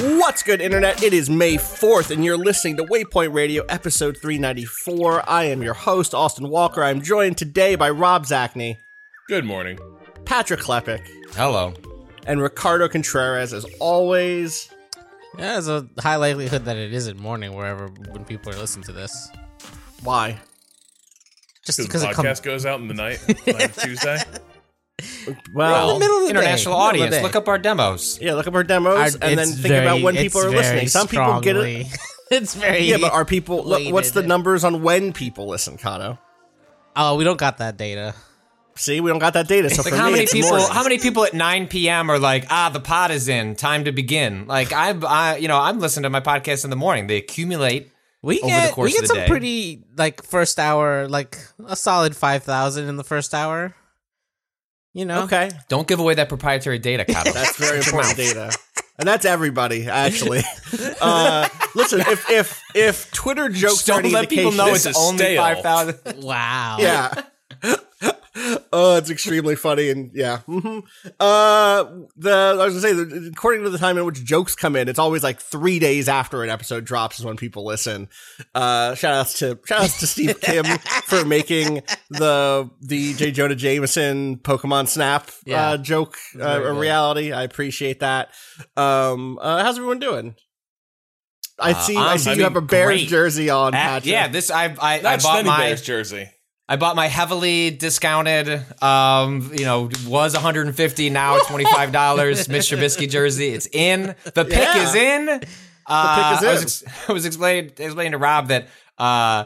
What's good, Internet? It is May 4th, and you're listening to Waypoint Radio, episode 394. I am your host, Austin Walker. I'm joined today by Rob Zacny. Good morning. Patrick Klepek. Hello and Ricardo Contreras, as always. Yeah, there's a high likelihood that it isn't morning wherever when people are listening to this. Why? Just Because the because it podcast comes goes out in the night, night Tuesday. Well, in the middle of the international day, middle of the audience. day. Look up our demos. yeah, look up our demos, Our- and then it's think about when people are listening. Some people get it. it's very Yeah, but are people? Look, what's the numbers on when people listen, Cado? Oh, we don't got that data. See, we don't got that data. So Like for how me, many it's people? morning. How many people at 9 p.m. are like, ah, the pod is in, time to begin. Like I, I you know, I'm listening to my podcast in the morning. They accumulate. We Over the get course we of get the some day. pretty like first hour, like a solid five thousand in the first hour. You know, Okay, Don't give away that proprietary data, Cado. That's very important data. And that's everybody, actually. Uh, listen, if if if Twitter jokes Just don't let people know it's only five thousand. Wow. Yeah. Oh, it's extremely funny and yeah. hmm Uh, the I was gonna say, according to the time in which jokes come in, it's always like three days after an episode drops is when people listen. Uh, shout outs to shout outs to Steve Kim for making the the J Jonah Jameson Pokemon Snap Yeah. uh, joke uh, a good. reality. I appreciate that. Um, uh, how's everyone doing? I Uh, see. I I'm see you doing have a Bears great. jersey on, Ah, Patrick. yeah, this I I, I bought Spenny my Bears jersey. I bought my heavily discounted, um, you know, was 150 now $25 Mitch Trubisky jersey. It's in. The pick Yeah. is in. Uh, is in. I was, ex- I was explaining explaining to Rob that uh,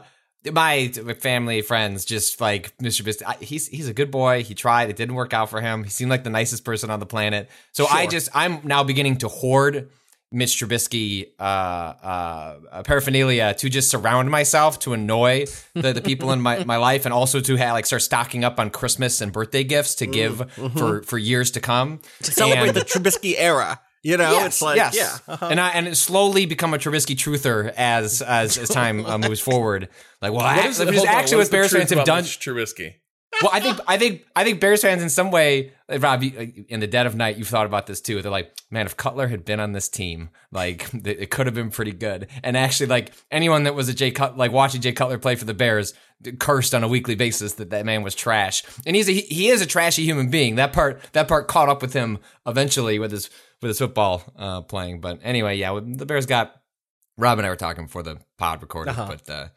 my family friends just like Mr. Trubisky. He's he's a good boy. He tried. It didn't work out for him. He seemed like the nicest person on the planet. So I just I'm now beginning to hoard. Mitch Trubisky uh, uh, paraphernalia to just surround myself to annoy the, the people in my, my life and also to have, like start stocking up on Christmas and birthday gifts to give for, for years to come. To celebrate And- the Trubisky era. You know, Yes, it's like yes. yeah. uh-huh. and I and slowly become a Trubisky truther as as, as time uh, moves forward. Like, well, What I, is because hold on, actually, what is the Bears fans have done. Trubisky. Well, I think I think I think Bears fans in some way, Rob, in the dead of night, you've thought about this too. They're like, man, if Cutler had been on this team, like it could have been pretty good. And actually, like anyone that was a Jay Cut, like watching Jay Cutler play for the Bears, cursed on a weekly basis that that man was trash. And he's a, he, he is a trashy human being. That part that part caught up with him eventually with his with his football uh, playing. But anyway, yeah, the Bears got Rob and I were talking before the pod recorded, but uh,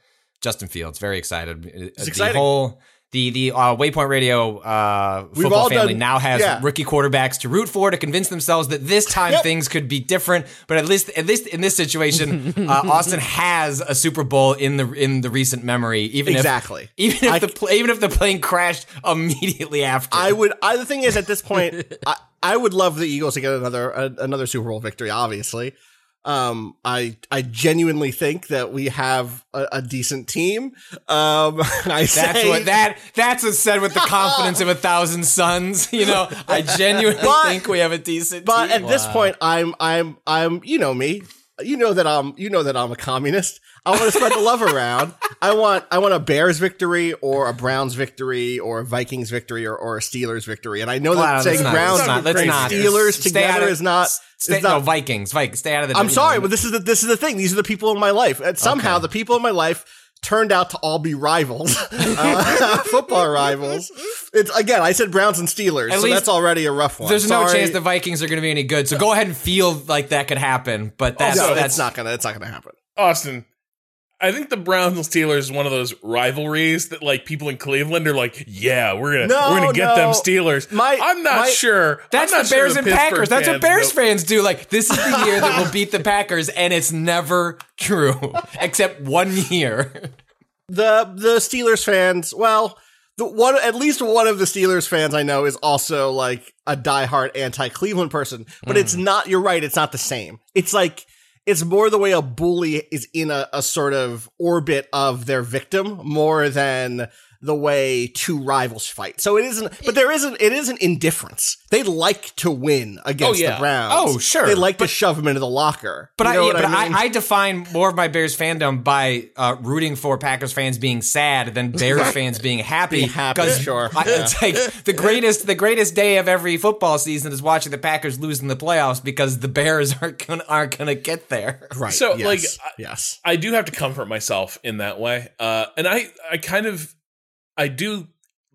Justin Fields very excited. It's the exciting. whole the the uh, Waypoint Radio uh, football family done- now has yeah. rookie quarterbacks to root for to convince themselves that this time Yep. things could be different. But at least at least in this situation, uh, Austin has a Super Bowl in the in the recent memory. Even Exactly. if even if I- the even if the plane crashed immediately after. I would. I, the thing is, at this point, I, I would love the Eagles to get another a, another Super Bowl victory. Obviously, um, I I genuinely think that we have a, a decent team. Um, I That's say what that that's what's said with the confidence of a thousand suns. You know, I genuinely But- think we have a decent But team. at this point, I'm I'm I'm you know me. You know that I'm you know that I'm a communist. I want to spread the love around. I want I want a Bears victory or a Browns victory or a Vikings victory or, or a Steelers victory. And I know that Wow, saying not- Browns let's not- let's and not. Steelers Stay together of- is not Stay, is not no, Vikings, Vikings, stay out of the. I'm sorry, know, but this is the this is the thing. These are the people in my life, and somehow Okay. the people in my life turned out to all be rivals, uh, football rivals. It's again, I said Browns and Steelers, At so least that's already a rough one. There's no chance the Vikings are going to be any good. So go ahead and feel like that could happen. But that's no, that's it's not gonna. It's not gonna happen. Austin, I think the Browns and Steelers is one of those rivalries that like people in Cleveland are like, yeah, we're gonna No, we're gonna get no. them Steelers. My- I'm not my- sure. That's I'm the not sure Bears and Pittsburgh Packers. That's what Bears know- fans do. Like, this is the year that we'll beat the Packers, and it's never true, except one year. the the Steelers fans, well, the one at least one of the Steelers fans I know is also like a diehard anti-Cleveland person, but it's hmm. not. You're right. It's not the same. It's like it's more the way a bully is in a, a sort of orbit of their victim more than the way two rivals fight. So it isn't, but there isn't, it isn't indifference. They like to win against yeah. the Browns. Oh, sure. They like to shove them into the locker. But You I, yeah, but I, mean? I, I define more of my Bears fandom by uh, rooting for Packers fans being sad than Bears fans being happy. Being happy, 'cause sure. I- it's like the greatest, the greatest day of every football season is watching the Packers lose in the playoffs because the Bears aren't gonna aren't gonna get there. right. So, yes, like, I- yes. I do have to comfort myself in that way. Uh, and I, I kind of, I do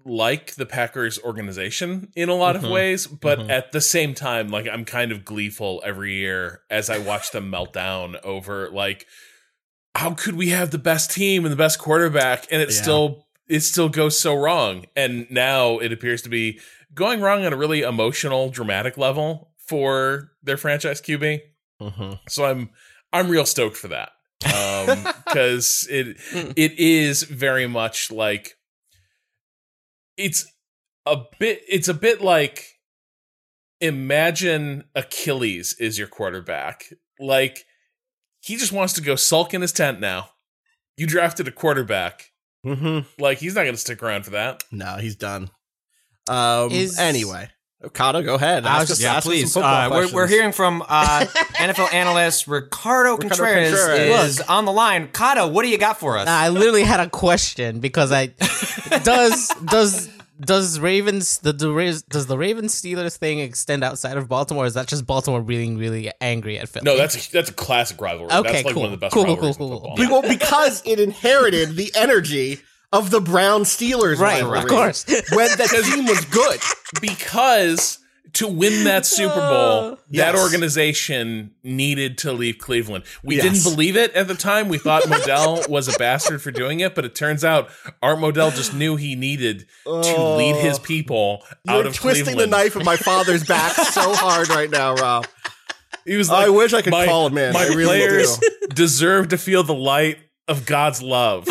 like the Packers organization in a lot Mm-hmm. of ways, but at the same time, like I'm kind of gleeful every year as I watch them melt down over like, how could we have the best team and the best quarterback and it Yeah. still, it still goes so wrong. And now it appears to be going wrong on a really emotional, dramatic level for their franchise QB. Mm-hmm. So I'm I'm real stoked for that. Um cuz it it is very much like it's a bit it's a bit like imagine Achilles is your quarterback. Like he just wants to go sulk in his tent now. You drafted a quarterback. Mm-hmm. Like he's not going to stick around for that. No, he's done. Um. Is- anyway, Okada, go ahead. Ask was us- Yeah, ask us some please. Uh, we're, we're hearing from uh, NFL analyst Ricardo, Contreras, Contreras. is on the line. Cado, what do you got for us? I literally had a question because I does does does Ravens the, the does the Ravens Steelers thing extend outside of Baltimore? Or is that just Baltimore being really angry at Philly? No, that's a, that's a classic rivalry. Okay, that's like cool. one of the best Cool, cool, rivalries cool, in cool. football. Well, because it inherited the energy of the Brown Steelers Right, rivalry of course. when the team was good. because to win that Super Bowl, oh, that Yes. organization needed to leave Cleveland. We Yes. didn't believe it at the time. We thought Modell was a bastard for doing it, but it turns out Art Modell just knew he needed to lead his oh. people out of twisting Cleveland. the knife of my father's back so hard right now, Rob. He was I wish I could my, call him in. My I really players do." deserve to feel the light of God's love.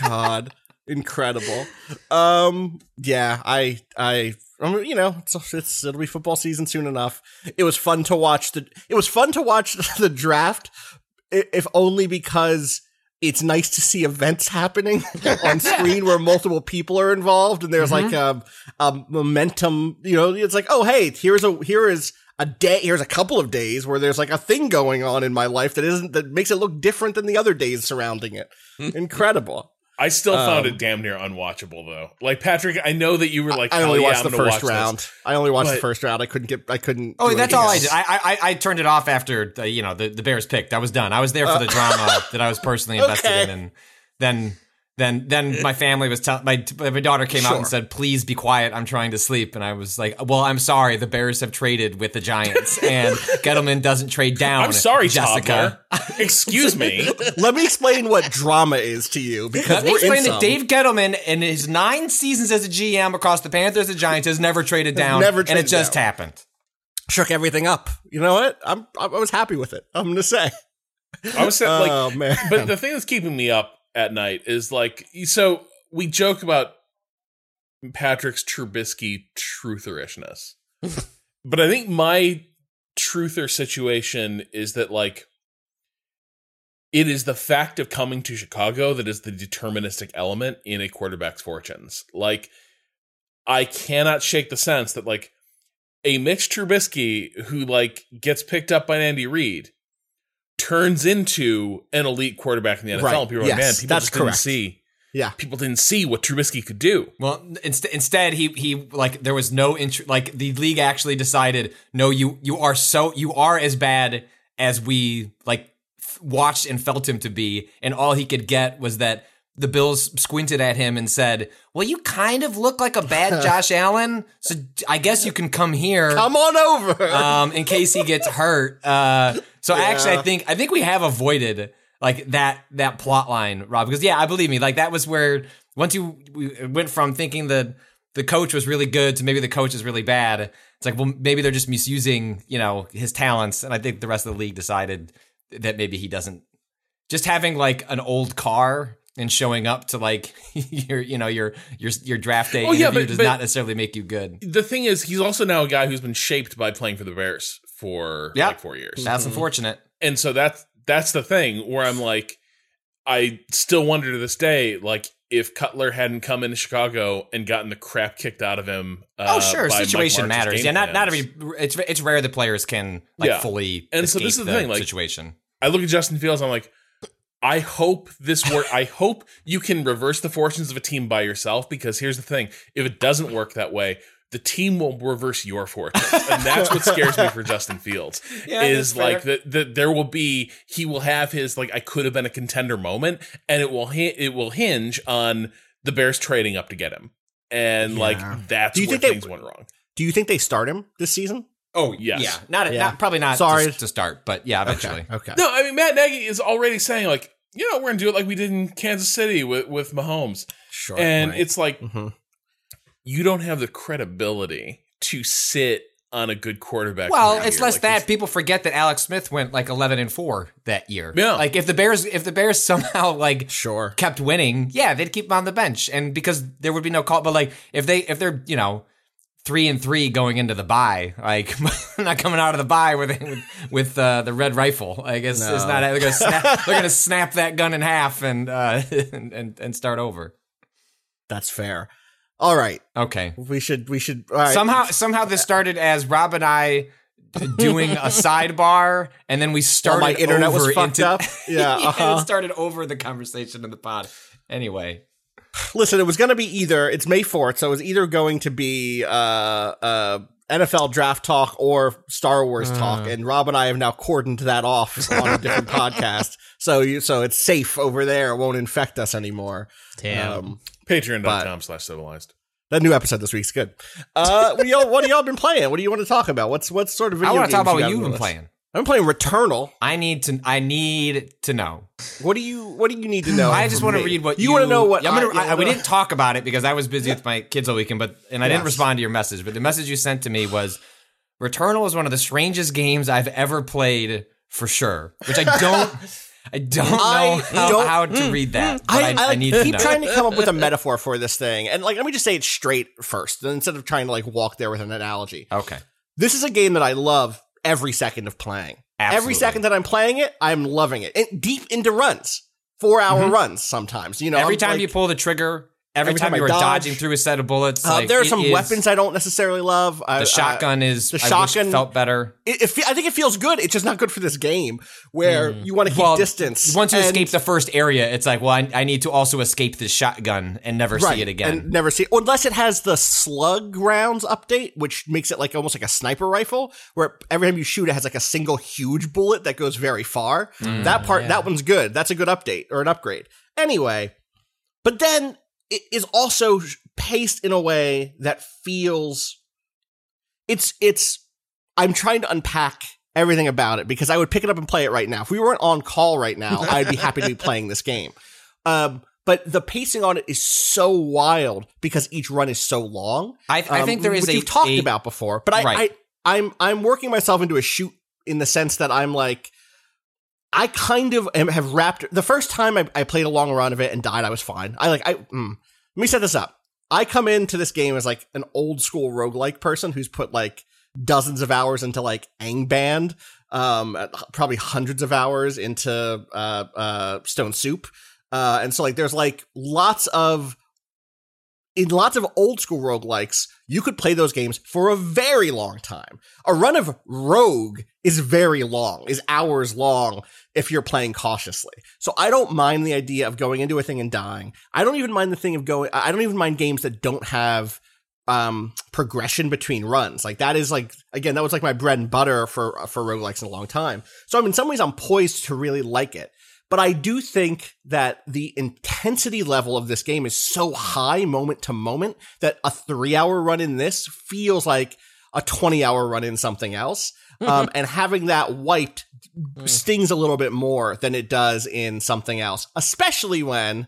God, incredible. Um, yeah, I, I, you know, it's, it's it'll be football season soon enough. It was fun to watch the. It was fun to watch the draft, if only because it's nice to see events happening on screen where multiple people are involved and there's like a, a momentum. You know, it's like, oh hey, here's a here is. A day, here's a couple of days where there's like a thing going on in my life that isn't, that makes it look different than the other days surrounding it. Hmm. Incredible. I still found Um, it damn near unwatchable though. Like Patrick, I know that you were like, I "Hell only yeah, watched I'm the first watch this." round. I only watched the first round. I couldn't get. I couldn't. Oh, do that's anything all I did. I, I I turned it off after the, you know the, the Bears picked. I was done. I was there for the drama that I was personally invested Okay. in, and then then then uh, my family was telling my my daughter came out and said, "Please be quiet. I'm trying to sleep." And I was like, "Well, I'm sorry. The Bears have traded with the Giants, and Gettleman doesn't trade down." I'm sorry, Jessica. Jessica. Excuse me. Let me explain what drama is to you because Let me we're explain in that some. Dave Gettleman, in his nine seasons as a GM across the Panthers and Giants, has never traded down, never and it just down. happened. shook everything up. You know what? I'm. I was happy with it. I'm gonna say. I was saying, like, oh man. but the thing that's keeping me up at night is like, so we joke about Patrick's Trubisky trutherishness, but I think my truther situation is that like. It is the fact of coming to Chicago that is the deterministic element in a quarterback's fortunes. Like, I cannot shake the sense that like a Mitch Trubisky who like gets picked up by Andy Reid turns into an elite quarterback in the NFL. Right. And people are like, man, people that's just didn't correct. see. yeah. People didn't see what Trubisky could do. Well, inst- instead, he he like there was no int- like the league actually decided no, you you are so you are as bad as we like f- watched and felt him to be, and all he could get was that the Bills squinted at him and said, "Well, you kind of look like a bad Josh Allen, so I guess you can come here." Come on over. um, in case he gets hurt. Uh, so actually, I think I think we have avoided like that that plot line, Rob. Because yeah, I believe me, like that was where once you we went from thinking the the coach was really good to maybe the coach is really bad. It's like well maybe they're just misusing you know his talents, and I think the rest of the league decided that maybe he doesn't. Just having like an old car and showing up to like your you know your your your draft day Oh, yeah, but- does but- not necessarily make you good. The thing is, he's also now a guy who's been shaped by playing for the Bears for Yeah. like four years. That's unfortunate. and so that's that's the thing where I'm like, I still wonder to this day, like if Cutler hadn't come into Chicago and gotten the crap kicked out of him. Uh, Oh, sure. by Situation Martz's matters. Yeah, not not every. It's it's rare that players can like Yeah. fully And so this is the the thing, like- situation. I look at Justin Fields. I'm like, I hope this work. I hope you can reverse the fortunes of a team by yourself. Because here's the thing: if it doesn't work that way, the team will reverse your fortunes, and that's what scares me for Justin Fields. Yeah, is like that that there will be he will have his like I could have been a contender moment, and it will hi- it will hinge on the Bears trading up to get him, and Yeah. like that's Do you where think they- things went wrong. Do you think they start him this season? Oh yes. yeah, not Yeah. not probably not. Sorry. to, to start, but yeah, eventually. Okay. Okay. No, I mean Matt Nagy is already saying like, you know, we're gonna do it like we did in Kansas City with with Mahomes, Sure. and right. it's like Mhm. you don't have the credibility to sit on a good quarterback. Well, it's less Like, that people forget that Alex Smith went like eleven and four that year. Yeah. like if the Bears if the Bears somehow like Sure. kept winning, yeah, they'd keep him on the bench, and because there would be no call. But like if they if they're you know three and three going into the bye, like not coming out of the bye with with, with uh, the red rifle, I guess it's not. They're gonna snap, they're gonna snap that gun in half and uh, and, and and start over. That's fair. All right. Okay. We should. We should. Right. Somehow, somehow this started as Rob and I doing a sidebar, and then we started. my internet was fucked into- up? Yeah, uh-huh. it started over the conversation in the pod. Anyway, Listen, it was going to be either. It's May fourth, so it was either going to be uh, uh, NFL draft talk or Star Wars Uh. talk, and Rob and I have now cordoned that off on a different podcast. So you, so it's safe over there. It won't infect us anymore. Damn. Um, Patreon.com slash civilized. that new episode this week's good. Uh, what, y'all, what have y'all been playing? What do you want to talk about? What's what sort of video I video want to talk about you what got you've been playing. Been playing Returnal. I need to. I need to know. What do you What do you need to know? I just want to read what you, you, want to know. What I'm gonna, I, I- we didn't talk about it because I was busy with my kids all weekend, but and I didn't respond to your message. But the message you sent to me was, "Returnal is one of the strangest games I've ever played for sure." Which I don't. I don't know I how, don't- how to hmm. read that. I, I, I, I need to keep trying to come up with a metaphor for this thing, and like let me just say it straight first, instead of trying to like walk there with an analogy. Okay. This is a game that I love every second of playing. Every second that I'm playing it, I'm loving it. And deep into runs, four hour runs sometimes. You know, Mm-hmm. every I'm time like- you pull the trigger, every, every time, time I you are dodge, dodging through a set of bullets, uh, like, there are some is- weapons I don't necessarily love. I- The shotgun is the shotgun- felt better. It, it fe- I think it feels good. It's just not good for this game where you want to keep Mm. Well, distance. Once you And- escape the first area, it's like, well, I, I need to also escape this shotgun and never see it again. And never see unless it has the slug rounds update, which makes it like almost like a sniper rifle, where every time you shoot, it has like a single huge bullet that goes very far. Mm, that part, that one's good. That's a good update or an upgrade. Anyway, but then it is also paced in a way that feels it's it's. I'm trying to unpack everything about it because I would pick it up and play it right now. If we weren't on call right now, I'd be happy to be playing this game. Um, but the pacing on it is so wild because each run is so long. I, I Um, think there is which a you've talked a- about before. But I, Right. I, I'm I'm working myself into a shoot in the sense that I'm like, I kind of am, have wrapped. The first time I, I played a long run of it and died, I was fine. I like I. Mm, let me set this up. I come into this game as like an old school roguelike person who's put like dozens of hours into like Angband, um, probably hundreds of hours into uh, uh, Stone Soup. Uh, and so like there's like lots of in lots of old school roguelikes, you could play those games for a very long time. A run of Rogue is very long, is hours long if you're playing cautiously. So I don't mind the idea of going into a thing and dying. I don't even mind the thing of going I don't even mind games that don't have um progression between runs. Like that is like again, that was like my bread and butter for for roguelikes in a long time. So I mean in some ways I'm poised to really like it. But I do think that the intensity level of this game is so high moment to moment that a three hour run in this feels like a 20 hour run in something else. Um, and having that wiped stings a little bit more than it does in something else, especially when,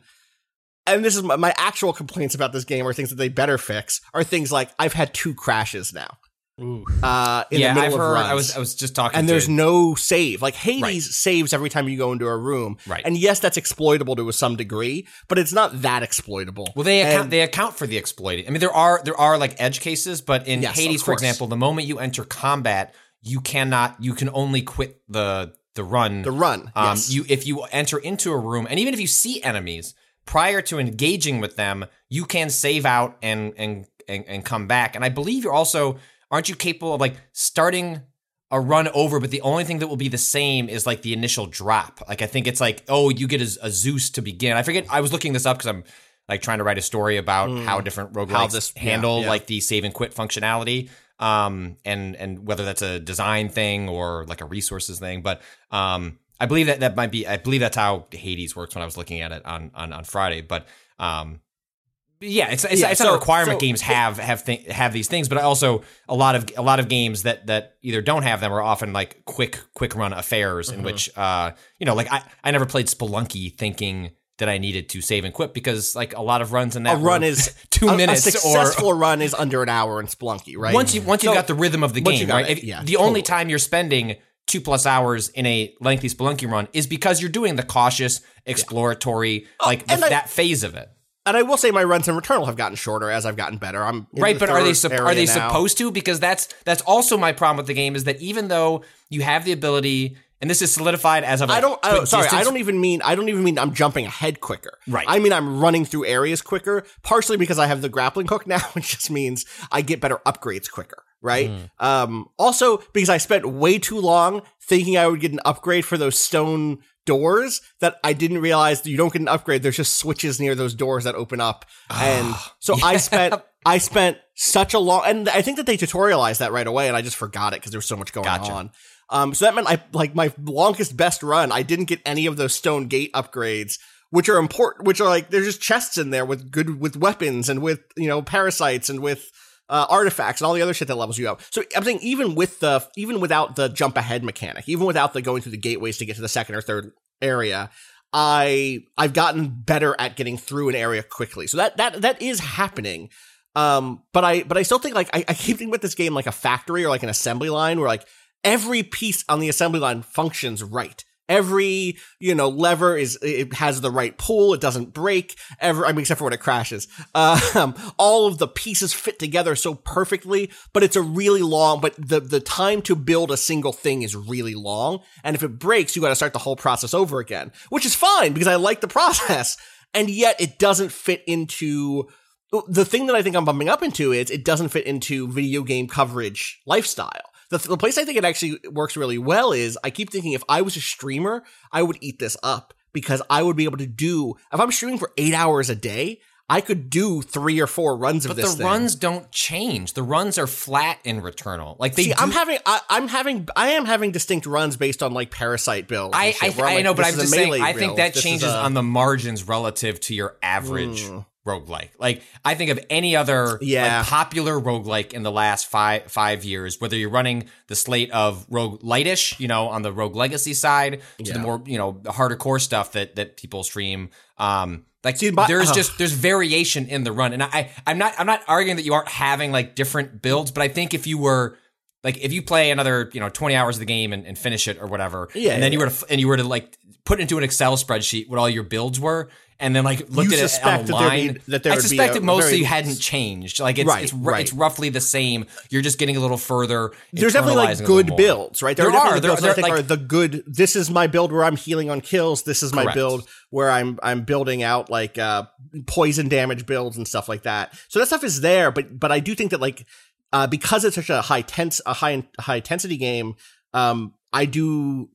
and this is my, my actual complaints about this game or things that they better fix are things like I've had two crashes now. Uh, in yeah, the I've middle heard. of runs I was I was just talking. and to, there's no save. Like Hades Right. saves every time you go into a room. Right. And yes, that's exploitable to some degree, but it's not that exploitable. Well, they account And- they account for the exploiting. I mean, there are there are like edge cases, but in Yes, Hades, for example, the moment you enter combat, you cannot. You can only quit the the run. the run. Um, yes. You if you enter into a room, and even if you see enemies prior to engaging with them, you can save out and and and, and come back. And I believe you're also aren't you capable of like starting a run over, but the only thing that will be the same is like the initial drop. Like I think it's like oh, you get a, a Zeus to begin. I forget. I was looking this up because I'm like trying to write a story about how different roguelikes this- yeah, handle yeah. like the save and quit functionality um and and whether that's a design thing or like a resources thing but um i believe that that might be i believe that's how hades works when i was looking at it on on, on friday but um yeah it's it's, Yeah, it's so- not a requirement so- games have have th- have these things but also a lot of a lot of games that that either don't have them are often like quick quick run affairs Mm-hmm. in which uh you know like i i never played spelunky thinking that I needed to save and quit because like a lot of runs in that a run is two a, minutes A or successful run is under an hour in Spelunky, right? once you once you So- got the rhythm of the game, right? it, yeah, the only time you're spending two plus hours in a lengthy spelunky run is because you're doing the cautious, exploratory, like the, Oh, I- that phase of it, And I will say my runs in Returnal have gotten shorter as I've gotten better. I'm right? But are they area are they now. supposed to? Because that's that's also my problem with the game is that even though you have the ability, and this is solidified as of I like, don't. I don't quick sorry, I don't even mean. I don't even mean I'm jumping ahead quicker. Right. I mean I'm running through areas quicker. Partially because I have the grappling hook now, which just means I get better upgrades quicker. Right. Hmm. Um. Also because I spent way too long thinking I would get an upgrade for those stone doors that I didn't realize you don't get an upgrade. There's just switches near those doors that open up, and so I spent. I spent such a long, and I think that they tutorialized that right away, and I just forgot it because there was so much going Gotcha. on. Um, so that meant I like my longest best run. I didn't get any of those stone gate upgrades, which are important. Which are like there's just chests in there with good with weapons and with you know parasites and with uh, artifacts and all the other shit that levels you up. So I'm saying even with the even without the jump ahead mechanic, even without the going through the gateways to get to the second or third area, I I've gotten better at getting through an area quickly. So that that that is happening. Um, but I but I still think like I, I keep thinking about this game like a factory or like an assembly line where like every piece on the assembly line functions right. Every you know lever is it has the right pull. It doesn't break. Ever I mean except for when it crashes. Um, all of the pieces fit together so perfectly. But it's a really long. But the the time to build a single thing is really long. And if it breaks, you got to start the whole process over again, which is fine because I like the process. And yet it doesn't fit into the thing that I think I'm bumping up into is it doesn't fit into video game coverage lifestyle. The, the place I think it actually works really well is I keep thinking if I was a streamer, I would eat this up because I would be able to do, if I'm streaming for eight hours a day, I could do three or four runs of But this But the thing. runs don't change. The runs are flat in Returnal. Like they See, do, I'm having, I, I'm having, I am having distinct runs based on like parasite builds. I, I, I'm I know, but I'm just saying. I think build, that this changes a- on the margins relative to your average hmm. Roguelike. Like I think of any other Yeah. like, popular roguelike in the last five five years, whether you're running the slate of rogue lightish, you know, on the rogue legacy side, to the more you know the harder core stuff that that people stream. Um, like there's ugh. just there's variation in the run, and I I'm not I'm not arguing that you aren't having like different builds, but I think if you were like if you play another you know 20 hours of the game and, and finish it or whatever Yeah, and then yeah, you were to and you were to like put into an excel spreadsheet what all your builds were and then like looked You at it suspect on that be- that there i suspect it mostly very- hadn't changed like it's Right, it's, right. it's roughly the same you're just getting a little further there's definitely like internalizing a little good builds, right? there, are are the there, builds that I think like, are the good. This is my build where I'm healing on kills. This is my Correct. build where I'm I'm building out like uh poison damage builds and stuff like that. So that stuff is there, but but I do think that like uh because it's such a high tense a high high intensity game, um I do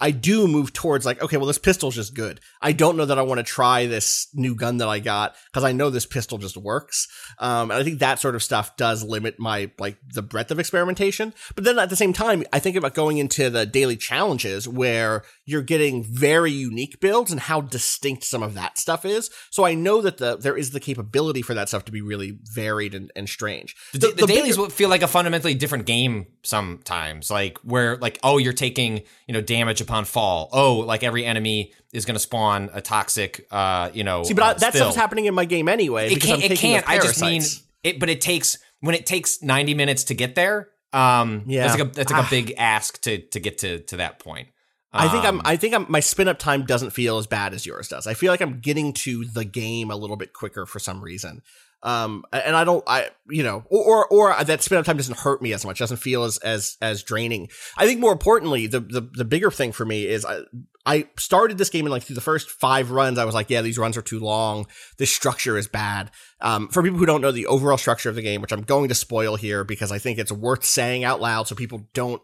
I do move towards like, okay, well, this pistol's just good. I don't know that I want to try this new gun that I got because I know this pistol just works. Um, and I think that sort of stuff does limit my, like, the breadth of experimentation. But then at the same time, I think about going into the daily challenges where you're getting very unique builds and how distinct some of that stuff is. So I know that the, there is the capability for that stuff to be really varied and, and strange. The, the, dailies bigger- will feel like a fundamentally different game sometimes. Like where like oh you're taking you know damage upon fall. Oh like every enemy is going to spawn a toxic uh you know. See, but I, uh, that spill. stuff's happening in my game anyway. It can't. It can't. I just mean it. But it takes when it takes ninety minutes to get there. Um, Yeah. that's like a that's like Ah. a big ask to to get to to that point. I think I'm. Um, I think I'm. My spin up time doesn't feel as bad as yours does. I feel like I'm getting to the game a little bit quicker for some reason. Um, and I don't. I you know, or or, or that spin up time doesn't hurt me as much. Doesn't feel as as as draining. I think more importantly, the the the bigger thing for me is I I started this game and like through the first five runs, I was like, yeah, these runs are too long. This structure is bad. Um, for people who don't know the overall structure of the game, which I'm going to spoil here because I think it's worth saying out loud so people don't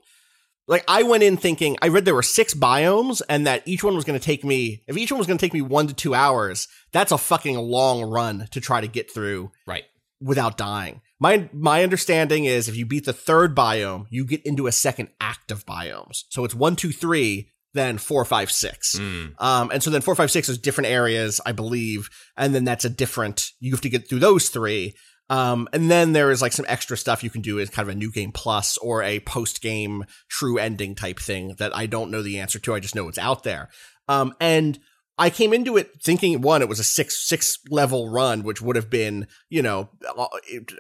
like I went in thinking I read there were six biomes and that each one was going to take me if each one was going to take me 1 to 2 hours that's a fucking long run to try to get through right. without dying. My my understanding is if you beat the third biome, you get into a second act of biomes. So it's one, two, three, then four, five, six. Mm. Um, and so then four, five, six is different areas, I believe, and then that's a different. You have to get through those three. Um, and then there is like some extra stuff you can do as kind of a new game plus or a post game true ending type thing that I don't know the answer to. I just know it's out there. Um, and I came into it thinking one, it was a six six level run, which would have been, you know, uh,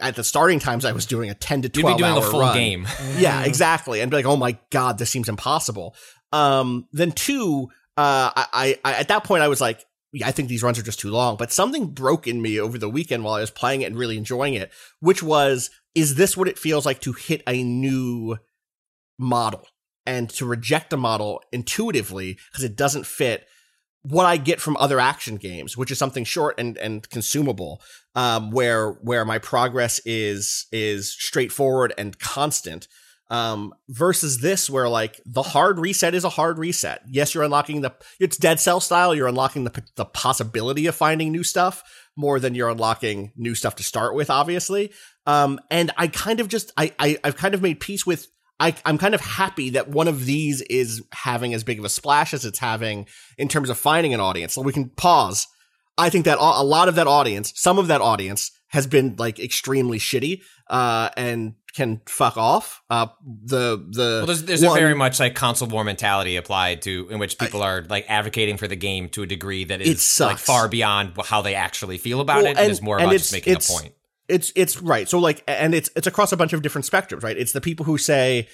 at the starting times I was doing a ten to You'd be twelve doing hour a full run. game. Yeah, exactly. And be like, oh my god, this seems impossible. Um, then two, uh, I, I, at that point I was like, I think these runs are just too long. But something broke in me over the weekend while I was playing it and really enjoying it, which was, is this what it feels like to hit a new model and to reject a model intuitively because it doesn't fit what I get from other action games, which is something short and, and consumable, um, where where my progress is is straightforward and constant. Um, versus this, where like the hard reset is a hard reset. Yes, you're unlocking the it's Dead Cell style. You're unlocking the the possibility of finding new stuff more than you're unlocking new stuff to start with, obviously. Um, and I kind of just I, I I've kind of made peace with I, I'm kind of happy that one of these is having as big of a splash as it's having in terms of finding an audience. So we can pause. I think that a lot of that audience, some of that audience has been like extremely shitty, uh, and can fuck off. Uh, the, the, Well, there's, there's one- a very much like console war mentality applied to in which people are like advocating for the game to a degree that is like far beyond how they actually feel about Well, it, and, and- is more about just making a point. It's it's right. So like, and it's it's across a bunch of different spectrums, right? It's the people who say,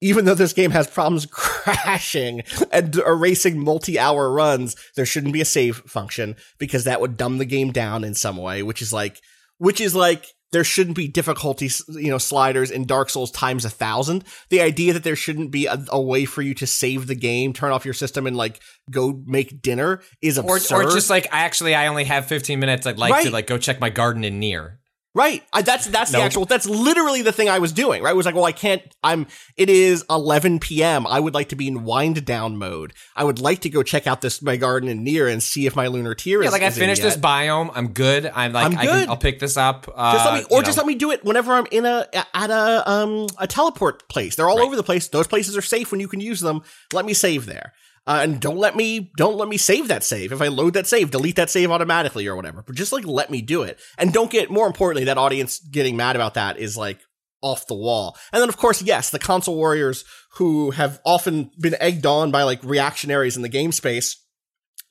even though this game has problems crashing and erasing multi-hour runs, there shouldn't be a save function because that would dumb the game down in some way. Which is like, which is like. There shouldn't be difficulty, you know, sliders in Dark Souls times a thousand. The idea that there shouldn't be a, a way for you to save the game, turn off your system, and like go make dinner is Or, absurd. or just like I actually I only have 15 minutes. I'd like to like go check my garden in Nier. Right. I, that's that's the actual. That's literally the thing I was doing. Right. It was like, well, I can't. I'm. It is 11 p.m. I would like to be in wind down mode. I would like to go check out this my garden in Nier and see if my lunar tear is. Like I is in finished this biome. I'm good. I'm like I'm I good. can, I'll pick this up. Uh, Just let me, or know. just let me do it whenever I'm in a at a um a teleport place. They're all Right. over the place. Those places are safe when you can use them. Let me save there. Uh, and don't let me don't let me save that save. If I load that save, delete that save automatically or whatever. But just like let me do it. And don't get more importantly, that audience getting mad about that is like off the wall. And then of course, yes, the console warriors who have often been egged on by like reactionaries in the game space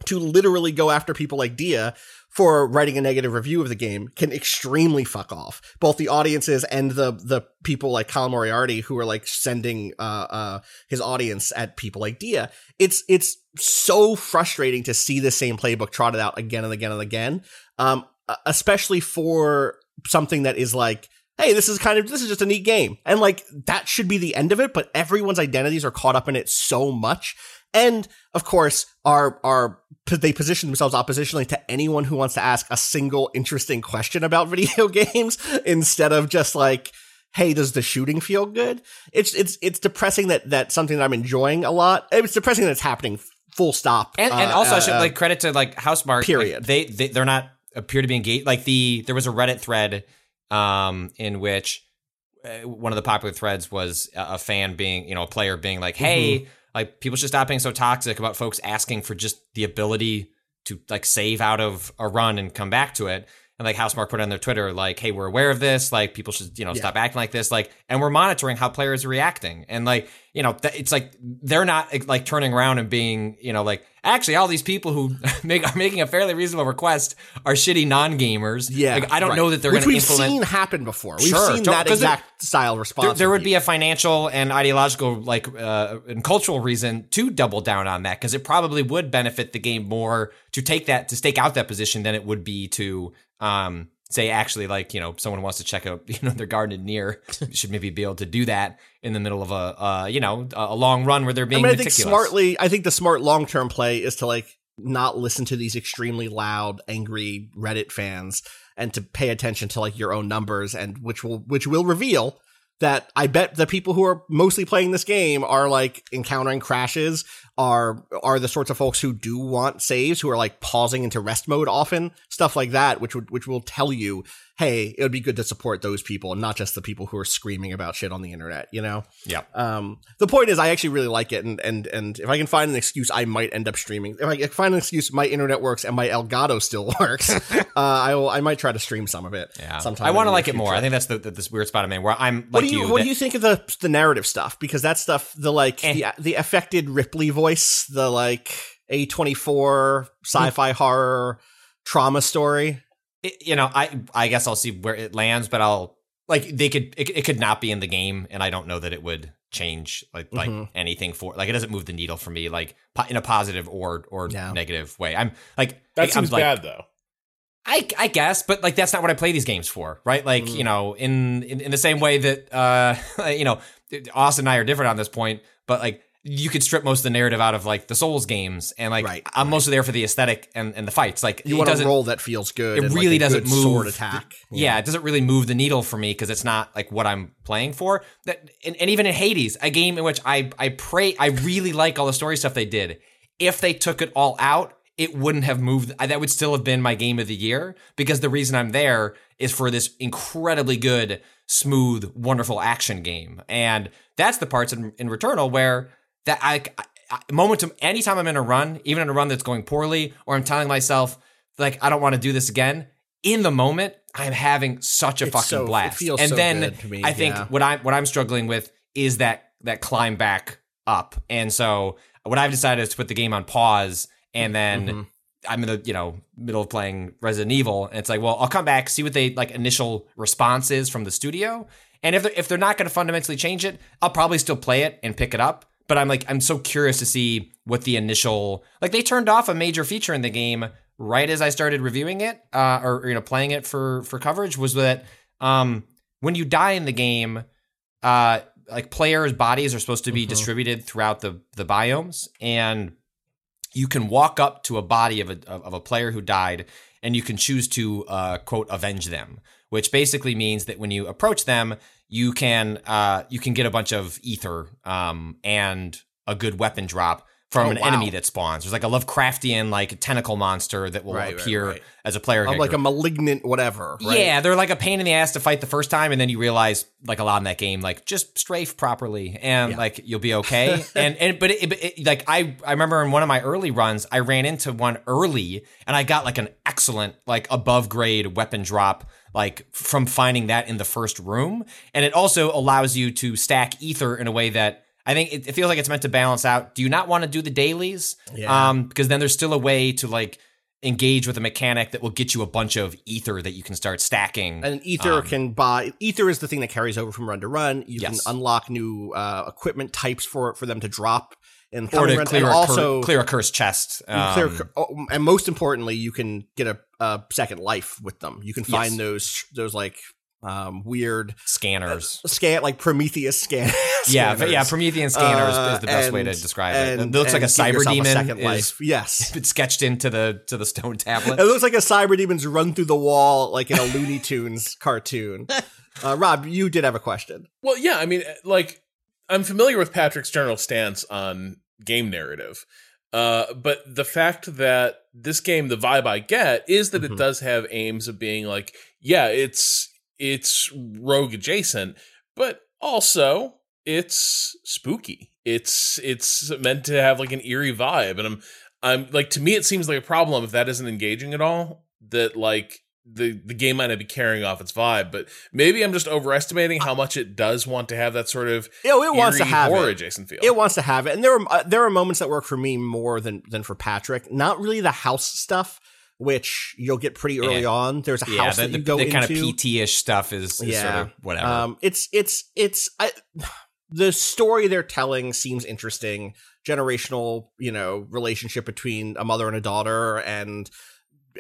to literally go after people like Dia for writing a negative review of the game can extremely fuck off. Both the audiences and the the people like Colin Moriarty who are like sending uh uh his audience at people like Dia. It's it's so frustrating to see the same playbook trotted out again and again and again. Um especially for something that is like hey, this is kind of this is just a neat game. And like that should be the end of it, but everyone's identities are caught up in it so much. And of course, are are they position themselves oppositionally to anyone who wants to ask a single interesting question about video games instead of just like, hey, does the shooting feel good? It's it's it's depressing that that's something that I'm enjoying a lot. It's depressing that it's happening full stop. And, and Uh, also, I uh, should uh, like credit to like Housemarque. like, Period. they, they they're not appear to be engaged. Like the there was a Reddit thread, um, in which uh, one of the popular threads was a, a fan being, you know, a player being like, "Hey, Mm-hmm. Like people should stop being so toxic about folks asking for just the ability to like save out of a run and come back to it." And like Housemarque put on their Twitter, like, "Hey, we're aware of this. Like, people should, you know, stop acting like this. Like, and we're monitoring how players are reacting. And like, you know, th- it's like they're not like turning around and being, you know, like, actually, all these people who make are making a fairly reasonable request are shitty non-gamers. yeah, like, I don't right. know that they're which going to we've implement. seen happen before. We've Sure, seen that 'cause there- exact style response. there, there would be a financial and ideological like uh, and cultural reason to double down on that because it probably would benefit the game more to take that to stake out that position than it would be to um say actually like you know someone wants to check out you know their garden Nier should maybe be able to do that in the middle of a uh you know a long run where they're I being mean, I think smartly. I think the smart long term play is to like not listen to these extremely loud, angry Reddit fans, and to pay attention to like your own numbers, and which will which will reveal that I bet the people who are mostly playing this game are like encountering crashes, are are the sorts of folks who do want saves, who are like pausing into rest mode often, stuff like that, which would which will tell you, hey, it would be good to support those people and not just the people who are screaming about shit on the internet, you know? yeah Um, the point is, I actually really like it, and and and if I can find an excuse, I might end up streaming. If I can find an excuse, my internet works and my Elgato still works. uh, I will. I might try to stream some of it. yeah sometime I want to like it more. I think that's the, the this weird spot I'm in where I'm like What do you, What that- do you think of the the narrative stuff? Because that stuff, the like Eh. the the affected Ripley voice, the like A twenty four sci-fi horror trauma story. It, you know, I I guess I'll see where it lands, but I'll like they could it, it could not be in the game, and I don't know that it would change like like Mhm. anything for like it doesn't move the needle for me like po- in a positive or or Yeah. negative way. I'm like That I'm seems like, bad though. I I guess, but like that's not what I play these games for, right? Like Mm. you know, in, in in the same way that uh you know, Austin and I are different on this point, but like you could strip most of the narrative out of like the Souls games, and like Right, I'm mostly there for the aesthetic and and the fights. Like You want a role that feels good. it and, like, really a doesn't move sword attack. yeah, it doesn't really move the needle for me because it's not like what I'm playing for. That and, and even in Hades, a game in which I I pray I really like all the story stuff they did. If they took it all out, it wouldn't have moved. I- That would still have been my game of the year because the reason I'm there is for this incredibly good, smooth, wonderful action game, and that's the parts in, in Returnal where that I, I moment to anytime I'm in a run, even in a run that's going poorly, or I'm telling myself like I don't want to do this again. In the moment, I'm having such a It's fucking so- blast. and so then me, I think yeah. what I'm what I'm struggling with is that that climb back up. And so what I've decided is to put the game on pause and then Mm-hmm. I'm in the you know middle of playing Resident Evil, and it's like, well, I'll come back, see what they like initial response is from the studio, and if they're, if they're not going to fundamentally change it, I'll probably still play it and pick it up. But I'm like, I'm so curious to see what the initial like they turned off a major feature in the game right as I started reviewing it, uh, or, you know playing it for for coverage was that um when you die in the game, uh like players' bodies are supposed to be distributed throughout the the biomes and you can walk up to a body of a of a player who died and you can choose to uh, quote avenge them which basically means that when you approach them you can uh, you can get a bunch of ether um, and a good weapon drop from Oh, an wow. enemy that spawns there's like a lovecraftian like tentacle monster that will Right, right, appear right. as a player like a malignant whatever. Right? Yeah, they're like a pain in the ass to fight the first time, and then you realize, like a lot in that game, like just strafe properly, and like you'll be okay. and and but it, it, it- like I I remember in one of my early runs, I ran into one early, and I got like an excellent like above grade weapon drop. Like from finding that in the first room, and it also allows you to stack ether in a way that I think it, it feels like it's meant to balance out. Do you not want to do the dailies? Yeah. Um, because then there's still a way to like engage with a mechanic that will get you a bunch of ether that you can start stacking. And ether Um, can buy ether is the thing that carries over from run to run. You Yes. can unlock new uh, equipment types for for them to drop in or to clear, and a also cur- clear a cursed chest. you clear- Um, oh, and most importantly, you can get a, a second life with them. You can find Yes. those those like um, weird Scanners. scan like Prometheus scan. yeah, scanners. yeah. Promethean scanners is- Uh, is the best way to describe it. and- It looks like a cyber yourself demon second is- life. Yes, It's sketched into the to the stone tablet. it looks like a cyber demon's run through the wall like in a Looney Tunes cartoon. Uh, Rob, you did have a question. Well, yeah, I mean, like, I'm familiar with Patrick's general stance on game narrative. Uh, but the fact that this game, the vibe I get is that Mhm. it does have aims of being like, yeah, it's it's rogue adjacent, but also it's spooky. It's it's meant to have like an eerie vibe, and I'm I'm like to me, it seems like a problem if that isn't engaging at all. That like the the game might not be carrying off its vibe, but maybe I'm just overestimating how much it does want to have that sort of You know, it wants to have horror it. adjacent feel. It wants to have it, and there are uh, there are moments that work for me more than than for Patrick. Not really the house stuff, which you'll get pretty early Yeah. on. There's a yeah, house the, that you the, go the into. kind of PT-ish stuff is, is sort of whatever. Um, it's it's it's I, the story they're telling seems interesting. Generational, you know, relationship between a mother and a daughter, and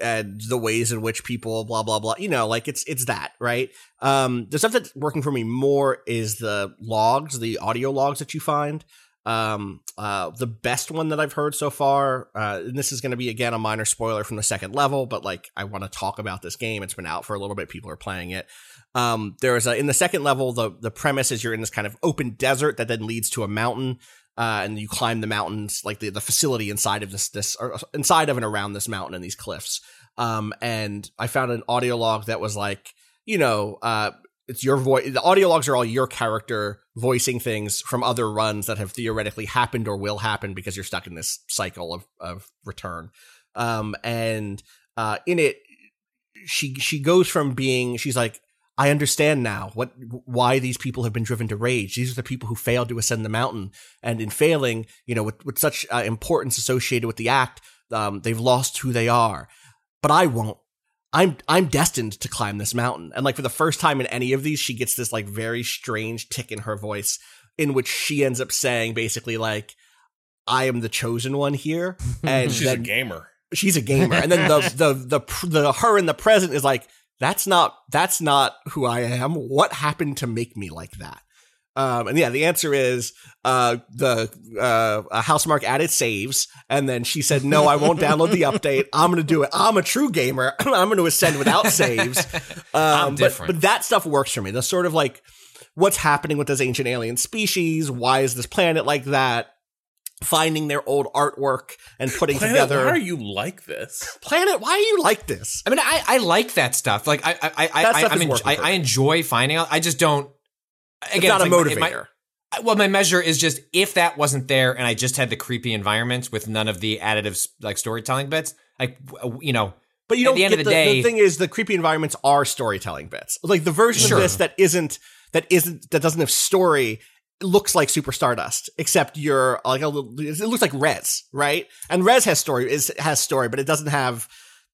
and the ways in which people blah blah blah. You know, like it's it's that right. Um, the stuff that's working for me more is the logs, the audio logs that you find. Um, uh, the best one that I've heard so far, uh, and this is going to be again a minor spoiler from the second level, but like I want to talk about this game. It's been out for a little bit. People are playing it. Um, there's a, in the second level, the, the premise is you're in this kind of open desert that then leads to a mountain. Uh, and you climb the mountains, like the, the facility inside of this, this, inside of and around this mountain and these cliffs. Um, and I found an audio log that was like, you know, uh, it's your voice. The audio logs are all your character voicing things from other runs that have theoretically happened or will happen because you're stuck in this cycle of, of return. Um, and, uh, in it, she, she goes from being, she's like, I understand now what why these people have been driven to rage. These are the people who failed to ascend the mountain, and in failing, you know, with, with such uh, importance associated with the act, um, they've lost who they are. But I won't. I'm I'm destined to climb this mountain. And like for the first time in any of these, she gets this like very strange tick in her voice, in which she ends up saying basically like, "I am the chosen one here," and She's a gamer. she's a gamer and then the the the the her in the present is like that's not that's not who I am. What happened to make me like that? Um, and yeah, the answer is uh, the uh, Housemarque added saves, and then she said, "No, I won't download the update. I'm going to do it. I'm a true gamer. I'm going to ascend without saves." Um, I'm but- different. But, that stuff works for me. The sort of like what's happening with this ancient alien species. Why is this planet like that? Finding their old artwork and putting Planet, together why are you like this? planet. Why are you like this? I mean, I, I like that stuff. Like, I I I, I, I, I, I enjoy finding out. I just don't. Again, it's not a like motivator. my- well, my measure is just if that wasn't there, and I just had the creepy environments with none of the additive like storytelling bits. Like, uh, you know, But you At don't the end get of the day- the thing is the creepy environments are storytelling bits. Like the version Sure. of this that isn't that isn't that doesn't have story looks like Super Stardust, except you're like a little it looks like Rez, right? And Rez has story is has story, but it doesn't have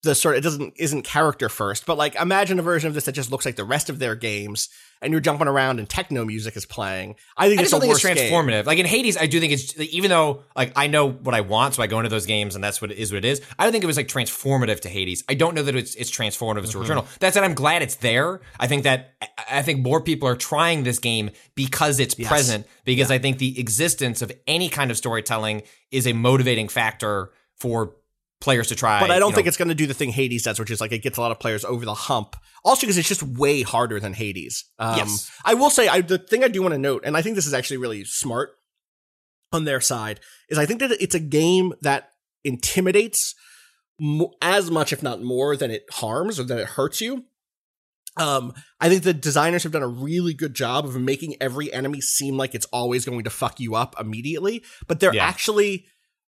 the sort it doesn't isn't character first. But like imagine a version of this that just looks like the rest of their games and you're jumping around and techno music is playing. I think I it's just don't think it's worse game. transformative. Like in Hades, I do think it's even though like I know what I want, so I go into those games and that's what it is. What it is. I don't think it was like transformative to Hades. I don't know that it's it's transformative Mm-hmm. to Returnal. That said, I'm glad it's there. I think that I- I think more people are trying this game because it's present. Because I think the existence of any kind of storytelling is a motivating factor for players to try. But I don't you think know, it's going to do the thing Hades does, which is like it gets a lot of players over the hump. Also, because it's just way harder than Hades. Um, Yes. I will say, I, the thing I do want to note, and I think this is actually really smart on their side, is I think that it's a game that intimidates mo- as much, if not more, than it harms or than it hurts you. Um, I think the designers have done a really good job of making every enemy seem like it's always going to fuck you up immediately, but they're Yeah. actually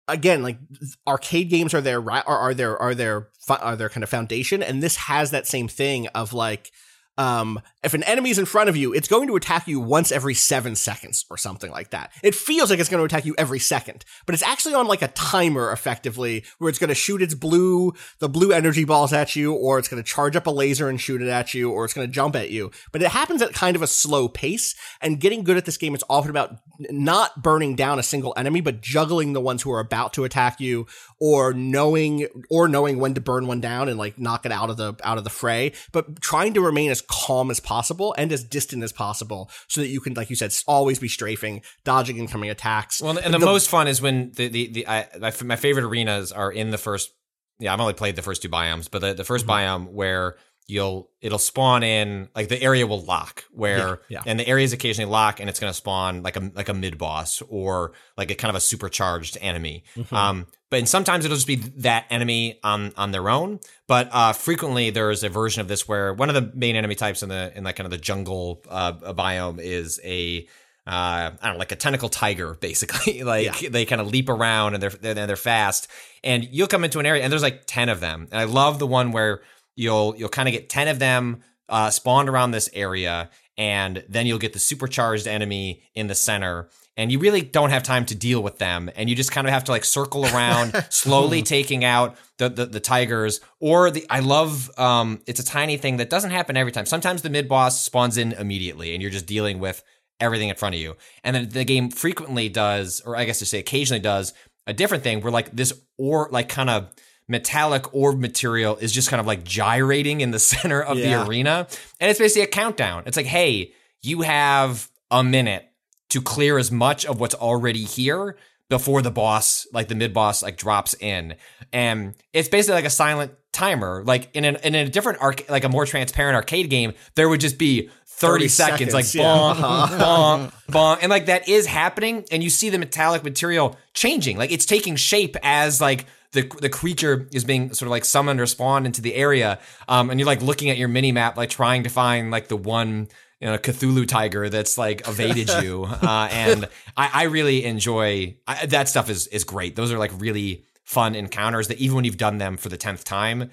again like arcade games are their ra- are, are their are their fu- are their kind of foundation and this has that same thing of like um if an enemy's in front of you it's going to attack you once every 7 seconds or something like that. It feels like it's going to attack you every second but it's actually on like a timer effectively where it's going to shoot its blue the blue energy balls at you or it's going to charge up a laser and shoot it at you or it's going to jump at you. But it happens at kind of a slow pace and getting good at this game is often about not burning down a single enemy but juggling the ones who are about to attack you or knowing or knowing when to burn one down and like knock it out of the out of the fray but trying to remain as calm as possible and as distant as possible so that you can, like you said, always be strafing, dodging incoming attacks. Well, and the, most fun is when the the, the I, my, my favorite arenas are in the first. Yeah, I've only played the first two biomes, but the, the 1st biome where you'll it'll spawn in like the area will lock where Yeah, yeah. and the areas occasionally lock and it's going to spawn like a like a mid boss or like a kind of a supercharged enemy. Um, but and sometimes it'll just be that enemy on on their own. But uh, frequently there's a version of this where one of the main enemy types in the in like kind of the jungle uh, biome is a uh, I don't know, like a tentacle tiger, basically. like they kind of leap around and they're, they're they're fast. And you'll come into an area and there's like ten of them. And I love the one where you'll you'll kind of get ten of them uh, spawned around this area, and then you'll get the supercharged enemy in the center. And you really don't have time to deal with them, and you just kind of have to like circle around, slowly taking out the, the the tigers. Or the I love um, it's a tiny thing that doesn't happen every time. Sometimes the mid boss spawns in immediately, and you're just dealing with everything in front of you. And then the game frequently does, or I guess to say occasionally does, a different thing where like this or like kind of metallic orb material is just kind of like gyrating in the center of Yeah. the arena. And it's basically a countdown. It's like, hey, you have a minute to clear as much of what's already here before the boss, like the mid boss, like drops in. And it's basically like a silent timer. Like in, an, in a different arc, like a more transparent arcade game, there would just be 30, 30 seconds, seconds, like yeah. bonk, Uh-huh. bonk, bonk. And like that is happening. And you see the metallic material changing. Like it's taking shape as like the, the creature is being sort of like summoned or spawned into the area. Um, and you're like looking at your mini map, like trying to find like the one you know, Cthulhu tiger that's like evaded you. Uh, and I, I really enjoy I, that stuff is is great. Those are like really fun encounters that even when you've done them for the tenth time,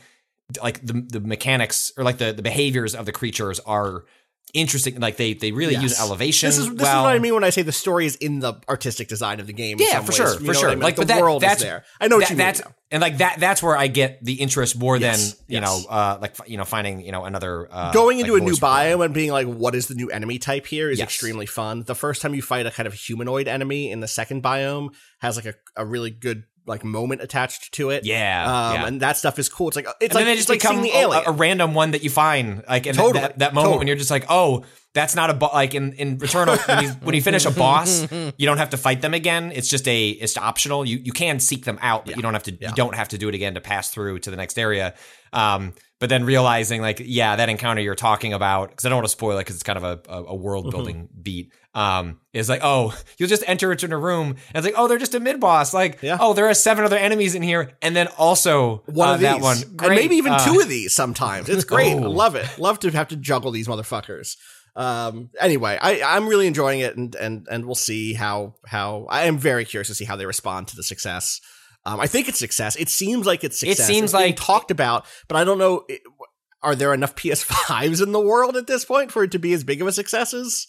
like the the mechanics or like the the behaviors of the creatures are interesting. Like they they really use elevation. This is this well. is what I mean when I say the story is in the artistic design of the game. Yeah, for ways. sure, You for know sure. I mean? Like, the that, world that's is there. I know what that- you that's, mean. And like that, that's where I get the interest more Yes, than you yes. know, uh, like you know, finding you know another uh, Going into like, a new biome and being like, what is the new enemy type here is Yes. extremely fun. The first time you fight a kind of humanoid enemy in the second biome has like a, a really good like moment attached to it. Yeah, Um, yeah. and that stuff is cool. It's like it's and like then they just it's like become the a, alien. a random one that you find, like in Totally, that, that moment when you're just like, oh, that's not a bo-, like in in Returnal when you when you finish a boss, you don't have to fight them again. It's just a it's optional. You you can seek them out, but you don't have to you don't have to do it again to pass through to the next area. Um, but then realizing like, yeah, that encounter you're talking about, because I don't want to spoil it because it's kind of a, a, world building Mm-hmm. beat. Um, is like, oh, you'll just enter into a room and it's like, oh, they're just a mid boss. Like, Yeah. oh, there are seven other enemies in here, and then also one uh, of these. that one, and maybe even Uh, two of these sometimes. It's great. Oh. love it. Love to have to juggle these motherfuckers. Um, anyway, I, I'm really enjoying it, and and and we'll see how how I am very curious to see how they respond to the success. Um, I think it's success. It seems like it's success. It seems It's being like- talked about, but I don't know. it- Are there enough PS5s in the world at this point for it to be as big of a success as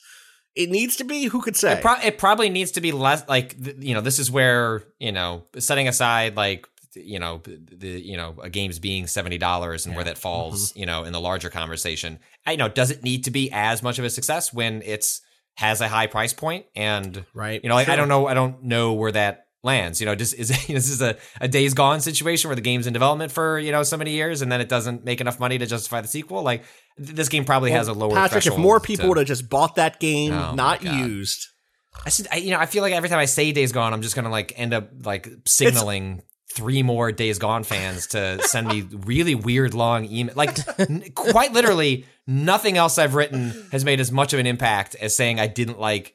it needs to be? Who could say? It, pro- it probably needs to be less like you know this is where you know setting aside like you know the you know a game's being seventy dollars and where that falls Mm-hmm. you know in the larger conversation. I you know does it need to be as much of a success when it's has a high price point and Right, you know like, I don't know I don't know where that lands you know just is this is a, a days gone situation where the game's in development for you know so many years and then it doesn't make enough money to justify the sequel like th- this game probably has a lower Patrick, if more people to- would have just bought that game, Oh, not used, I should, I, you know, I feel like every time I say Days Gone, I'm just gonna like end up like signaling three more Days Gone fans to send me really weird long email. Like, n- quite literally, nothing else I've written has made as much of an impact as saying I didn't like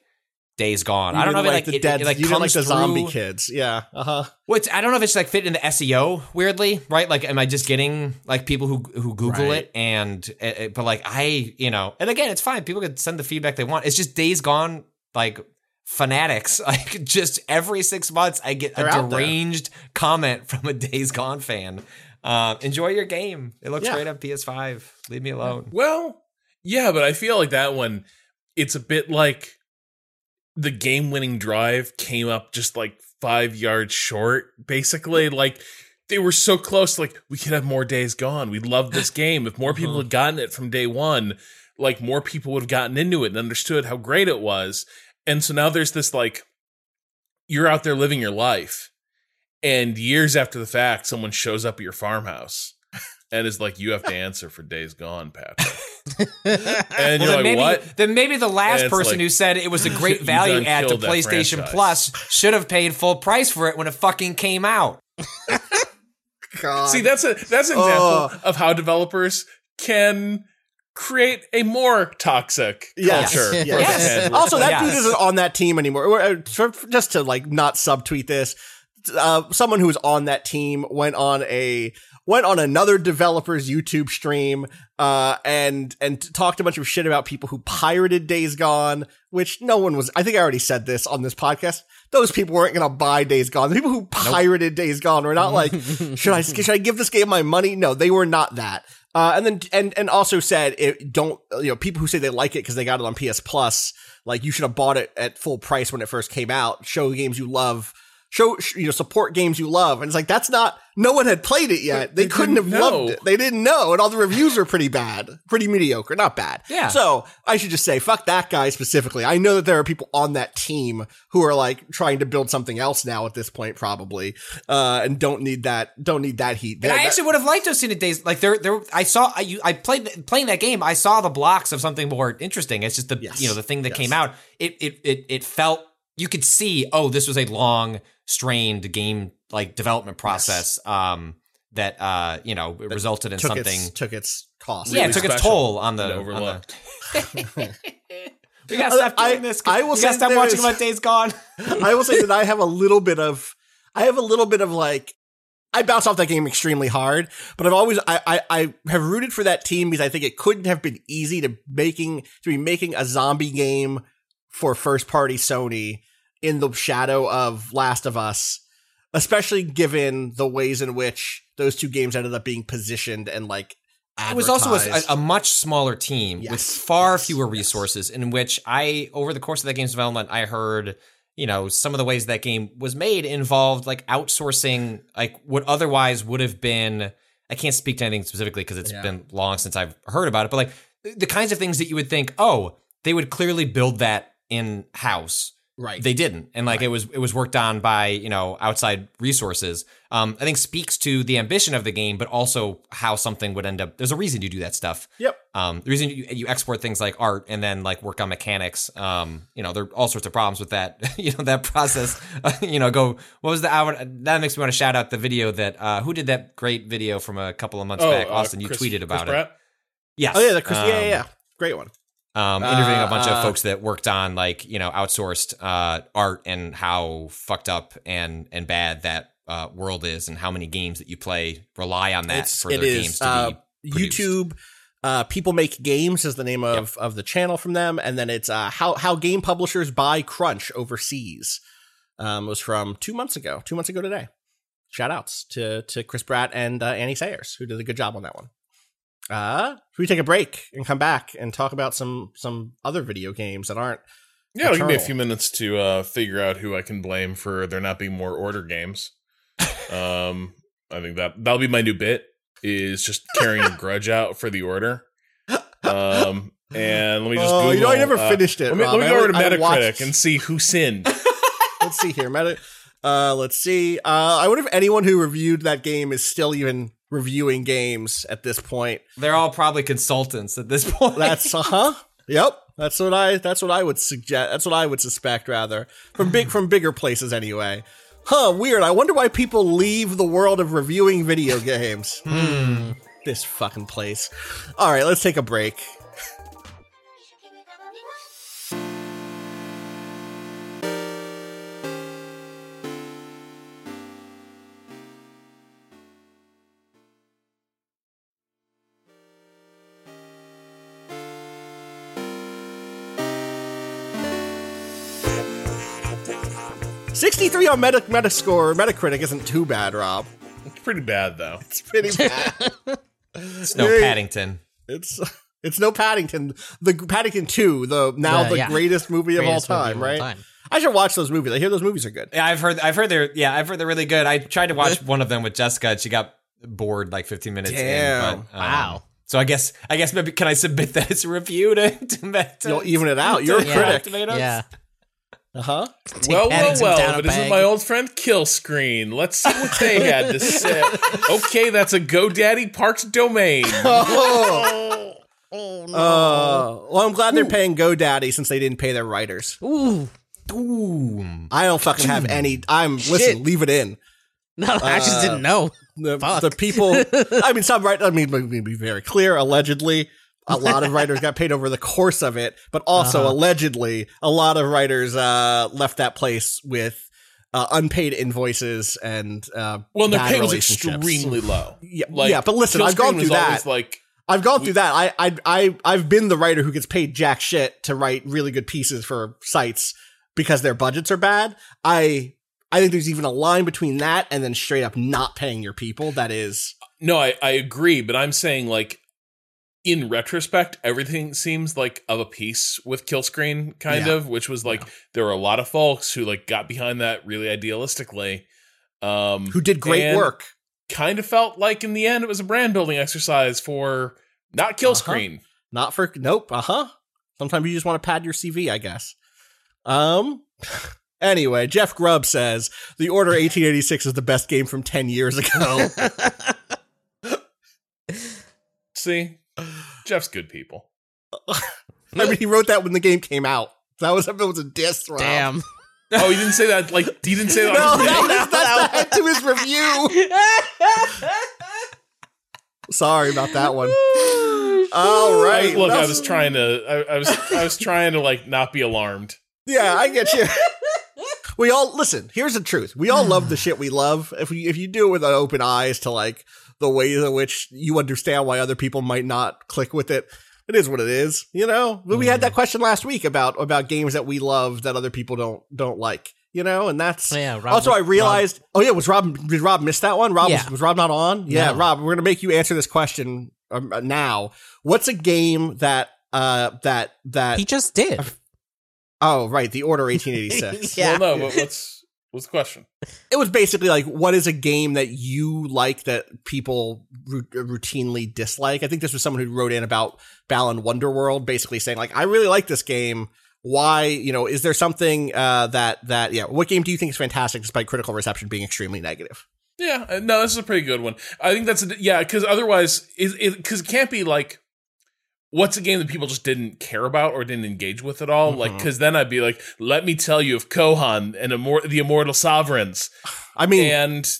Days Gone. You I don't know didn't if it, like, the it, dead, it, like you didn't like comes the zombie through- kids. Yeah. Uh huh. Well, it's, I don't know if it's like fit into SEO weirdly, right? Like, am I just getting like people who who Google Right. it and, uh, uh, but like I, you know, and again, it's fine. People can send the feedback they want. It's just Days Gone, like fanatics. Like, just every six months, I get They're a out there. deranged comment from a Days Gone fan. Um, enjoy your game. It looks Yeah. great on PS5. Leave me alone. Well, yeah, but I feel like that one, it's a bit like the game winning drive came up just like five yards short, basically. Hmm. Like they were so close, like we could have more days gone. We love this game. If more people uh-huh. had gotten it from day one, like more people would have gotten into it and understood how great it was. And so now there's this like, you're out there living your life, and years after the fact, someone shows up at your farmhouse and is like, "You have to answer for Days Gone, Patrick." and you're then like, maybe "What?" then maybe the last person like, who said it was a great value add to PlayStation. Plus should have paid full price for it when it fucking came out. God. See, that's a that's an example Oh. of how developers can create a more toxic Yes. culture. Yes. firsthand. Also, that dude isn't on that team anymore. Or, uh, for- for- Just to like not subtweet this, uh, someone who was on that team went on a went on another developer's YouTube stream uh, and and talked a bunch of shit about people who pirated Days Gone, which no one was. I think I already said this on this podcast. Those people weren't going to buy Days Gone. The people who pirated Days Gone were not like, should I should I give this game my money? No, they were not that. Uh, and then and and also said it don't you know people who say they like it because they got it on PS Plus like you should have bought it at full price when it first came out. Show games you love. Show you know support games you love. And it's like that's not. No one had played it yet. They, They couldn't have didn't loved it. They didn't know, and all the reviews were pretty bad, pretty mediocre, not bad. Yeah. So I should just say fuck that guy specifically. I know that there are people on that team who are like trying to build something else now at this point, probably, uh, and don't need that. Don't need that heat. And That- I actually would have liked to have seen it days like there there I saw I you I played playing that game I saw the blocks of something more interesting. It's just the Yes. you know the thing that Yes. came out. It it it it felt you could see oh this was a long strained game like development process um that uh you know it resulted in took something its took its cost. yeah, really it took its toll on the, and on the overlooked. We gotta stop I- doing this. I will we say gotta stop watching is- about Days Gone. I will say that I have a little bit of, I have a little bit of like, I bounce off that game extremely hard, but I've always, I, I, I have rooted for that team because I think it couldn't have been easy to making, to be making a zombie game for first party Sony in the shadow of Last of Us, especially given the ways in which those two games ended up being positioned and like, It was also a, a much smaller team with far Yes. fewer Yes. resources. In which I, over the course of that game's development, I heard, you know, some of the ways that game was made involved like outsourcing, like what otherwise would have been. I can't speak to anything specifically because it's Yeah. been long since I've heard about it. But like the kinds of things that you would think, oh, they would clearly build that in house. Right. They didn't, and like it was it was worked on by you know outside resources. Um, I think speaks to the ambition of the game, but also how something would end up. There's a reason you do that stuff. Yep. Um, the reason you, you export things like art and then like work on mechanics. Um, you know, there are all sorts of problems with that. you know, that process. you know, go. What was the hour? That makes me want to shout out the video that uh, who did that great video from a couple of months back. uh, Austin, you Chris- tweeted about Chris it. Bratt? Yes. Oh yeah, the Chris, yeah, yeah, Um, yeah. Great one. Um, interviewing a Uh, bunch uh, of folks that worked on like you know outsourced uh, art and how fucked up and and bad that uh, world is, and how many games that you play rely on that for their is, games to uh, be produced. YouTube. Uh, People make games is the name of, of the channel from them, and then it's uh, how how game publishers buy crunch overseas. Um, was from two months ago. Two months ago today. Shout outs to to Chris Bratt and uh, Anni Sayers who did a good job on that one. Uh, should we take a break and come back and talk about some some other video games that aren't? Yeah, give me a few minutes to uh, figure out who I can blame for there not being more order games. um, I think that that'll be my new bit is just carrying a grudge out for the order. Um, and let me just. Oh, you know, I never uh, finished it, Let me, Rob. let me I go over to Metacritic watched- and see who sinned. let's see here. Meta. Uh, let's see. Uh, I wonder if anyone who reviewed that game is still even reviewing games at this point. They're all probably consultants at this point. That's uh huh. Yep. That's what I. That's what I would suggest. That's what I would suspect, rather from big from bigger places anyway. Huh. Weird. I wonder why people leave the world of reviewing video games. Hmm. This fucking place. All right. Let's take a break. Sixty-three on Meta Metascore Metacritic isn't too bad, Rob. It's pretty bad though. It's pretty bad. it's no Hey. Paddington. It's it's no Paddington. The Paddington Two, the now The- the yeah. greatest movie Greatest of all time, of all right? time. I should watch those movies. I hear those movies are good. Yeah, I've heard. I've heard they're. Yeah, I've heard they're really good. I tried to watch one of them with Jessica. and She got bored like 15 minutes Damn. in. But, um, Wow. So I guess. I guess maybe can I submit that as a review to to, to You'll even it out. You're a to critic. Yeah. Uh huh. well, well, well. a But isn't my old friend Kill Screen? Let's see what they had to say. Okay, that's a GoDaddy Parks domain. Oh. Uh, well, I'm glad they're paying GoDaddy since they didn't pay their writers. Ooh. Ooh. I don't fucking have any. I'm listen. Leave it in. No, I just didn't know. The, Fuck. the people. I mean, some right. I mean, let me be very clear. Allegedly, a lot of writers got paid over the course of it, but also Uh-huh. allegedly, a lot of writers uh, left that place with uh, unpaid invoices and uh, well, and their pay was extremely low. Yeah, yeah, but listen, I've gone through that. Like, I've gone through that. I, I, I, I've been the writer who gets paid jack shit to write really good pieces for sites because their budgets are bad. I, I think there's even a line between that and then straight up not paying your people. That is, no, I, I agree, but I'm saying like in retrospect, everything seems like of a piece with Killscreen, kind Yeah. of, which was like there were a lot of folks who like got behind that really idealistically. Um, who did great and work. Kind of felt like in the end it was a brand building exercise for not Killscreen. Not for, nope. Uh huh. Sometimes you just want to pad your CV, I guess. Um, anyway, Jeff Grubb says the Order 1886 is the best game from 10 years ago. See, Jeff's good people. I mean, he wrote that when the game came out. That was, that was a diss, Rob. Damn. Oh, he didn't say that. Like he didn't say that. No, that was, that's the head to his review. Sorry about that one. All right. I- look, I was trying to. I, I was. I was trying to like not be alarmed. Yeah, I get you. we all listen. Here's the truth: we all love the shit we love. If we, if you do it with open eyes to like the ways in which you understand why other people might not click with it, it is what it is. You know, but we had that question last week about about games that we love that other people don't don't like. You know, and that's Yeah, Rob- also I realized. oh yeah, was Rob did Rob miss that one? Rob Yeah. was, was Rob not on? Yeah, No. Rob, we're gonna make you answer this question um, uh, now. What's a game that uh that that He just did. oh right the Order 1886. Yeah. Well, no, but what's what's the question? it was basically like what is a game that you like that people ru- routinely dislike i think this was someone who wrote in about balan wonderworld basically saying like i really like this game why you know is there something uh that that yeah what game do you think is fantastic despite critical reception being extremely negative Yeah, uh, no, this is a pretty good one. I think that's a, yeah, because otherwise, it because it, can't be like what's a game that people just didn't care about or didn't engage with at all. Like, mm-hmm. because then I'd be like, let me tell you of Kohan and Immor- the Immortal Sovereigns, i mean and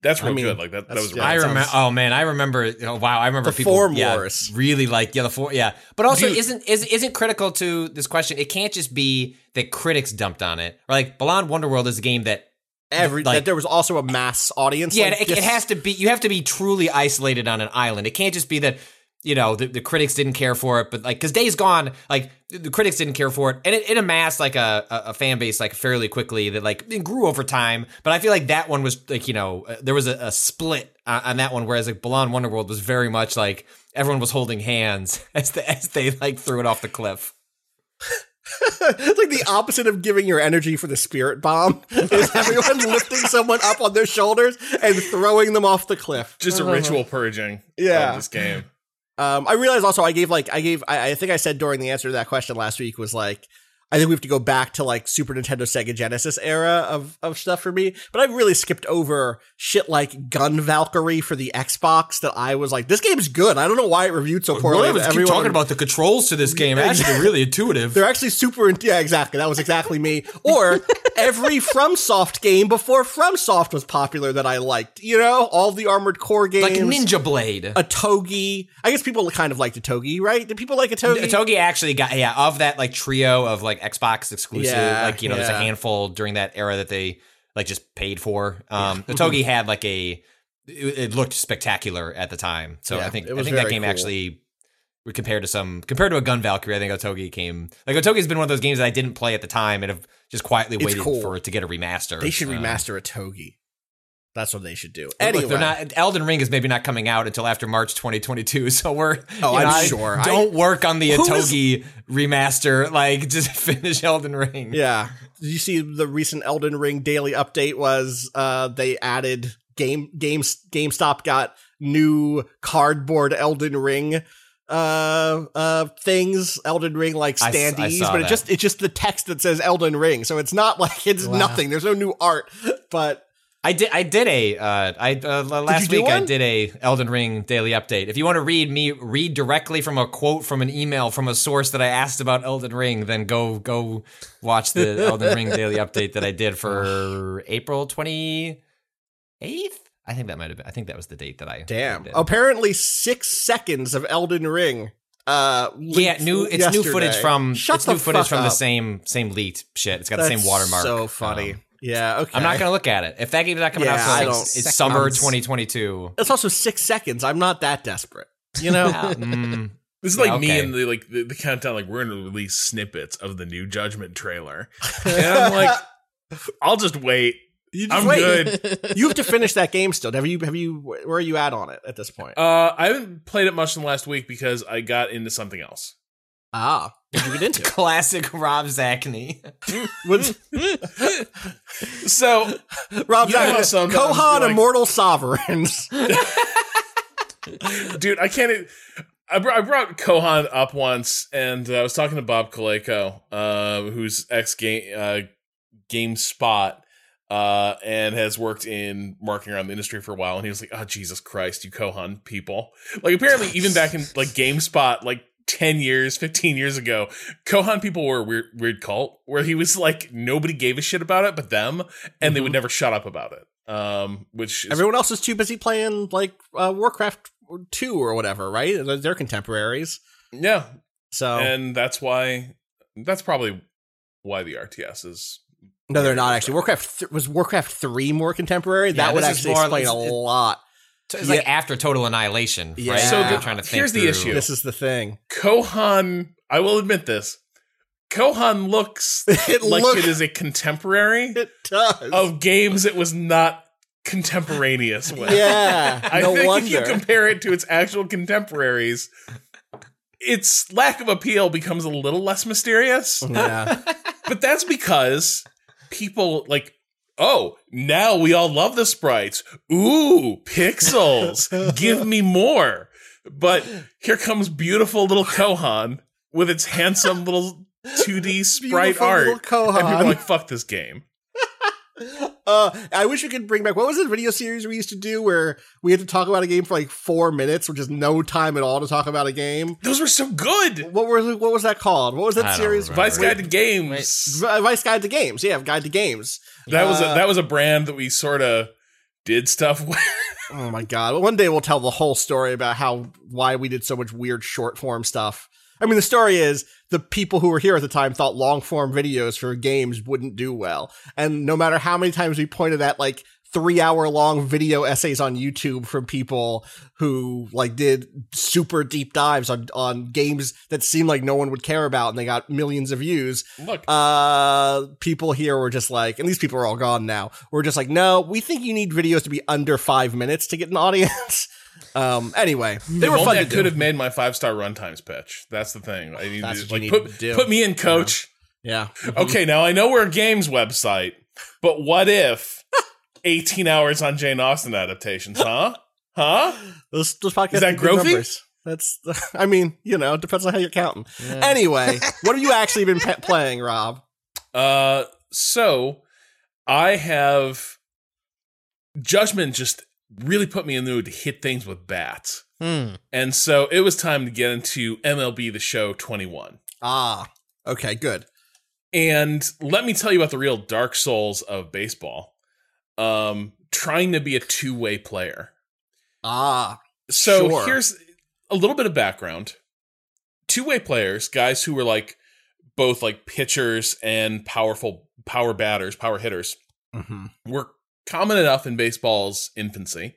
that's I real mean, good. Like that, that was really I remember. sounds- Oh man, I remember. Oh, wow, I remember The people. Form yeah, Wars. really like yeah the four. Yeah, but also Dude. isn't is isn't critical to this question. It can't just be that critics dumped on it. Or like Balan Wonderworld is a game that. every like- that there was also a mass audience Yeah, like, it, it has to be. You have to be truly isolated on an island. It can't just be that you know the, the critics didn't care for it, but like because Days Gone, like the, the critics didn't care for it, and it, it amassed like a, a a fan base like fairly quickly that like it grew over time. But I feel like that one was like you know uh, there was a, a split on, on that one, whereas like Balan Wonderworld was very much like everyone was holding hands as the, as they like threw it off the cliff. it's like the opposite of giving your energy for the spirit bomb is everyone lifting someone up on their shoulders and throwing them off the cliff just a ritual purging. Yeah. of this game. Um, I realized also I gave like I gave I, I think I said during the answer to that question last week was like I think we have to go back to like Super Nintendo, Sega Genesis era of of stuff for me. But I've really skipped over shit like Gun Valkyrie for the Xbox that I was like, this game's good. I don't know why it reviewed so poorly. Keep Everyone- talking about the controls to this game. Actually, really intuitive. they're actually super. Yeah, exactly. That was exactly me. Or every FromSoft game before FromSoft was popular that I liked. You know, all the Armored Core games, like Ninja Blade. Otogi. I guess people kind of liked Otogi, right? Did people like Otogi? A Togi actually got yeah of that like trio of like Xbox exclusive Yeah, like you know there's a handful during that era that they like just paid for. Um, the Togi had like a it, it looked spectacular at the time, so Yeah, I think I think that game cool. actually compared to some compared to a Gun Valkyrie, I think Otogi came like Otogi's been one of those games that I didn't play at the time and have just quietly waited cool. for it to get a remaster. They should Uh, remaster Otogi. That's what they should do. Look, Anyway, they're not. Elden Ring is maybe not coming out until after March 2022. So we're. Oh, I'm know, sure. Don't work on the Who is- Otogi remaster. Like, just finish Elden Ring. Yeah. Did you see the recent Elden Ring daily update was uh they added game games GameStop got new cardboard Elden Ring uh uh things Elden Ring like I s- I standees, saw but it that. just it's just the text that says Elden Ring. So it's not like it's Wow. nothing. There's no new art. But I did. I did a. Uh, I uh, last week I did a Elden Ring daily update. If you want to read me read directly from a quote from an email from a source that I asked about Elden Ring, then go go watch the Elden Ring daily update that I did for April twenty eighth. I think that might have been. I think that was the date that I damn. did. Apparently six seconds of Elden Ring. Uh Yeah, new. It's new footage from. Shut it's the new footage from the same same leaked shit. It's got the same watermark. So funny. Um, yeah, okay. I'm not gonna look at it. If that game's not coming Yeah, out I till don't- it's Seconds. summer 2022. It's also six seconds. I'm not that desperate. You know? Mm, This is like Yeah, me and the like the, the countdown. Like we're gonna release snippets of the new Judgment trailer, and I'm like, I'll just wait. You just I'm wait. good. You have to finish that game still. Have you? Have you? Where are you at on it at this point? Uh, I haven't played it much in the last week because I got into something else. ah, what did you get into? classic Rob Zacny. So Rob You know how Zombie, Kohan like- Immortal Sovereigns. dude, I can't. I brought, I brought Kohan up once, and uh, I was talking to Bob Colayco, uh, who's ex game uh, GameSpot, uh, and has worked in marketing around the industry for a while. And he was like, "Oh Jesus Christ, you Kohan people!" Like apparently, even back in like GameSpot, like ten years, fifteen years ago, Kohan people were a weird, weird cult where he was like nobody gave a shit about it but them, and they would never shut up about it. Um, which is Everyone else is too busy playing like uh, Warcraft two or whatever, right? They're- They're contemporaries. yeah, So and that's why that's probably why the RTS is no, they're not actually. Warcraft th- was Warcraft three more contemporary. Yeah, that would actually more- explain a lot. So it's like after Total Annihilation, Yeah. right? So They're the- trying to think here's the through- issue. This is the thing. Kohan. I will admit this. Kohan looks It like look- it is a contemporary It does. of games it was not contemporaneous with. yeah, I no think wonder. if you compare it to its actual contemporaries, its lack of appeal becomes a little less mysterious. yeah, But that's because people like, oh, now we all love the sprites. Ooh, pixels. Give me more. But here comes beautiful little Kohan with its handsome little 2D sprite Beautiful art. little And people are like, fuck this game. Uh, I wish we could bring back what was the video series we used to do where we had to talk about a game for like four minutes, which is no time at all to talk about a game. Those were so good. What was what was that called? What was that I series? remember. Vice Guide to Games. Vi- Vice Guide to Games. Yeah, Guide to Games. That was a, Uh, that was a brand that we sort of did stuff with. Oh my god! One day we'll tell the whole story about how why we did so much weird short form stuff. I mean, the story is the people who were here at the time thought long form videos for games wouldn't do well, and no matter how many times we pointed at like three hour long video essays on YouTube from people who like did super deep dives on on games that seemed like no one would care about, and they got millions of views. Look, Uh, people here were just like, and these people are all gone now. We're just like, no, we think you need videos to be under five minutes to get an audience. um, anyway, they if were fun I could have made my five star runtimes pitch. That's the thing. I need That's to like you put to put me in, coach. Yeah. Okay, now I know we're a games website, but what if 18 hours on Jane Austen adaptations, huh? Huh? Those, those podcasts Is that growthy? numbers. That's, I mean, you know, it depends on how you're counting. Anyway, what have you actually been pe- playing, Rob? Uh, so I have Judgment just really put me in the mood to hit things with bats. Hmm. And so it was time to get into MLB The Show 21. Ah, okay, good. And let me tell you about the real Dark Souls of baseball. Um, trying to be a two way player. Ah, So Sure. here's a little bit of background. Two way players, guys who were like both like pitchers and powerful power batters, power hitters, hmm were common enough in baseball's infancy.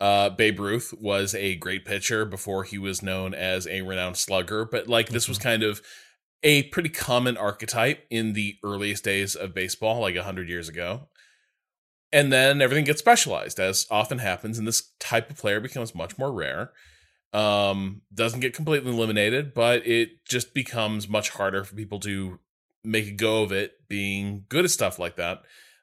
Uh, Babe Ruth was a great pitcher before he was known as a renowned slugger, but like this was kind of a pretty common archetype in the earliest days of baseball, like 100 years ago. And then everything gets specialized, as often happens, and this type of player becomes much more rare. Um, doesn't get completely eliminated, but it just becomes much harder for people to make a go of it being good at stuff like that.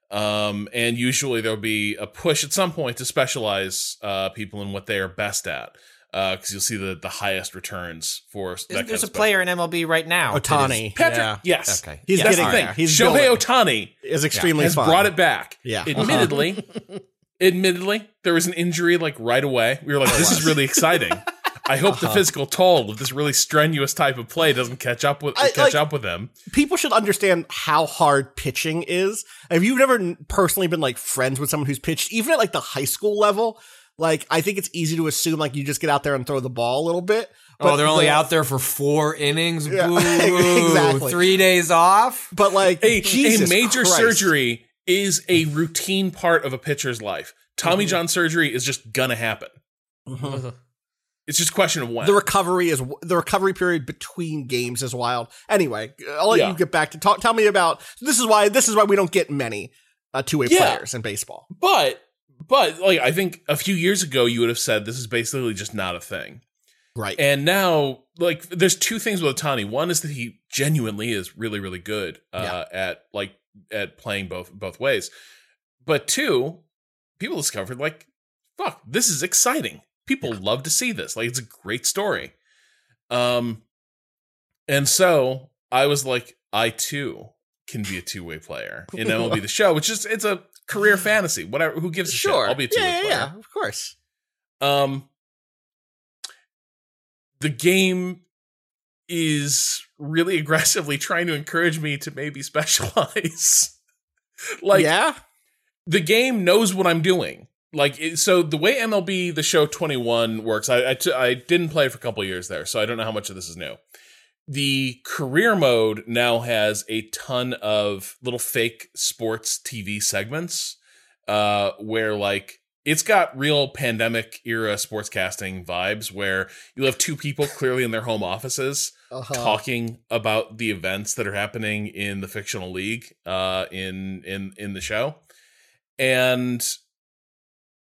Um, and usually there'll be a push at some point to specialize uh, people in what they are best at. Because you'll see the the highest returns for that Isn't kind there's a of player in MLB right now? Ohtani. Patrick, Yeah. yes, Okay. He's that's getting the thing. He's Shohei. Ohtani Is extremely has fun. brought it back. Yeah. Admittedly, admittedly, there was an injury like right away. We were like, this is really exciting. I hope Uh-huh. the physical toll of this really strenuous type of play doesn't catch up with I- catch like- up with him. people should understand how hard pitching is. If you've never personally been like friends with someone who's pitched, even at like the high school level, like I think it's easy to assume like you just get out there and throw the ball a little bit. Oh, they're only the- out there for four innings. Yeah, Boo. exactly. Three days off. But like A, a major Christ. surgery is a routine part of a pitcher's life. Tommy John surgery is just gonna happen. It's just a question of when. The recovery is the recovery period between games is wild. Anyway, I'll let Yeah. you get back to talk. Tell me about this is why this is why we don't get many uh, two way Yeah. players in baseball. but but like I think a few years ago you would have said this is basically just not a thing. Right. And now, like, there's two things with Ohtani. One is that he genuinely is really, really good uh, at like at playing both both ways. But two, people discovered like, fuck, this is exciting. People love to see this. Like, it's a great story. Um, and so I was like, I too can be a two way player in MLB the Show, which is it's a career fantasy. Whatever, who gives a shit? I'll be a two yeah, yeah, player. yeah, of course. Um, the game is really aggressively trying to encourage me to maybe specialize. like, yeah, the game knows what I'm doing. Like, it, so the way MLB The Show 21 works, I I, t- I didn't play for a couple years there, so I don't know how much of this is new. The career mode now has a ton of little fake sports TV segments, uh, where like it's got real pandemic era sportscasting vibes, where you have two people clearly in their home offices uh-huh. talking about the events that are happening in the fictional league uh in in in the show and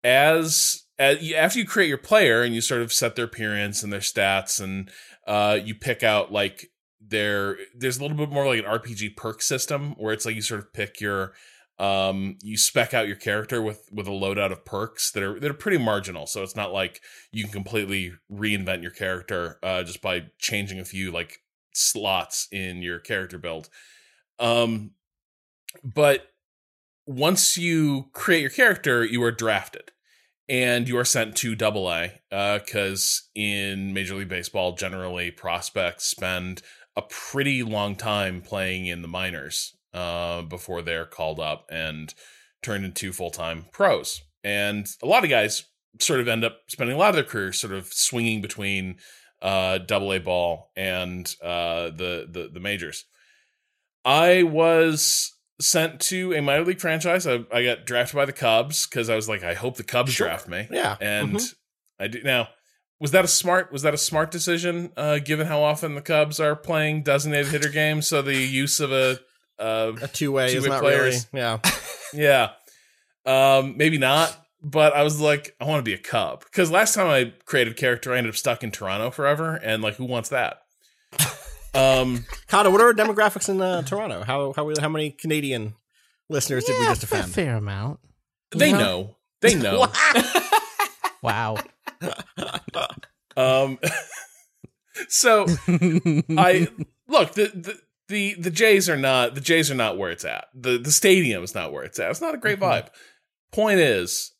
as, as you- after you create your player and you sort of set their appearance and their stats and uh you pick out like their there's a little bit more like an RPG perk system where it's like you sort of pick your um you spec out your character with with a loadout of perks that are that are pretty marginal. So it's not like you can completely reinvent your character uh just by changing a few like slots in your character build. Um but once you create your character you are drafted and you are sent to double a because in major league baseball generally prospects spend a pretty long time playing in the minors uh, before they're called up and turned into full-time pros. And a lot of guys sort of end up spending a lot of their career sort of swinging between uh, double a ball and uh, the, the the majors. I was sent to a minor league franchise i, I got drafted by the cubs because i was like i hope the cubs Sure. draft me Yeah. and Mhm. I do now. Was that a smart? Was that a smart decision? Uh, given how often the Cubs are playing designated hitter games, so the use of a, uh, a two way is not players. really. Yeah. yeah, um, maybe not. But I was like, I want to be a Cub because last time I created a character, I ended up stuck in Toronto forever, and like, who wants that? Um, Cado, what are our demographics in uh, Toronto? How how how many Canadian listeners did we Yeah, just a offend? fair amount. they Yeah. know, they know. Wow. Um, so I look the, the the the Jays are not the Jays are not where it's at. the The stadium is not where it's at. It's not a great vibe. Point is,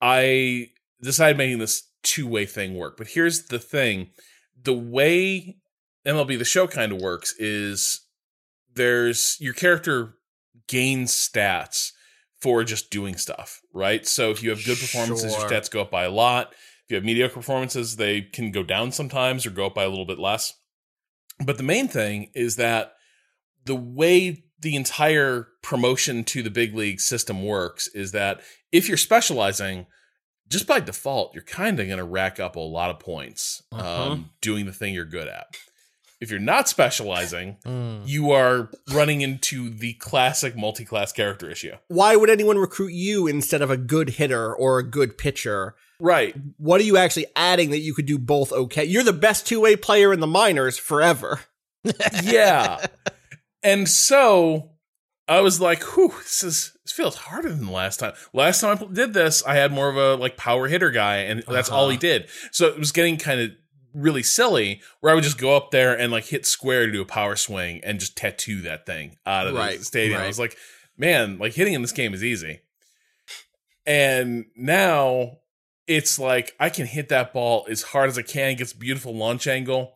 I decided making this two way thing work. But here's the thing: the way MLB the Show kind of works is there's your character gains stats for just doing stuff, right? So if you have good performances, Sure. your stats go up by a lot. If you have mediocre performances, they can go down sometimes or go up by a little bit less. But the main thing is that the way the entire promotion to the big league system works is that if you're specializing, just by default, you're kind of going to rack up a lot of points Uh-huh. um, doing the thing you're good at. If you're not specializing, Mm. you are running into the classic multi-class character issue. Why would anyone recruit you instead of a good hitter or a good pitcher? Right. What are you actually adding that you could do both okay? You're the best two way player in the minors forever. yeah. And so I was like, whew, this is this feels harder than the last time. Last time I did this, I had more of a like power hitter guy, and that's all he did. So it was getting kind of really silly where I would just go up there and like hit square to do a power swing and just tattoo that thing out of Right, the stadium. I was like, man, like hitting in this game is easy. And now it's like I can hit that ball as hard as I can, gets beautiful launch angle,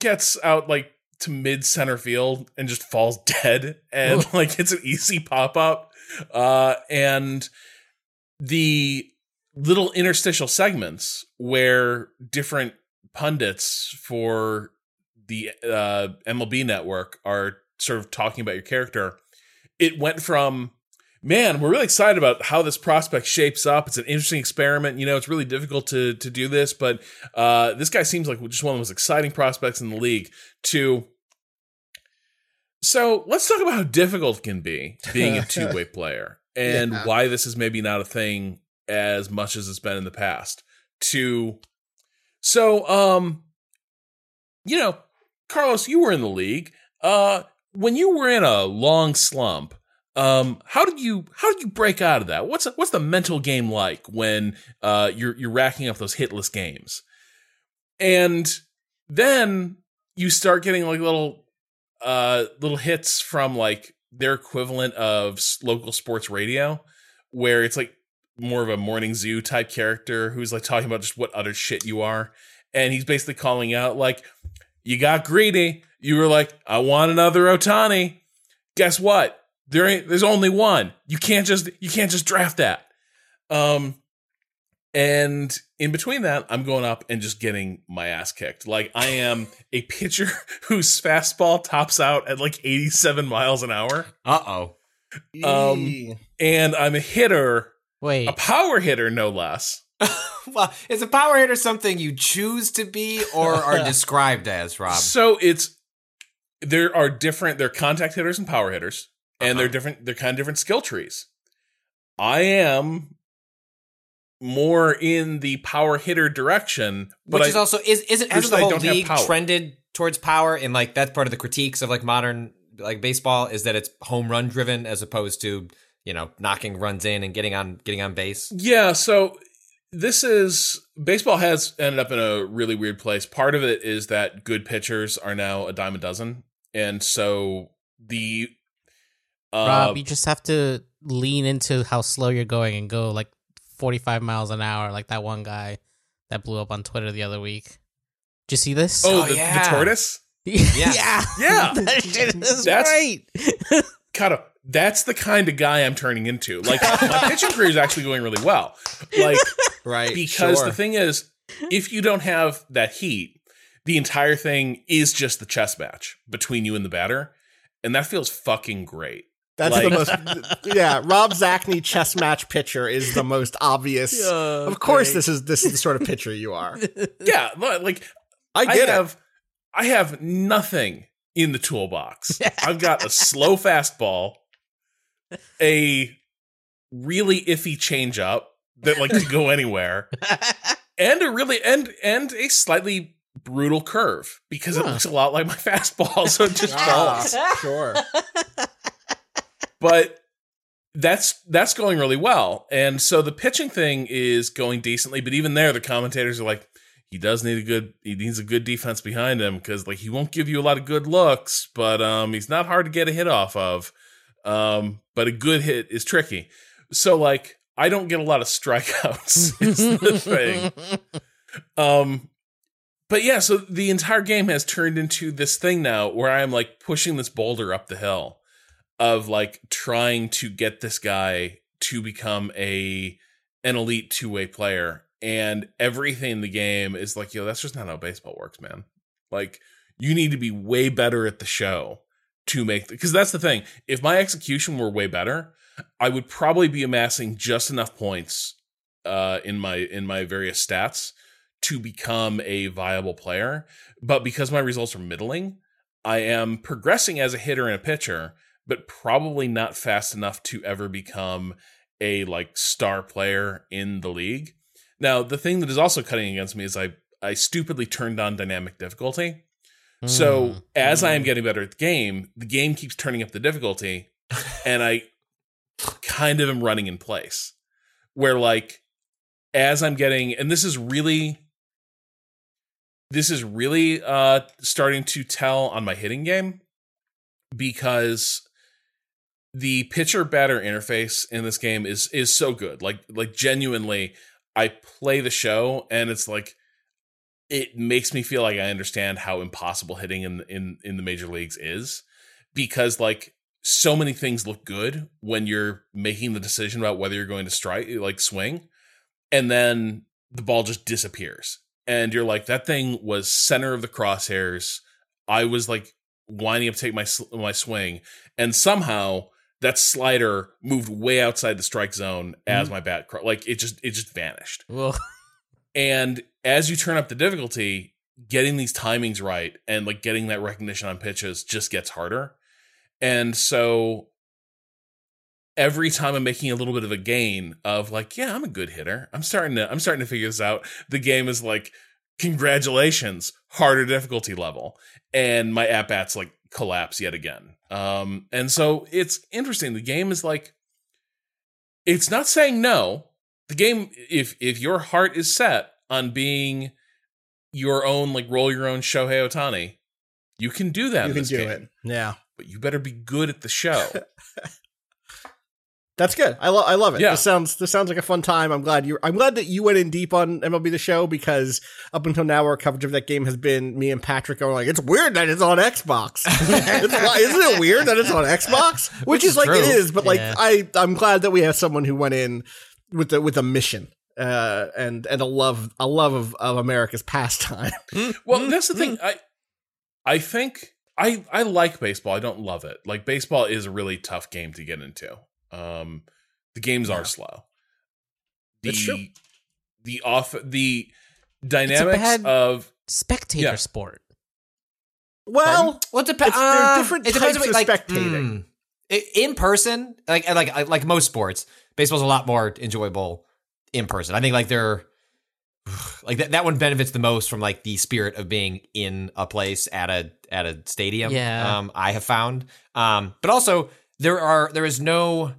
gets out like to mid center field and just falls dead and like it's an easy pop up. Uh and the little interstitial segments where different pundits for the uh MLB network are sort of talking about your character. It went from man, we're really excited about how this prospect shapes up. It's an interesting experiment. You know, it's really difficult to to do this, but uh, this guy seems like just one of the most exciting prospects in the league. To so let's talk about how difficult it can be being a two way player and Yeah. why this is maybe not a thing as much as it's been in the past. To so um, you know, Carlos, you were in the league. Uh, when you were in a long slump, um, how did you how did you break out of that? What's what's the mental game like when uh you're you're racking up those hitless games, and then you start getting like little uh little hits from like their equivalent of local sports radio, where it's like more of a morning zoo type character who's like talking about just what utter shit you are, and he's basically calling out like you got greedy. You were like, I want another Ohtani. Guess what? There ain't there's only one. You can't just you can't just draft that. Um and in between that, I'm going up and just getting my ass kicked. Like I am a pitcher whose fastball tops out at like 87 miles an hour. Uh oh. Um, And I'm a hitter, Wait, a power hitter, no less. Well, is a power hitter something you choose to be or are described as, Rob? So it's there are different they're contact hitters and power hitters, and they're Uh-huh. different they're kind of different skill trees. I am more in the power hitter direction, but Which I, is also is isn't hasn't the whole league trended towards power and like that's part of the critiques of like modern like baseball is that it's home run driven as opposed to you know knocking runs in and getting on getting on base. Yeah, so this is baseball has ended up in a really weird place. Part of it is that good pitchers are now a dime a dozen, and so the uh, Rob, you just have to lean into how slow you're going and go like 45 miles an hour, like that one guy that blew up on Twitter the other week. Did you see this? oh, Oh, the, yeah. the tortoise. yeah, Yeah. that shit is That's- great. kind of that's the kind of guy I'm turning into. Like my pitching career is actually going really well. Like right because sure. the thing is, if you don't have that heat, the entire thing is just the chess match between you and the batter, and that feels fucking great. That's like- the most. Yeah, Rob Zacny chess match pitcher is the most obvious. of course, this is this is the sort of pitcher you are. Yeah, like I I get it. have I have nothing in the toolbox. I've got a slow fastball, a really iffy changeup that like could go anywhere, and a really and and a slightly brutal curve because it looks a lot like my fastball, so it just falls. Ah, sure. But that's that's going really well, and so the pitching thing is going decently. But even there, the commentators are like, he does need a good he needs a good defense behind him because like he won't give you a lot of good looks, but um he's not hard to get a hit off of. Um, but a good hit is tricky. So like I don't get a lot of strikeouts is the thing. Um but yeah, so the entire game has turned into this thing now where I'm like pushing this boulder up the hill of like trying to get this guy to become a an elite two-way player and everything in the game is like yo that's just not how baseball works man. Like you need to be way better at the show to make because that's the thing if my execution were way better i would probably be amassing just enough points uh in my in my various stats to become a viable player but because my results are middling i am progressing as a hitter and a pitcher but probably not fast enough to ever become a like star player in the league now, the thing that is also cutting against me is I I stupidly turned on dynamic difficulty, So Mm. as I am getting better at the game, the game keeps turning up the difficulty, and I kind of am running in place. Where like as I'm getting, and this is really, this is really uh starting to tell on my hitting game because the pitcher batter interface in this game is is so good. Like like genuinely, I play the show and it's like it makes me feel like I understand how impossible hitting in in in the major leagues is because like so many things look good when you're making the decision about whether you're going to strike like swing and then the ball just disappears. And you're like that thing was center of the crosshairs. I was like winding up to take my my swing. And somehow that slider moved way outside the strike zone as mm-hmm. my bat cro- like it just it just vanished Well, and as you turn up the difficulty, getting these timings right and like getting that recognition on pitches just gets harder. And so every time I'm making a little bit of a gain of like, yeah, I'm a good hitter. I'm starting to I'm starting to figure this out. The game is like, congratulations, harder difficulty level. And my at bats like collapse yet again. Um, and so it's interesting. The game is like it's not saying no. The game, if if your heart is set on being your own, like roll your own Shohei Ohtani, you can do that. you in can this do game. it. Yeah. but you better be good at the show. That's good. I love. I love it. Yeah. This sounds. This sounds like a fun time. I'm glad you. I'm glad that you went in deep on MLB the Show because up until now, our coverage of that game has been me and Patrick going like, "It's weird that it's on Xbox. it's, isn't it weird that it's on Xbox? Which, Which is, is like it is, but like Yeah. I, I'm glad that we have someone who went in with the with a mission uh, and and a love a love of, of America's pastime. well, that's the thing. I I think I I like baseball. I don't love it. Like baseball is a really tough game to get into. Um, the games are slow. The It's true. the off the dynamics bad- of spectator Yeah. sport. Well, Well, it depends. It's- there are different it types on of what- like, spectating. mm, in person, like like like most sports, baseball's a lot more enjoyable in person. I think like they're like that, that one benefits the most from like the spirit of being in a place at a at a stadium. Yeah. Um, I have found. Um, but also there are there is no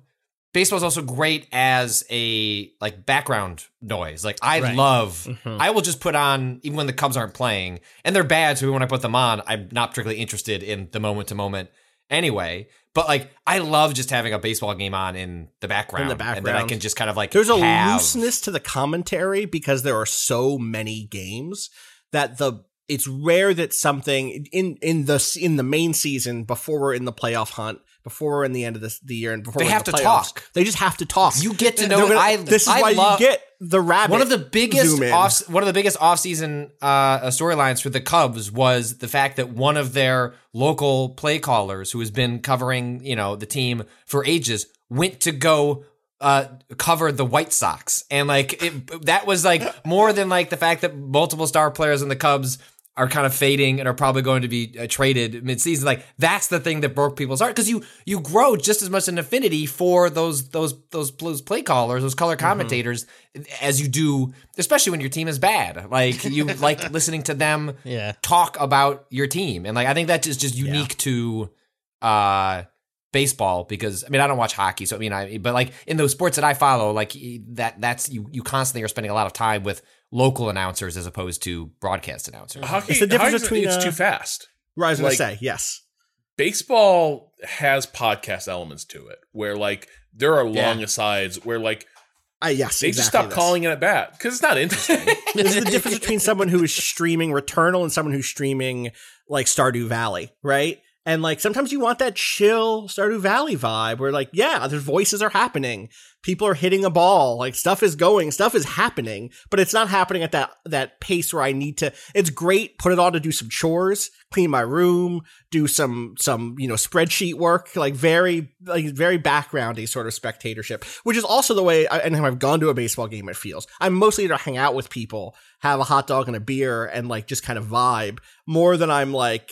baseball is also great as a like background noise. Like I Right. love Mm-hmm. I will just put on even when the Cubs aren't playing and they're bad, so when I put them on, I'm not particularly interested in the moment to moment anyway. But like I love just having a baseball game on in the background. in And then I can just kind of like There's a have- looseness to the commentary because there are so many games that the it's rare that something in in the in the main season before we're in the playoff hunt, before in the end of this the year, and before They have the to playoffs, talk. They just have to talk. You get to know gonna- I this is I why love- you get the rabbit. One of the biggest off one of the biggest offseason uh, uh, storylines for the Cubs was the fact that one of their local play callers, who has been covering you know the team for ages, went to go uh, cover the White Sox, and like it, that was like more than like the fact that multiple star players in the Cubs are kind of fading and are probably going to be uh, traded mid-season. Like that's the thing that broke people's heart because you you grow just as much an affinity for those those those those play callers, those color commentators, as you do, especially when your team is bad. Like you like listening to them Yeah. talk about your team, and like I think that is just unique to uh baseball because I mean I don't watch hockey, so I mean I but like in those sports that I follow, like that that's you you constantly are spending a lot of time with local announcers as opposed to broadcast announcers. hockey. It's the difference between, it's uh, too fast. Right, I was gonna say yes. baseball has podcast elements to it where like there are Yeah. long asides where like I yes, they just stop this. calling it at bat because it's not interesting. This is the difference between someone who is streaming Returnal and someone who's streaming like Stardew Valley, right? And like sometimes you want that chill Stardew Valley vibe where like, yeah, their voices are happening. People are hitting a ball, like stuff is going, stuff is happening, but it's not happening at that that pace where I need to it's great, put it on to do some chores, clean my room, do some some, you know, spreadsheet work, like very like very backgroundy sort of spectatorship, which is also the way I, and I've gone to a baseball game it feels. I'm mostly to hang out with people, have a hot dog and a beer and like just kind of vibe more than I'm like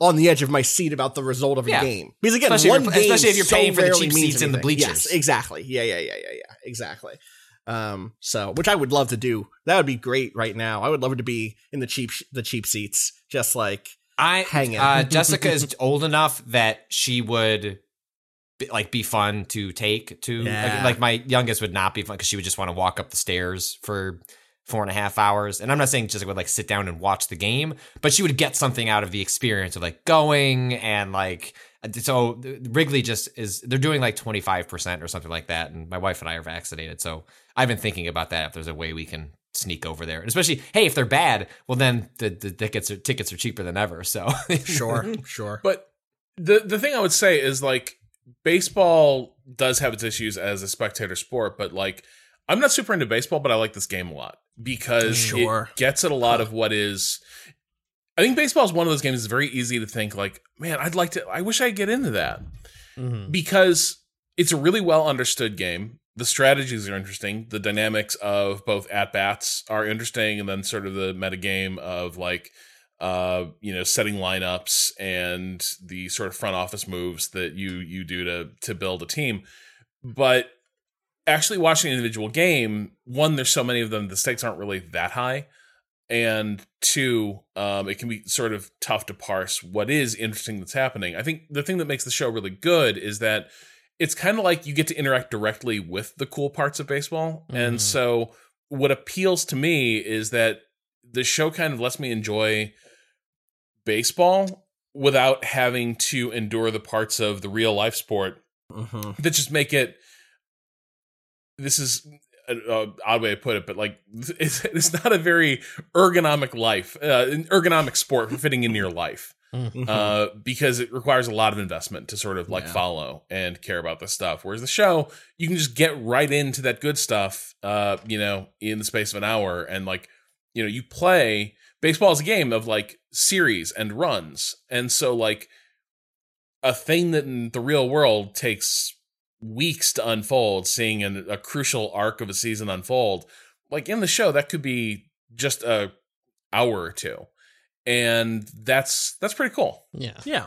on the edge of my seat about the result of a Yeah. game. Because again, Especially if one you're- game especially if you're so paying for the cheap seats in the bleachers. Yes, exactly. Yeah, yeah, yeah, yeah, yeah. Exactly. Um, so which I would love to do. That would be great right now. I would love it to be in the cheap the cheap seats, just like I hanging. Uh, Jessica is old enough that she would be, like be fun to take to Yeah. like, like my youngest would not be fun because she would just want to walk up the stairs for four and a half hours. And I'm not saying Jessica would like sit down and watch the game, but she would get something out of the experience of like going and like so Wrigley just is they're doing like 25% or something like that and my wife and I are vaccinated. So I've been thinking about that if there's a way we can sneak over there. And especially hey, if they're bad, well then the, the tickets are tickets are cheaper than ever. So Sure, sure. But the the thing I would say is like baseball does have its issues as a spectator sport, but like I'm not super into baseball, but I like this game a lot because Sure. it gets at a lot of what is. I think baseball is one of those games. It's very easy to think like, man, I'd like to. I wish I get into that Mhm. because it's a really well understood game. The strategies are interesting. The dynamics of both at bats are interesting, and then sort of the metagame of like, uh, you know, setting lineups and the sort of front office moves that you you do to to build a team. But actually watching an individual game, one, there's so many of them, the stakes aren't really that high. And two, um, it can be sort of tough to parse what is interesting that's happening. I think the thing that makes the show really good is that it's kind of like you get to interact directly with the cool parts of baseball. And Mhm. so what appeals to me is that the show kind of lets me enjoy baseball without having to endure the parts of the real life sport hmm that just make it this is an uh, odd way to put it but like it's, it's not a very ergonomic life uh, an ergonomic sport for fitting into your life Mm-hmm. uh, because it requires a lot of investment to sort of like Yeah. follow and care about this stuff whereas the show you can just get right into that good stuff uh, you know in the space of an hour and like you know you play baseball is a game of like series and runs and so like a thing that in the real world takes weeks to unfold, seeing an, a crucial arc of a season unfold, like in the show, that could be just a hour or two, and that's that's pretty cool. Yeah. Yeah.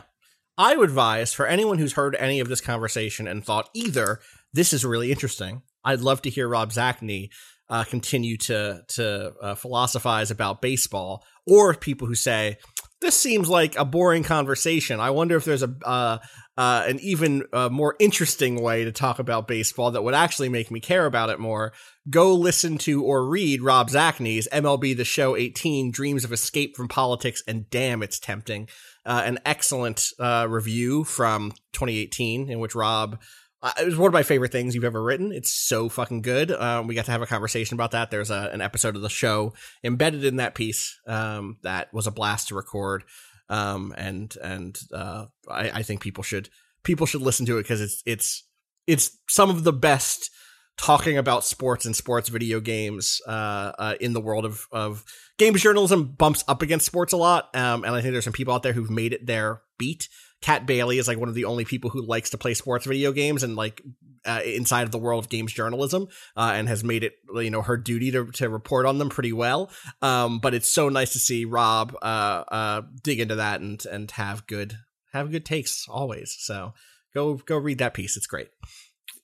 I would advise for anyone who's heard any of this conversation and thought either this is really interesting, I'd love to hear Rob Zacny uh, continue to to uh, philosophize about baseball, or people who say this seems like a boring conversation. I wonder if there's a uh, uh, an even uh, more interesting way to talk about baseball that would actually make me care about it more. Go listen to or read Rob Zacny's MLB The Show 18 Dreams of Escape from Politics, and damn, it's tempting. Uh, an excellent uh, review from 2018 in which Rob. Uh, it was one of my favorite things you've ever written. It's so fucking good. Um, we got to have a conversation about that. There's a, an episode of the show embedded in that piece um, that was a blast to record. Um, and and uh, I, I think people should people should listen to it because it's it's it's some of the best talking about sports and sports video games uh, uh, in the world of of games journalism bumps up against sports a lot. Um, and I think there's some people out there who've made it their beat. Kat Bailey is like one of the only people who likes to play sports video games and like uh, inside of the world of games journalism, uh, and has made it you know her duty to to report on them pretty well. Um, but it's so nice to see Rob uh, uh, dig into that and and have good have good takes always. So go go read that piece. It's great.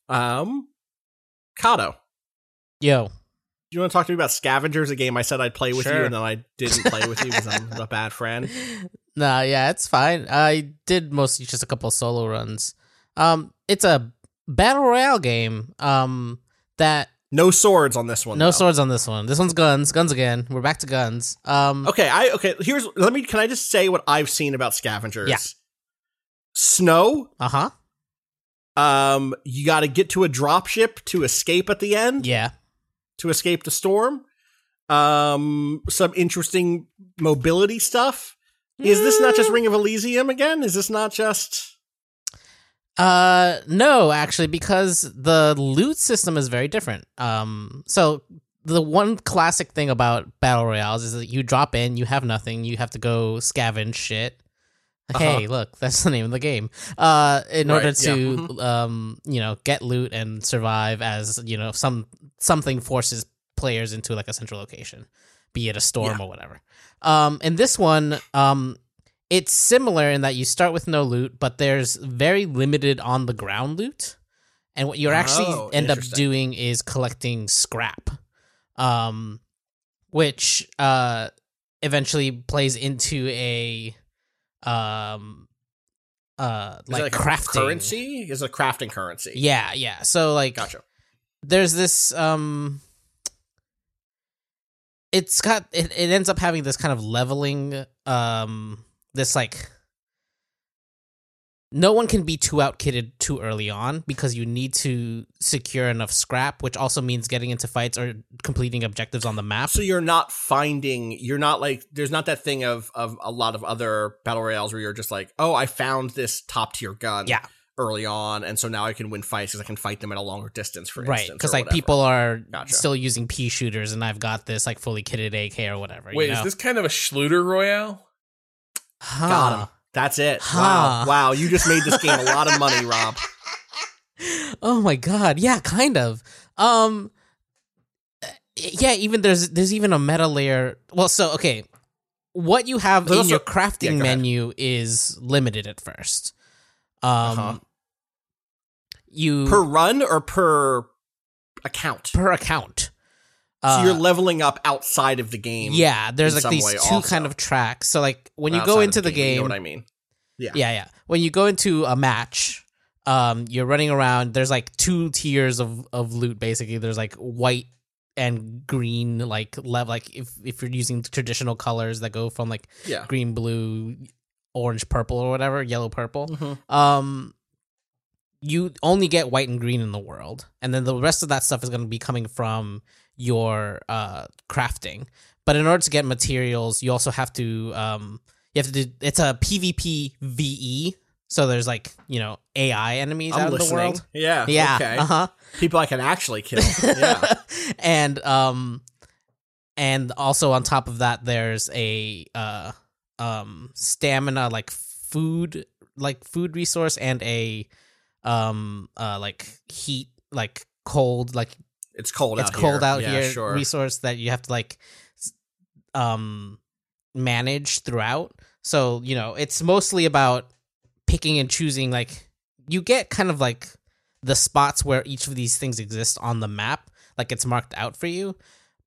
Um, Cado, Yo. do you want to talk to me about Scavengers, a game I said I'd play with you and then I didn't play with you because I'm a bad friend? Nah, yeah, it's fine. I did mostly just a couple solo runs. Um, it's a battle royale game. Um, that No swords on this one. no though. swords on this one. This one's guns, guns again. We're back to guns. Um, Okay, I okay. Here's let me. Can I just say what I've seen about Scavengers? Yeah. Snow. uh huh. Um, you got to get to a dropship to escape at the end. Yeah. To escape the storm. Um, some interesting mobility stuff. Is this not just Ring of Elysium again? Is this not just? Uh, no, actually, because the loot system is very different. Um, so the one classic thing about battle royales is that you drop in, you have nothing, you have to go scavenge shit. Hey, look, that's the name of the game. Uh, in Uh-huh. Right, order yeah, to mhm. um, you know, get loot and survive as you know some something forces players into like a central location, be it a storm Yeah. or whatever. Um, in this one, um, it's similar in that you start with no loot, but there's very limited on the ground loot. And what you're actually Oh, end up doing is collecting scrap. Um which uh eventually plays into a um uh like, a crafting currency? Is a crafting currency? Yeah, yeah. So like Gotcha. there's this um it's got it, it ends up having this kind of leveling um this like no one can be too outkitted too early on because you need to secure enough scrap which also means getting into fights or completing objectives on the map So you're not finding, you're not like, there's not that thing of of a lot of other battle royales where you're just like, oh, I found this top tier gun, Yeah. Early on, and so now I can win fights because I can fight them at a longer distance, for right because like whatever. people are Gotcha. still using pea shooters and i've got this like fully kitted ak or whatever Wait, you know? is this kind of a Schluter Royale? huh. got him. That's it. Huh. Wow, wow, you just made this game a lot of money, Rob. oh my god yeah kind of um yeah even there's there's even a meta layer well so okay what you have There's in also- your crafting Yeah, go ahead. menu is limited at first um Uh-huh. You Per run or per account? per account so you're Uh, leveling up outside of the game. yeah there's like these two also. kind of tracks so like when you outside go into the You game know what I mean? Yeah. yeah yeah when you go into a match um you're running around there's like two tiers of of loot basically there's like white and green like level like if if you're using traditional colors that go from like Yeah. green blue orange purple or whatever yellow purple Mhm. um you only get white and green in the world and then the rest of that stuff is going to be coming from your uh crafting but in order to get materials you also have to um you have to do it's a pvp ve so there's like you know ai enemies I'm out in the world Yeah. yeah Okay. uh-huh People I can actually kill. Yeah. and um and also on top of that there's a uh um stamina like food like food resource and a um uh like heat like cold like It's cold it's out cold here. out yeah, here Sure. resource that you have to like um manage throughout so you know it's mostly about picking and choosing like you get kind of like the spots where each of these things exist on the map like it's marked out for you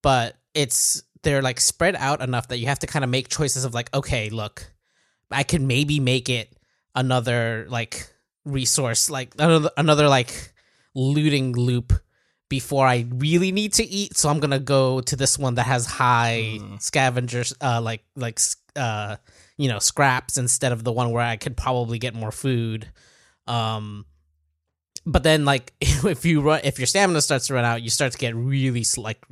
but it's they're like spread out enough that you have to kind of make choices of like okay look i could maybe make it another like resource like another another like looting loop before I really need to eat. So I'm gonna go to this one that has high scavengers, uh, like like uh, you know, scraps instead of the one where I could probably get more food. Um, but then like if you run, if your stamina starts to run out, you start to get really like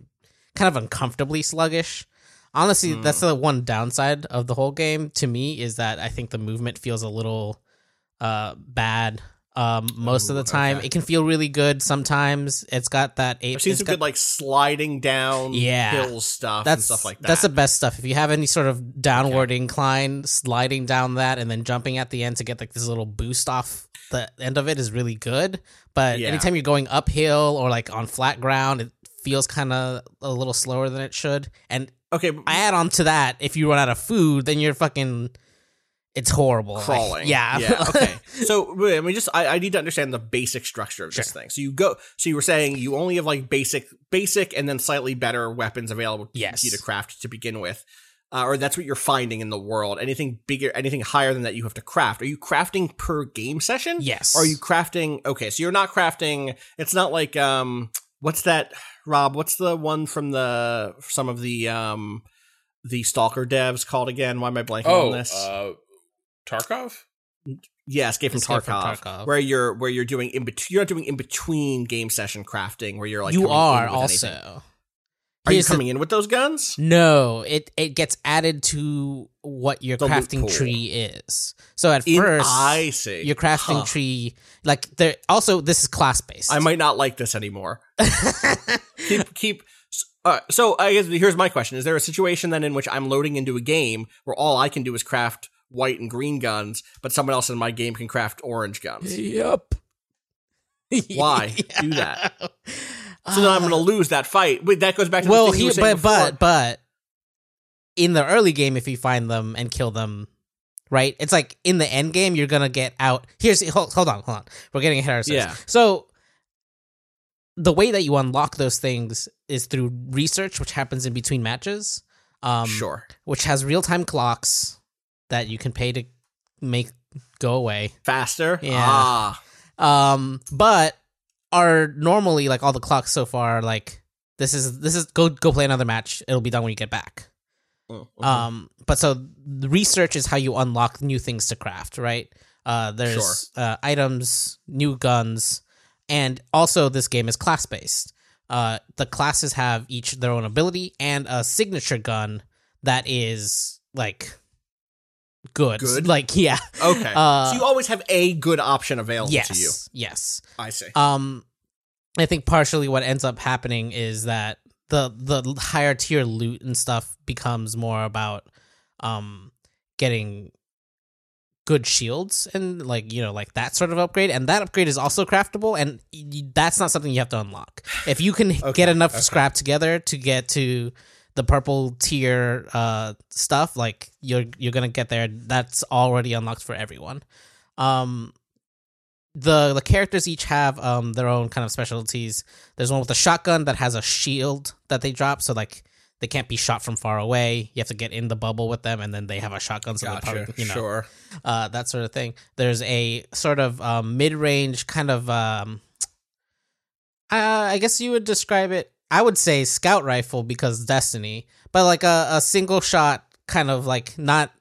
kind of uncomfortably sluggish. Honestly, that's the one downside of the whole game to me is that I think the movement feels a little uh bad um most of the time okay. it can feel really good sometimes it's got that I've seen some got- good like sliding down Yeah. hill stuff that's and stuff like that. that's the best stuff if you have any sort of downward incline sliding down that and then jumping at the end to get like this little boost off the end of it is really good but Yeah. anytime you're going uphill or like on flat ground it feels kind of a little slower than it should and okay, I add on to that if you run out of food then you're fucking it's horrible crawling. yeah Yeah. Okay. so I mean, just I, I need to understand the basic structure of this Sure. thing. So you go. So you were saying you only have like basic, basic, and then slightly better weapons available Yes. to you to craft to begin with. Uh, or that's what you're finding in the world. Anything bigger, anything higher than that, you have to craft. Are you crafting per game session? Yes. Or are you crafting? Okay, so you're not crafting. It's not like um, what's that, Rob? What's the one from the some of the um, the Stalker devs called again? Why am I blanking Oh, on this? uh, Tarkov? Yeah, Escape from, Escape from Tarkov, Tarkov. where you're where you're doing in between. You're not doing in between game session crafting, where you're like you are also anything. Are you Here's the- coming in with those guns? No, it it gets added to what your The crafting pool. tree is. So at In- first, I see. your crafting Huh. tree, like there. Also, this is class based. I might not like this anymore. keep keep. Uh, so I guess here's my question: Is there a situation then in which I'm loading into a game where all I can do is craft white and green guns, but someone else in my game can craft orange guns? Yep. Why do that? So then I'm going to lose that fight. Wait, that goes back to the well, he, but but but in the early game, if you find them and kill them, right? It's like in the end game, you're gonna get out. Here's hold, hold on, hold on. We're getting ahead of ourselves. Yeah. So the way that you unlock those things is through research, which happens in between matches. Um, sure. which has real time clocks that you can pay to make go away. Faster. Yeah. Ah. Um, but are normally like all the clocks so far like this is this is go go play another match. It'll be done when you get back. Mm, Um, but so the research is how you unlock new things to craft, right? Uh, there's uh, items, new guns, and also this game is class based. Uh, the classes have each their own ability and a signature gun that is like good. Good? Like yeah. Okay. Uh, so you always have a good option available yes. to you. Yes. Yes. I see. Um, I think partially what ends up happening is that the the higher tier loot and stuff becomes more about um getting good shields and like you know like that sort of upgrade and that upgrade is also craftable and y- that's not something you have to unlock if you can get enough scrap together to get to the purple tier uh stuff like you're you're gonna get there that's already unlocked for everyone um the the characters each have um their own kind of specialties. There's one with a shotgun that has a shield that they drop, so like they can't be shot from far away. You have to get in the bubble with them, and then they have a shotgun, so they Gotcha. probably you know Sure. uh, that sort of thing. There's a sort of um, mid range kind of um, uh, I guess you would describe it. I would say scout rifle because Destiny, but like a, a single shot kind of like not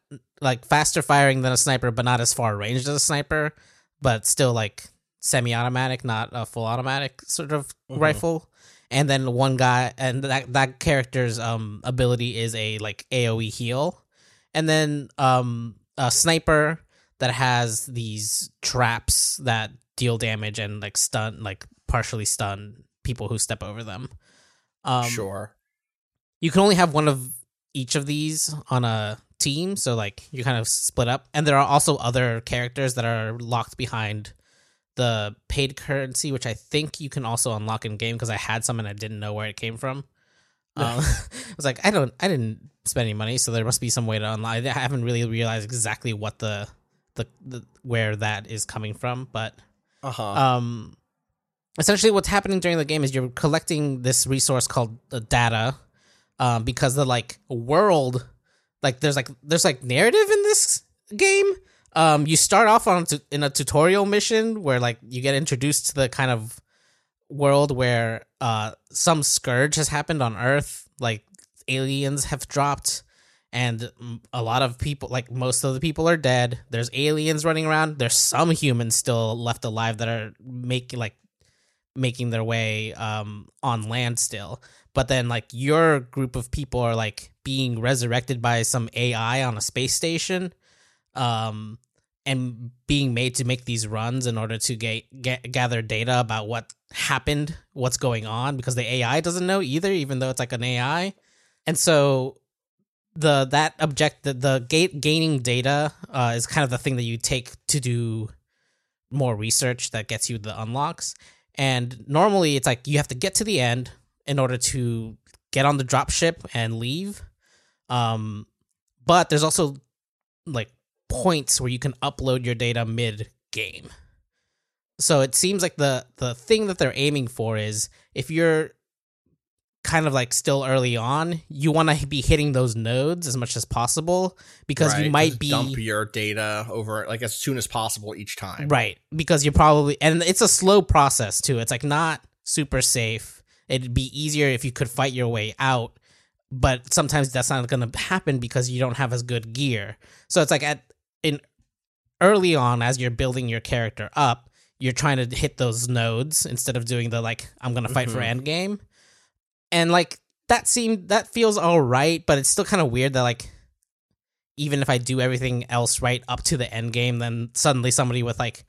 like faster firing than a sniper, but not as far ranged as a sniper, but still like semi automatic, not a full automatic sort of rifle. And then one guy and that that character's um ability is a like AoE heal. And then um a sniper that has these traps that deal damage and like stun like partially stun people who step over them. Um sure. you can only have one of each of these on a team so like you kind of split up and there are also other characters that are locked behind the paid currency which i think you can also unlock in game because i had some and i didn't know where it came from um, i was like i don't i didn't spend any money so there must be some way to unlock it. i haven't really realized exactly what the the, the where that is coming from but Uh huh. um essentially what's happening during the game is you're collecting this resource called the data um because the like world like there's like there's like narrative in this game. Um you start off on tu- in a tutorial mission where like you get introduced to the kind of world where uh some scourge has happened on earth like aliens have dropped and a lot of people like most of the people are dead. There's aliens running around. There's some humans still left alive that are making like making their way um on land still but then like your group of people are like being resurrected by some AI on a space station um and being made to make these runs in order to get, get gather data about what happened, what's going on because the AI doesn't know either even though it's like an AI. And so the that object the, the gate gaining data uh, is kind of the thing that you take to do more research that gets you the unlocks. And normally it's like you have to get to the end in order to get on the drop ship and leave. Um, but there's also like points where you can upload your data mid game. So it seems like the the thing that they're aiming for is if you're kind of like still early on, you want to be hitting those nodes as much as possible because Right, you might just be dump your data over like as soon as possible each time. Right, because you're probably and it's a slow process too. It's like not super safe. It'd be easier if you could fight your way out, but sometimes that's not going to happen because you don't have as good gear. So it's like at in early on as you're building your character up, you're trying to hit those nodes instead of doing the like I'm going to fight for Mhm. end game. And like that seemed that feels all right, but it's still kind of weird that like even if I do everything else right up to the end game, then suddenly somebody with like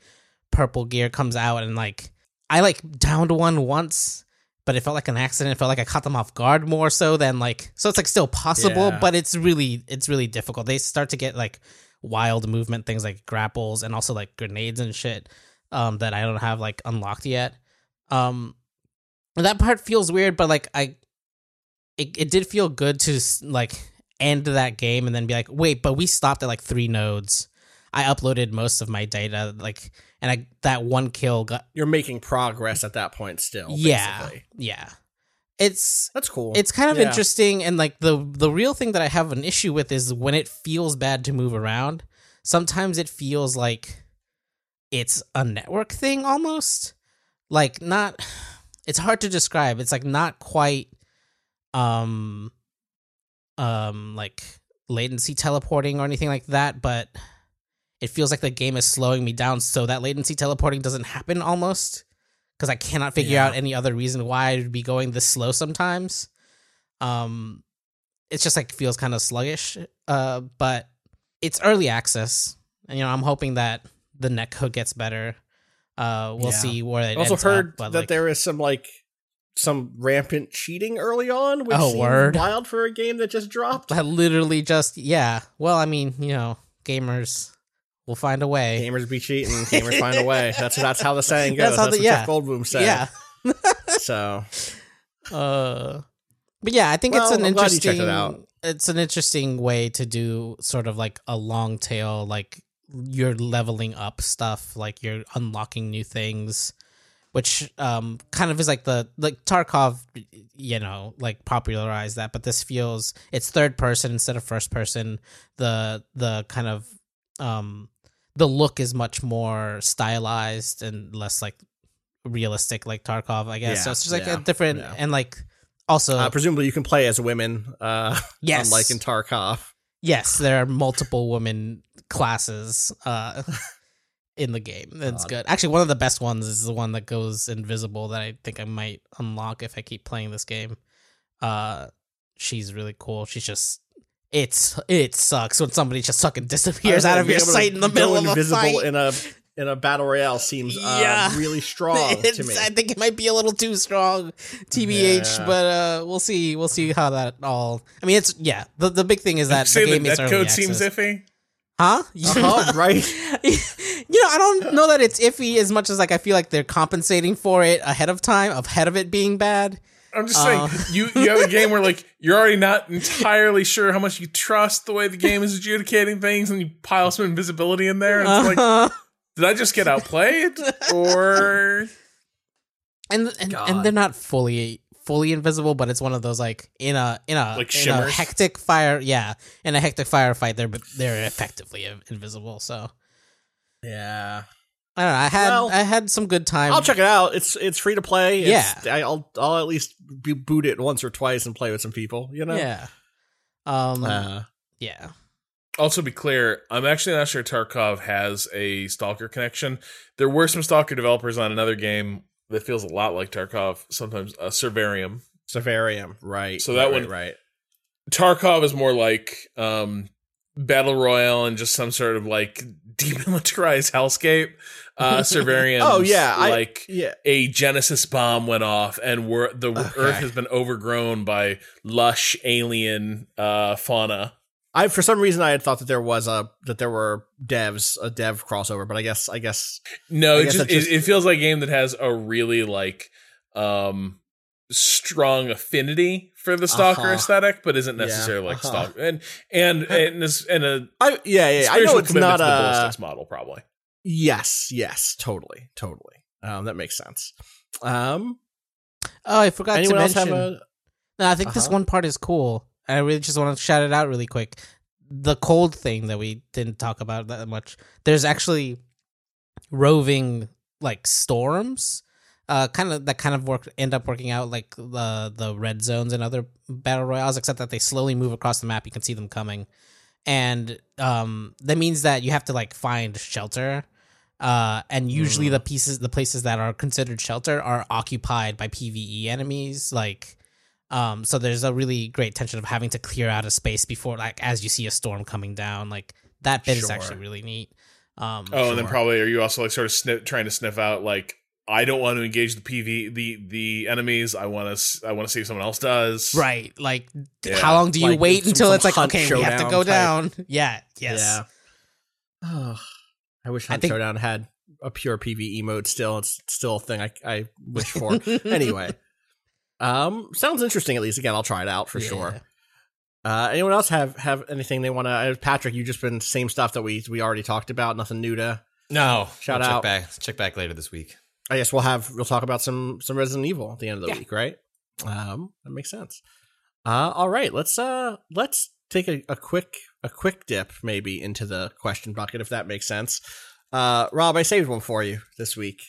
purple gear comes out and like I like downed one once, but it felt like an accident. It felt like I caught them off guard more so than like so it's like still possible, Yeah. but it's really it's really difficult. They start to get like wild movement things like grapples and also like grenades and shit um that I don't have like unlocked yet. Um that part feels weird, but like I it, it did feel good to like end that game and then be like, wait, but we stopped at like three nodes. I uploaded most of my data, like, and I that one kill got You're making progress at that point still. yeah, basically. yeah. It's That's cool. it's kind of Yeah. interesting, and like the the real thing that I have an issue with is when it feels bad to move around. sometimes it feels like it's a network thing almost. Like not it's hard to describe. It's like not quite um um like latency teleporting or anything like that, but it feels like the game is slowing me down so that latency teleporting doesn't happen almost because I cannot figure Yeah. out any other reason why I'd be going this slow sometimes. Um, it's just like feels kind of sluggish. Uh, but it's early access, and you know I'm hoping that the netcode gets better. Uh, we'll Yeah. see where it I also heard up, that like, there is some like some rampant cheating early on, which Oh, word. wild for a game that just dropped. I literally just yeah. Well, I mean, you know, gamers will find a way. Gamers be cheating, gamers find a way. That's that's how the saying goes. That's That's, how the- what yeah. Jeff Goldblum said. Yeah. So Uh, but yeah, I think Well, it's an I'm interesting. it. It's an interesting way to do sort of like a long tail, like you're leveling up stuff, like you're unlocking new things, which um kind of is like the like Tarkov, you know, like popularized that. But this feels it's third person instead of first person. The the kind of um the look is much more stylized and less like realistic like Tarkov, I guess. so it's just like yeah, a different yeah. and like also uh, presumably you can play as women. Uh, yes, unlike in Tarkov. Yes, there are multiple women classes uh in the game. That's God. good. Actually, one of the best ones is the one that goes invisible that I think I might unlock if I keep playing this game. Uh she's really cool. She's just it's it sucks when somebody just fucking disappears out of your being able to sight in the middle of a invisible fight. in a in a battle royale seems uh, Yeah. really strong to me. I think it might be a little too strong, tbh. Yeah. But uh, we'll see. We'll see how that all. I mean, it's yeah. The the big thing is that Say the the game is early netcode seems iffy. huh? Uh-huh, right. you know, I don't know that it's iffy as much as like I feel like they're compensating for it ahead of time, ahead of it being bad. I'm just saying, Uh. you you have a game where like you're already not entirely sure how much you trust the way the game is adjudicating things, and you pile some invisibility in there, and it's like, Uh-huh. Did I just get outplayed, or and and, and they're not fully fully invisible, but it's one of those like in a in a Like in a hectic fire. Yeah, in a hectic firefight, they're they're effectively invisible. So yeah. I don't know. I had Well, I had some good time. I'll check it out. It's it's free to play. It's, Yeah. I- I'll I'll at least boot it once or twice and play with some people. You know. Yeah. Um. Uh, yeah. Also, be clear, I'm actually not sure Tarkov has a Stalker connection. There were some Stalker developers on another game that feels a lot like Tarkov, sometimes uh, Survarium. Survarium, right? So that right, one- right? Tarkov is more like um, Battle Royale and just some sort of like demilitarized hellscape. Uh, Survarium, Oh, yeah, I- like Yeah. a Genesis bomb went off, and we're, the Okay. Earth has been overgrown by lush alien uh, fauna. I for some reason I had thought that there was a that there were devs a dev crossover, but I guess I guess No, I it guess just, just- it, it feels like a game that has a really like um strong affinity for the stalker Uh-huh. aesthetic, but isn't Yeah, necessarily like uh-huh. stalker and and and, this, and a I yeah yeah I know it's not to the a ballistics model probably. yes yes totally totally um that makes sense. Um, Oh, I forgot anyone to else mention. have a No, I think this Uh-huh. one part is cool. I really just want to shout it out really quick. The cold thing that we didn't talk about that much. There's actually roving like storms, uh, kind of that kind of work end up working out like the the red zones and other battle royales, except that they slowly move across the map. You can see them coming, and um, that means that you have to like find shelter. Uh, and usually the pieces, the places that are considered shelter are occupied by PVE enemies, like um, so there's a really great tension of having to clear out a space before, like, as you see a storm coming down. Like that bit is actually really neat. Um, Oh, and then probably are you also like sort of sniff, trying to sniff out like I don't want to engage the PV the the enemies. I want to I want to see if someone else does. right? Like, Yeah. how long do you Like wait some- until some it's like, okay, we have to go type. down? Yeah. Yes. yeah. Oh, I wish I think- Showdown had a pure PVE mode. Still, it's still a thing I I wish for. anyway, um, sounds interesting. At least again, I'll try it out for Yeah. sure. Uh, anyone else have have anything they want to? Patrick, you just been same stuff that we we already talked about. Nothing new to. No, Shout I'll out. Check back, check back later this week. I guess we'll have we'll talk about some some Resident Evil at the end of the Yeah. week, right? Um, that makes sense. Uh, all right, let's uh let's take a, a quick a quick dip maybe into the question bucket if that makes sense. Uh, Rob, I saved one for you this week.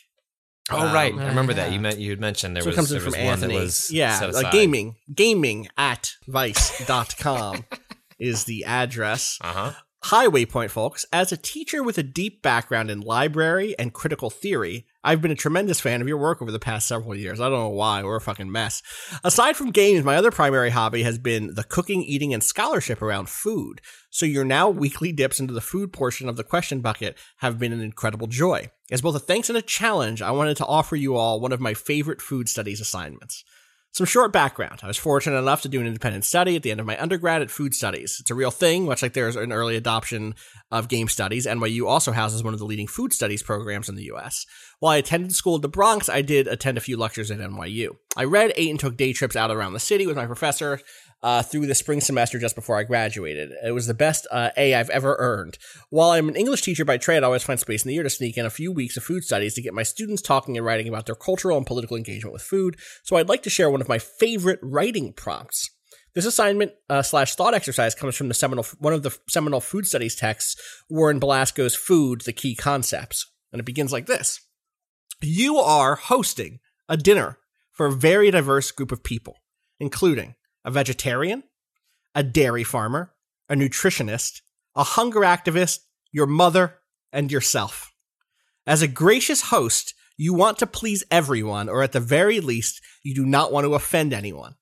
Oh right, Um, I remember that you meant you had mentioned there so was, comes there from was one Anthony. that was yeah, like gaming, gaming at vice.com is the address. Uh huh. Hi, Waypoint folks. As a teacher with a deep background in library and critical theory, I've been a tremendous fan of your work over the past several years. I don't know why. We're a fucking mess. Aside from games, my other primary hobby has been the cooking, eating, and scholarship around food. So your now weekly dips into the food portion of the question bucket have been an incredible joy. As both a thanks and a challenge, I wanted to offer you all one of my favorite food studies assignments. Some short background. I was fortunate enough to do an independent study at the end of my undergrad at Food Studies. It's a real thing, much like there's an early adoption of game studies. NYU also houses one of the leading food studies programs in the US. While I attended school at the Bronx, I did attend a few lectures at NYU. I read, ate, and took day trips out around the city with my professor uh, through the spring semester just before I graduated. It was the best uh, A I've ever earned. While I'm an English teacher by trade, I always find space in the year to sneak in a few weeks of food studies to get my students talking and writing about their cultural and political engagement with food. So I'd like to share one of my favorite writing prompts. This assignment uh, slash thought exercise comes from the seminal one of the seminal food studies texts, Warren Belasco's "Food: The Key Concepts," and it begins like this: You are hosting a dinner for a very diverse group of people, including a vegetarian, a dairy farmer, a nutritionist, a hunger activist, your mother, and yourself. As a gracious host, you want to please everyone, or at the very least, you do not want to offend anyone.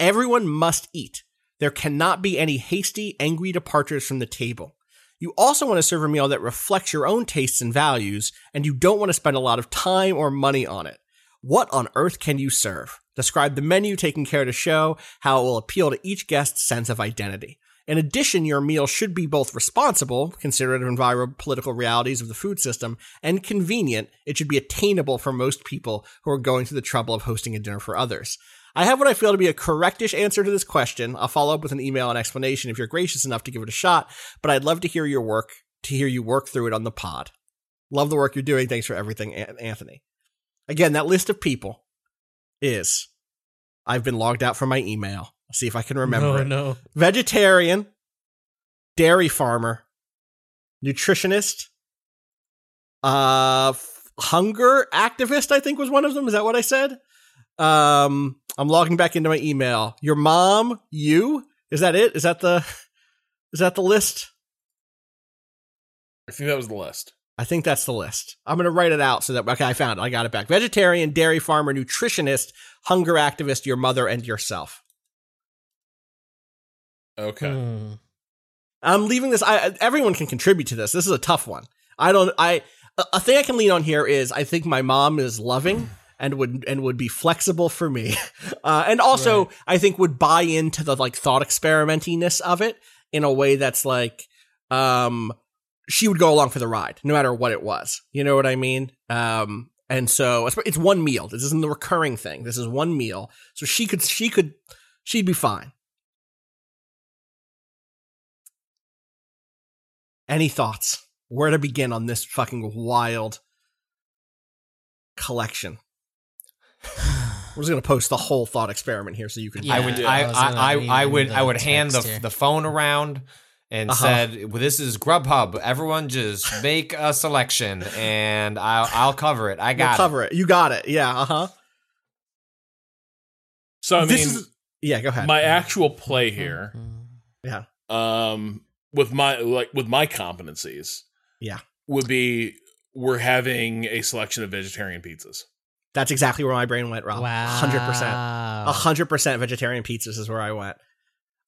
Everyone must eat. There cannot be any hasty, angry departures from the table. You also want to serve a meal that reflects your own tastes and values, and you don't want to spend a lot of time or money on it. What on earth can you serve? Describe the menu taking care to show how it will appeal to each guest's sense of identity. In addition, your meal should be both responsible, considering the environmental political realities of the food system, and convenient. It should be attainable for most people who are going through the trouble of hosting a dinner for others. I have what I feel to be a correctish answer to this question. I'll follow up with an email and explanation if you're gracious enough to give it a shot, but I'd love to hear your work, to hear you work through it on the pod. Love the work you're doing. Thanks for everything, Anthony. Again, that list of people is I've been logged out from my email. I'll see if I can remember no, it. no. Vegetarian, dairy farmer, nutritionist, uh, f- hunger activist, I think was one of them. Is that what I said? Um, I'm logging back into my email. Your mom, you? Is that it? Is that the, is that the list? I think that was the list. I think that's the list. I'm going to write it out so that, okay, I found it. I got it back. Vegetarian, dairy farmer, nutritionist, hunger activist, your mother, and yourself. Okay. Hmm. I'm leaving this. I everyone can contribute to this. This is a tough one. I don't. I, a thing I can lean on here is I think my mom is loving and would and would be flexible for me, uh, and also I think would buy into the like thought experimentiness of it in a way that's like, um, she would go along for the ride no matter what it was. You know what I mean? Um, and so it's, it's one meal. This isn't the recurring thing. This is one meal. So she could she could she'd be fine. Any thoughts? Where to begin on this fucking wild collection? We're just gonna post the whole thought experiment here so you can. Yeah. I would, Yeah. I, I I, I, I would, I would hand the here. the phone around and Uh-huh. said, well, "This is Grubhub. Everyone just make a selection, and I'll, I'll cover it. I We'll got it." cover it. You got it. Yeah. Uh huh. So I mean, this is. Yeah. Go ahead. my actual play here, yeah. um, with my like with my competencies, Yeah. would be we're having a selection of vegetarian pizzas. That's exactly where my brain went, Rob. Wow. Hundred percent. A hundred percent vegetarian pizzas is where I went.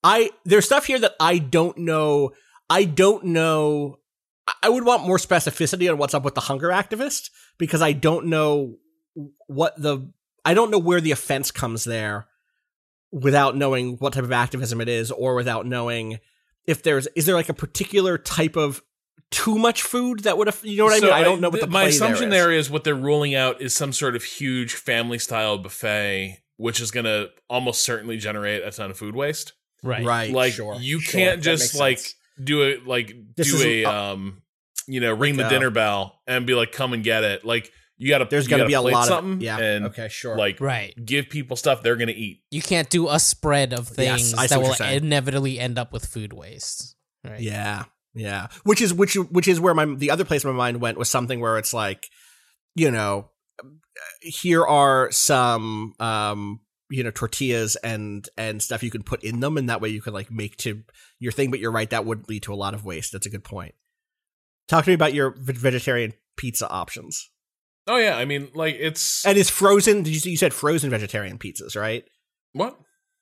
I there's stuff here that I don't know. I don't know. I- would want more specificity on what's up with the hunger activist because I don't know what the I don't know where the offense comes there without knowing what type of activism it is or without knowing if there's is there like a particular type of too much food that would have you know what I mean? I don't know what the my assumption there is. there is what they're ruling out is some sort of huge family style buffet, which is going to almost certainly generate a ton of food waste. Right. right? like sure, you sure, can't that just like sense. do it like This do is- a uh, um you know ring the like, uh, dinner bell and be like come and get it like you gotta There's you going to gotta be a plate lot something of yeah. and okay, sure. like Right. give people stuff they're gonna eat You can't do a spread of things I see that will inevitably end up with food waste. Right. Yeah, yeah. Which is which which is where my the other place my mind went was something where it's like, you know, here are some um you know tortillas and and stuff you can put in them, and that way you can like make to your thing. But you're right, that would lead to a lot of waste. That's a good point. Talk to me about your vegetarian pizza options. Oh yeah, I mean, like it's And it's frozen? Did you you said frozen vegetarian pizzas, right? what?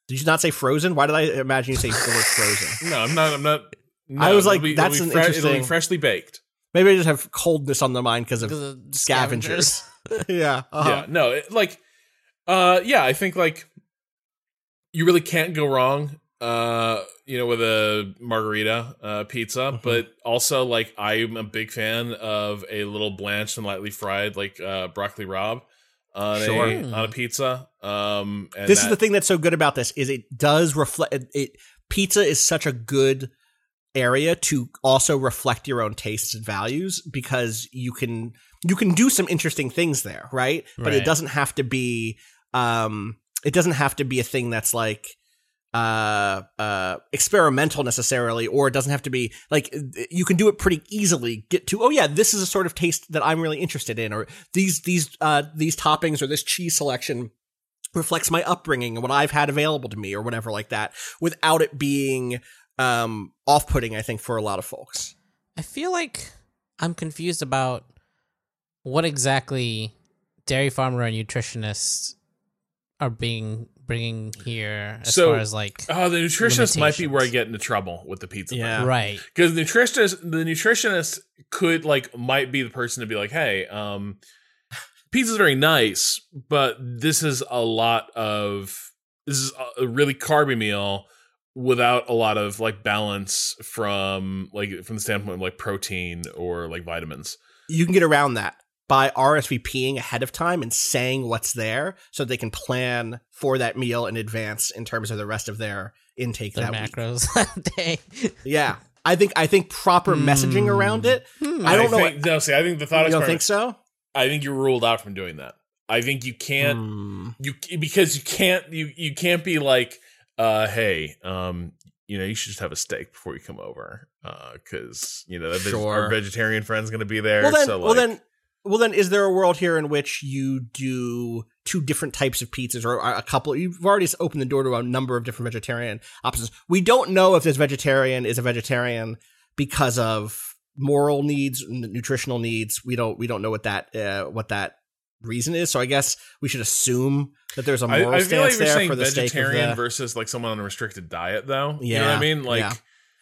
Did you not say frozen? Why did I imagine you say the word frozen? No, I'm not. I'm not. No, I was like, it'll be- that's it'll an be fre- It'll interesting- be freshly baked. Maybe I just have coldness on the mind because of Because of scavengers. yeah. uh-huh. Yeah, no, it, like, uh, yeah, I think like you really can't go wrong, uh, you know, with a margherita uh, pizza. Mm-hmm. But also, like, I'm a big fan of a little blanched and lightly fried, like uh, broccoli rabe on Sure. a on a pizza. Um, and this is the thing that's so good about this is it does reflect it, it pizza is such a good area to also reflect your own tastes and values because you can you can do some interesting things there right, but it doesn't have to be um it doesn't have to be a thing that's like uh uh experimental necessarily or it doesn't have to be like you can do it pretty easily get to oh yeah this is a sort of taste that I'm really interested in or these these uh these toppings or this cheese selection reflects my upbringing and what I've had available to me or whatever like that without it being um off-putting I think for a lot of folks. I feel like I'm confused about what exactly dairy farmer and nutritionists are being bringing here as So, far as like Oh, the nutritionist might be where I get into trouble with the pizza. Yeah. right. because the nutritionist the nutritionist could like might be the person to be like hey um pizza's very nice but this is a lot of this is a- a really carby meal without a lot of like balance from like from the standpoint of like protein or like vitamins You can get around that by RSVPing ahead of time and saying what's there so they can plan for that meal in advance in terms of the rest of their intake Their that macros that day. Yeah. I think I think proper messaging around it. I don't know. think, no see i think the thought you don't experiment think so? i think you're ruled out from doing that i think you can't Hmm. you because you can't you you can't be like uh hey um you know you should just have a steak before you come over uh because you know that veg- Sure. our vegetarian friend's gonna be there well then, so like, well then, well then, is there a world here in which you do two different types of pizzas, or a couple? You've already opened the door to a number of different vegetarian options. We don't know if this vegetarian is a vegetarian because of moral needs, nutritional needs. We don't. We don't know what that uh, what that reason is. So I guess we should assume that there's a moral I feel like stance you're there saying for the vegetarian the. versus like someone on a restricted diet though you know what Yeah, i mean like yeah.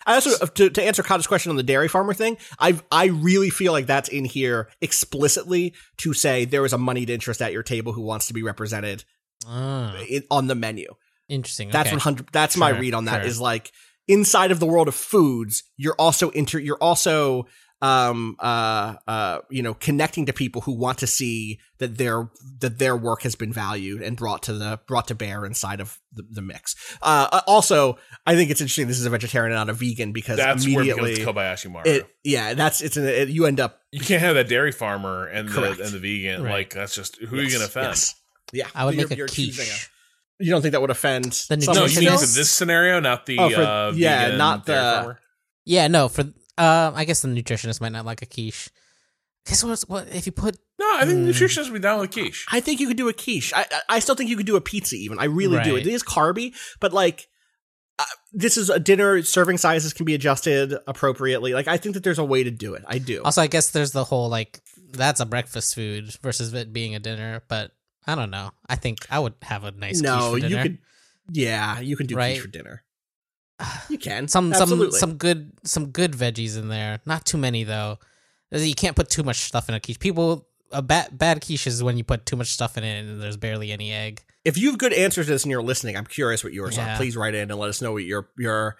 I also to, to answer Cado's question on the dairy farmer thing, I I really feel like that's in here explicitly to say there is a moneyed interest at your table who wants to be represented Ah, in, on the menu. interesting. That's okay. one hundred. That's my read on that. Is sure. like inside of the world of foods, you're also inter. You're also um uh uh you know connecting to people who want to see that their that their work has been valued and brought to the brought to bear inside of the, the mix uh also i think it's interesting this is a vegetarian and not a vegan because that's where it immediately becomes kobayashi maru it yeah that's it's an it, you end up you can't have that dairy farmer and the and the vegan Right. like that's just who are you Yes, gonna offend yes. yeah I would You're- make a you're quiche. a- you don't think that would offend The no you mean else? for this scenario not the Oh, for- uh yeah, vegan not the- farmer? Yeah, no. For uh, I guess the nutritionist might not like a quiche. Guess what? What if you put? no i think the nutritionist would be down with quiche I think you could do a quiche. I I- I still think you could do a pizza. Even I really do. It is carby, but like uh, this is a dinner. Serving sizes can be adjusted appropriately. Like I think that there's a way to do it. I do. Also, I guess there's the whole like that's a breakfast food versus it being a dinner. But I don't know. I think I would have a nice no, quiche for you could. Yeah, you can do Right. quiche for dinner. You can some Absolutely. some some good some good veggies in there. Not too many though. You can't put too much stuff in a quiche. People a bad bad quiche is when you put too much stuff in it and there's barely any egg. If you have good answers to this and you're listening, I'm curious what yours are. Yeah. Please write in and let us know what your your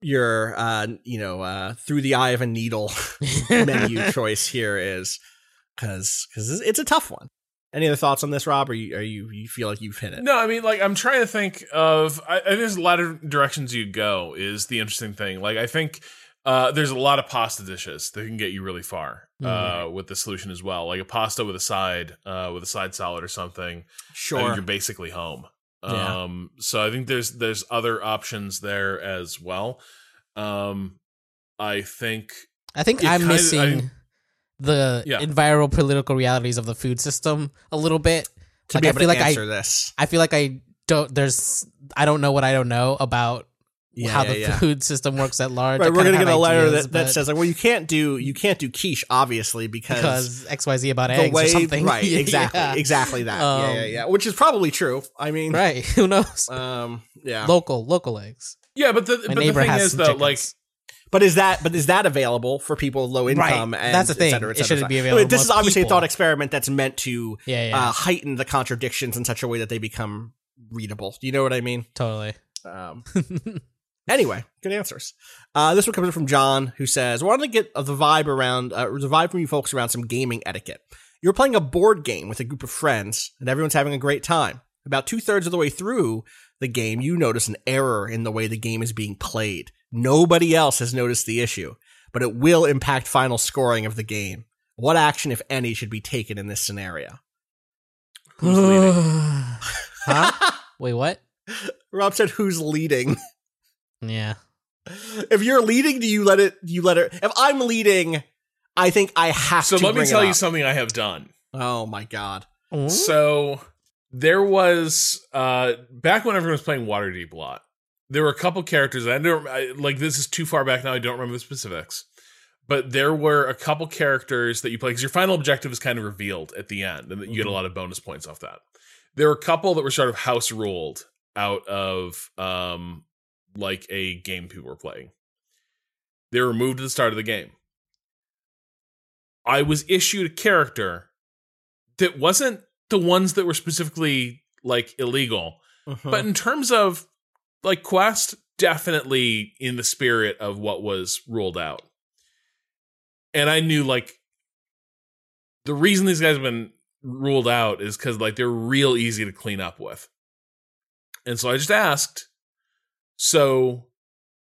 your uh you know uh through the eye of a needle menu choice here is because because it's a tough one. Any other thoughts on this, Rob? Or you are you you feel like you've hit it? No, I mean, like, I'm trying to think of. I, I think there's a lot of directions you go. Is the interesting thing. Like, I think uh, there's a lot of pasta dishes that can get you really far uh, with the solution as well. Like a pasta with a side, uh, with a side salad or something. Sure. you're basically home. Yeah. Um, so I think there's there's other options there as well. Um, I think I think I'm missing I- the Yeah. environmental political realities of the food system a little bit. to Like, be I able feel to like I- answer this. I feel like I don't. There's I don't know what I don't know about Yeah, how yeah, the yeah. food system works at large. I Right, we're gonna get a letter that, that says like, well, you can't do you can't do quiche, obviously, because, because X Y Z about eggs way or something. right, Yeah. exactly, exactly that. yeah, Um, yeah, yeah. Which is probably true. I mean, Right? Who knows? Um, yeah. local local eggs. yeah, but the My but the thing is though, chickens. like But is that but is that available for people with low Right. income? And That's the thing. Et cetera, et It shouldn't be available This is obviously a thought experiment that's meant to Yeah, yeah, uh, heighten the contradictions in such a way that they become readable. Do you know what I mean? totally. Um, anyway, good answers. Uh, this one comes in from John, who says, I "Wanted to get uh, the vibe around, uh, the vibe from you folks around some gaming etiquette. You're playing a board game with a group of friends, and everyone's having a great time. About two thirds of the way through the game, you notice an error in the way the game is being played. Nobody else has noticed the issue, but it will impact final scoring of the game. What action, if any, should be taken in this scenario?" who's leading? huh? Wait, what? Rob said, "Who's leading?" Yeah. if you're leading, do you let it? Do you let it? If I'm leading, I think I have So to. let me bring it tell you something I have done. Oh my god! Hmm? So there was uh back when everyone was playing Waterdeep a lot. There were a couple characters I don't I, like. This is too far back now. I don't remember the specifics, but there were a couple characters that you play because your final objective is kind of revealed at the end, and that you get a lot of bonus points off that. There were a couple that were sort of house ruled out of um like a game people were playing. They were moved to the start of the game. I was issued a character that wasn't the ones that were specifically like illegal, Uh-huh. but in terms of like quest, definitely in the spirit of what was ruled out. And I knew like the reason these guys have been ruled out is because like they're real easy to clean up with. And so I just asked, so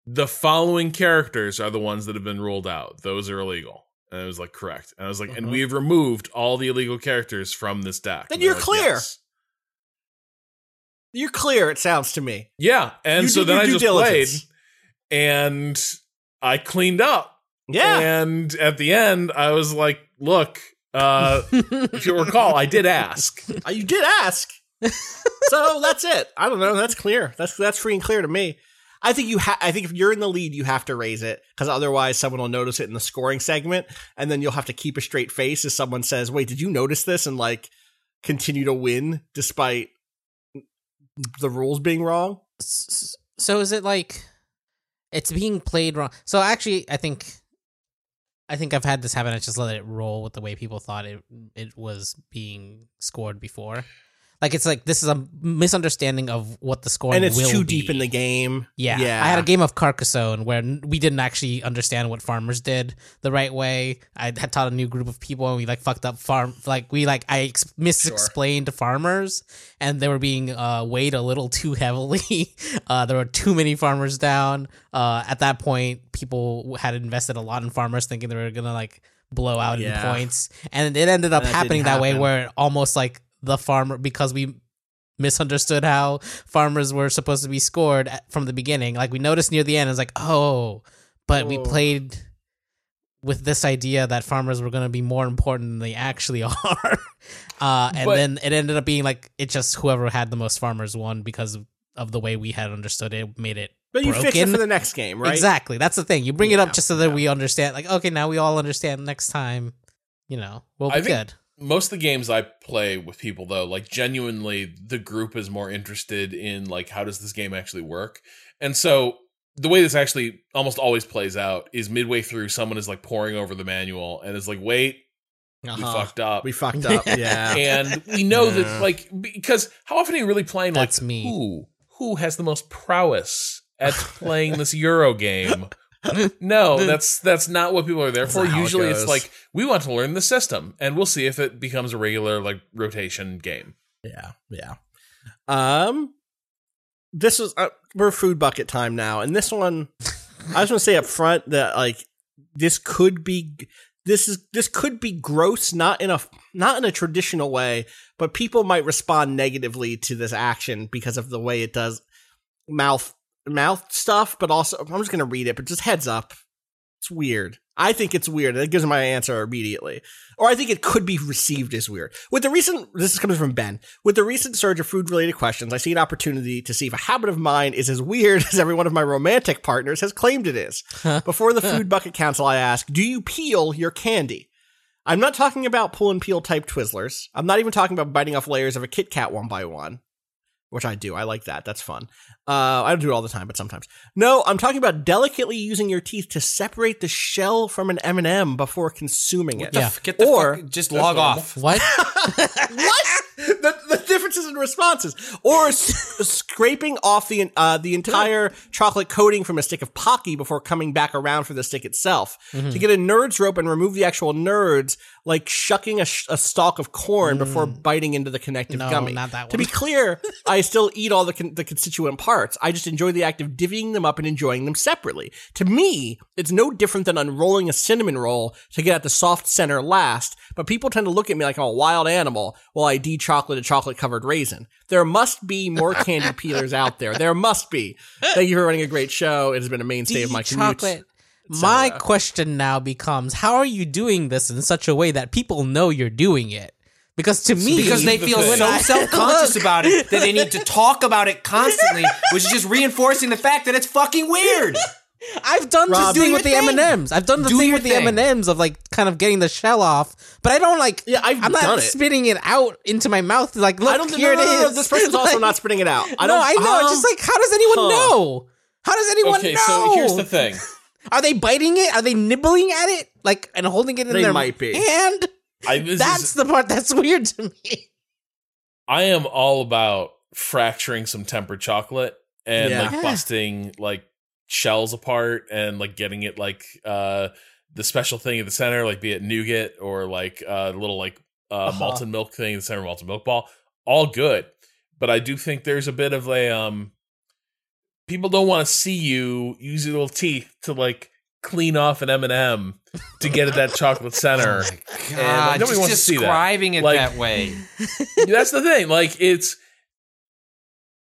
the following characters are the ones that have been ruled out. Those are illegal. And I was like, correct. And I was like, and Mhm. we've removed all the illegal characters from this deck. Then And you're like, clear. "Yes." you're clear. It sounds to me. Yeah. And You so did then I just diligence. played and I cleaned up. Yeah. And at the end, I was like, look, uh, if you recall, I did ask. Uh, you did ask. so that's it. I don't know. That's clear. That's that's free and clear to me. I think you ha- I think if you're in the lead, you have to raise it because otherwise someone will notice it in the scoring segment, and then you'll have to keep a straight face as someone says, "Wait, did you notice this?" and like continue to win despite the rules being wrong. So is it like it's being played wrong? So actually, I think I think I've had this happen. I just let it roll with the way people thought it it was being scored before. Like it's like this is a misunderstanding of what the scoring and it's too deep in the game. Yeah. yeah. I had a game of Carcassonne where we didn't actually understand what farmers did the right way. I had taught a new group of people and we like fucked up farm like we like I ex- misexplained farmers and they were being uh weighed a little too heavily. uh there were too many farmers down. Uh at that point people had invested a lot in farmers thinking they were going to like blow out Yeah. in points and it ended up And happening that way where it almost like the farmer because we misunderstood how farmers were supposed to be scored at, from the beginning. Like we noticed near the end, it's like, oh, but we Oh. played with this idea that farmers were going to be more important than they actually are. uh, and But- then it ended up being like it just whoever had the most farmers won because of, of the way we had understood it made it. But you fix it for the next game, right? Exactly. That's the thing. You bring it up just so that we understand. Like, okay, now we all understand. Next time, you know, we'll be I think- good. Most of the games I play with people though, like genuinely the group is more interested in like how does this game actually work? And so the way this actually almost always plays out is midway through someone is like pouring over the manual and is like, "Wait, we Uh-huh. fucked up." We fucked up. Yeah. and we know Yeah. that like because how often are you really playing like That's me. who who has the most prowess at playing this Euro game? no, that's that's not what people are there for. how it Usually, it's like we want to learn the system, and we'll see if it becomes a regular like rotation game. Yeah, yeah. Um, this is uh, we're food bucket time now, and this one, I just want to say up front that like this could be this is this could be gross, not in a not in a traditional way, but people might respond negatively to this action because of the way it does mouth mouth stuff. But also, I'm just gonna read it, but just heads up. It's weird. I think it's weird. That gives my answer immediately. Or I think it could be received as weird. With the recent, this is coming from Ben. With the recent surge of food related questions, I see an opportunity to see if a habit of mine is as weird as every one of my romantic partners has claimed it is. Before the food bucket council, I ask, do you peel your candy? I'm not talking about pull and peel type Twizzlers. I'm not even talking about biting off layers of a Kit Kat one by one, which I do. I like that. That's fun. Uh, I don't do it all the time, but sometimes. No, I'm talking about delicately using your teeth to separate the shell from an M&M before consuming it. Yeah. Get the Or- fuck, just log off. What? what? Differences in responses, or scraping off the uh, the entire chocolate coating from a stick of Pocky before coming back around for the stick itself. To get a nerd's rope and remove the actual nerds, like shucking a, sh- a stalk of corn before biting into the connective No, gummy. not that To be clear, I still eat all the con- the constituent parts. I just enjoy the act of divvying them up and enjoying them separately. To me, it's no different than unrolling a cinnamon roll to get at the soft center last. But people tend to look at me like I'm a wild animal while I de-chocolate a chocolate covered raisin. There must be more candy peelers out there. There must be. Thank you for running a great show. It has been a mainstay of my commute. chocolate. My cetera. question now becomes: How are you doing this in such a way that people know you're doing it? Because to me, Because they feel thing. so self conscious about it that they need to talk about it constantly, which is just reinforcing the fact that it's fucking weird. I've done Rob, the do thing with the. M and M's. I've done the Do thing your with the. M and M's of like kind of getting the shell off, but I don't like. Yeah, I've I'm not done it. spitting it out into my mouth. Like, look, I don't here no, no, no, it no. This person's also not spitting it out. I no, don't. I know. It's just um, like, how does anyone huh. know? How does anyone Okay, know? so here's the thing. Are they biting it? Are they nibbling at it? Like and holding it in They their might be. hand? I That's is, the part that's weird to me. I am all about fracturing some tempered chocolate and Yeah. like Yeah. busting like shells apart and like getting it like uh the special thing at the center, like be it nougat or like uh little like uh Uh-huh. malted milk thing in the center malted milk ball. All good. But I do think there's a bit of a um people don't want to see you use your little teeth to like clean off an M&M to get at that chocolate center. And, like, God, nobody wants to see that. describing it Like- that way. That's the thing. Like it's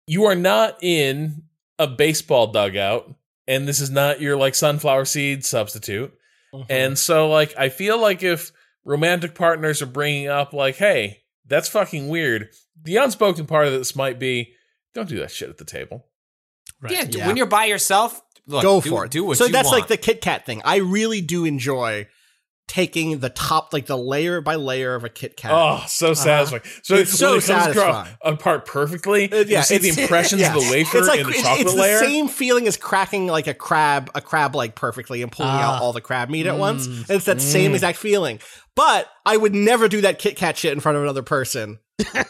you are not in a baseball dugout, and this is not your like sunflower seed substitute. Mhm. And so, like, I feel like if romantic partners are bringing up, like, hey, that's fucking weird, the unspoken part of this might be, don't do that shit at the table. Yeah, Yeah. when you're by yourself, look, go do, for it. Do what you do. so that's want. like the Kit Kat thing. I really do enjoy taking the top, like the layer by layer of a Kit Kat. Oh, so satisfying. So It's so it comes satisfying. apart perfectly. Uh, you see the impressions yeah. of the wafer it's like, in the it's- chocolate it's layer. the same feeling as cracking like a crab, a crab leg perfectly and pulling Ah. out all the crab meat at once. Mm. It's that same exact feeling. But I would never do that Kit Kat shit in front of another person.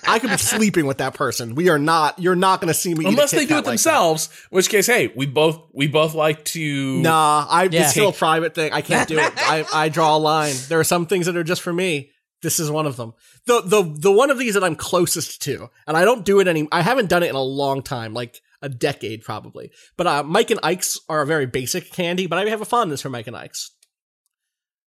I could be sleeping with that person. We are not. You're not going to see me Unless they do it like themselves, in which case, hey, we both we both like to that. Nah, I Yeah. it's still a private thing. I can't do it. I, I draw a line. There are some things that are just for me. This is one of them. The the the one of these that I'm closest to, and I don't do it any. I haven't done it in a long time, like a decade probably. But uh, Mike and Ike's are a very basic candy, but I have a fondness for Mike and Ike's.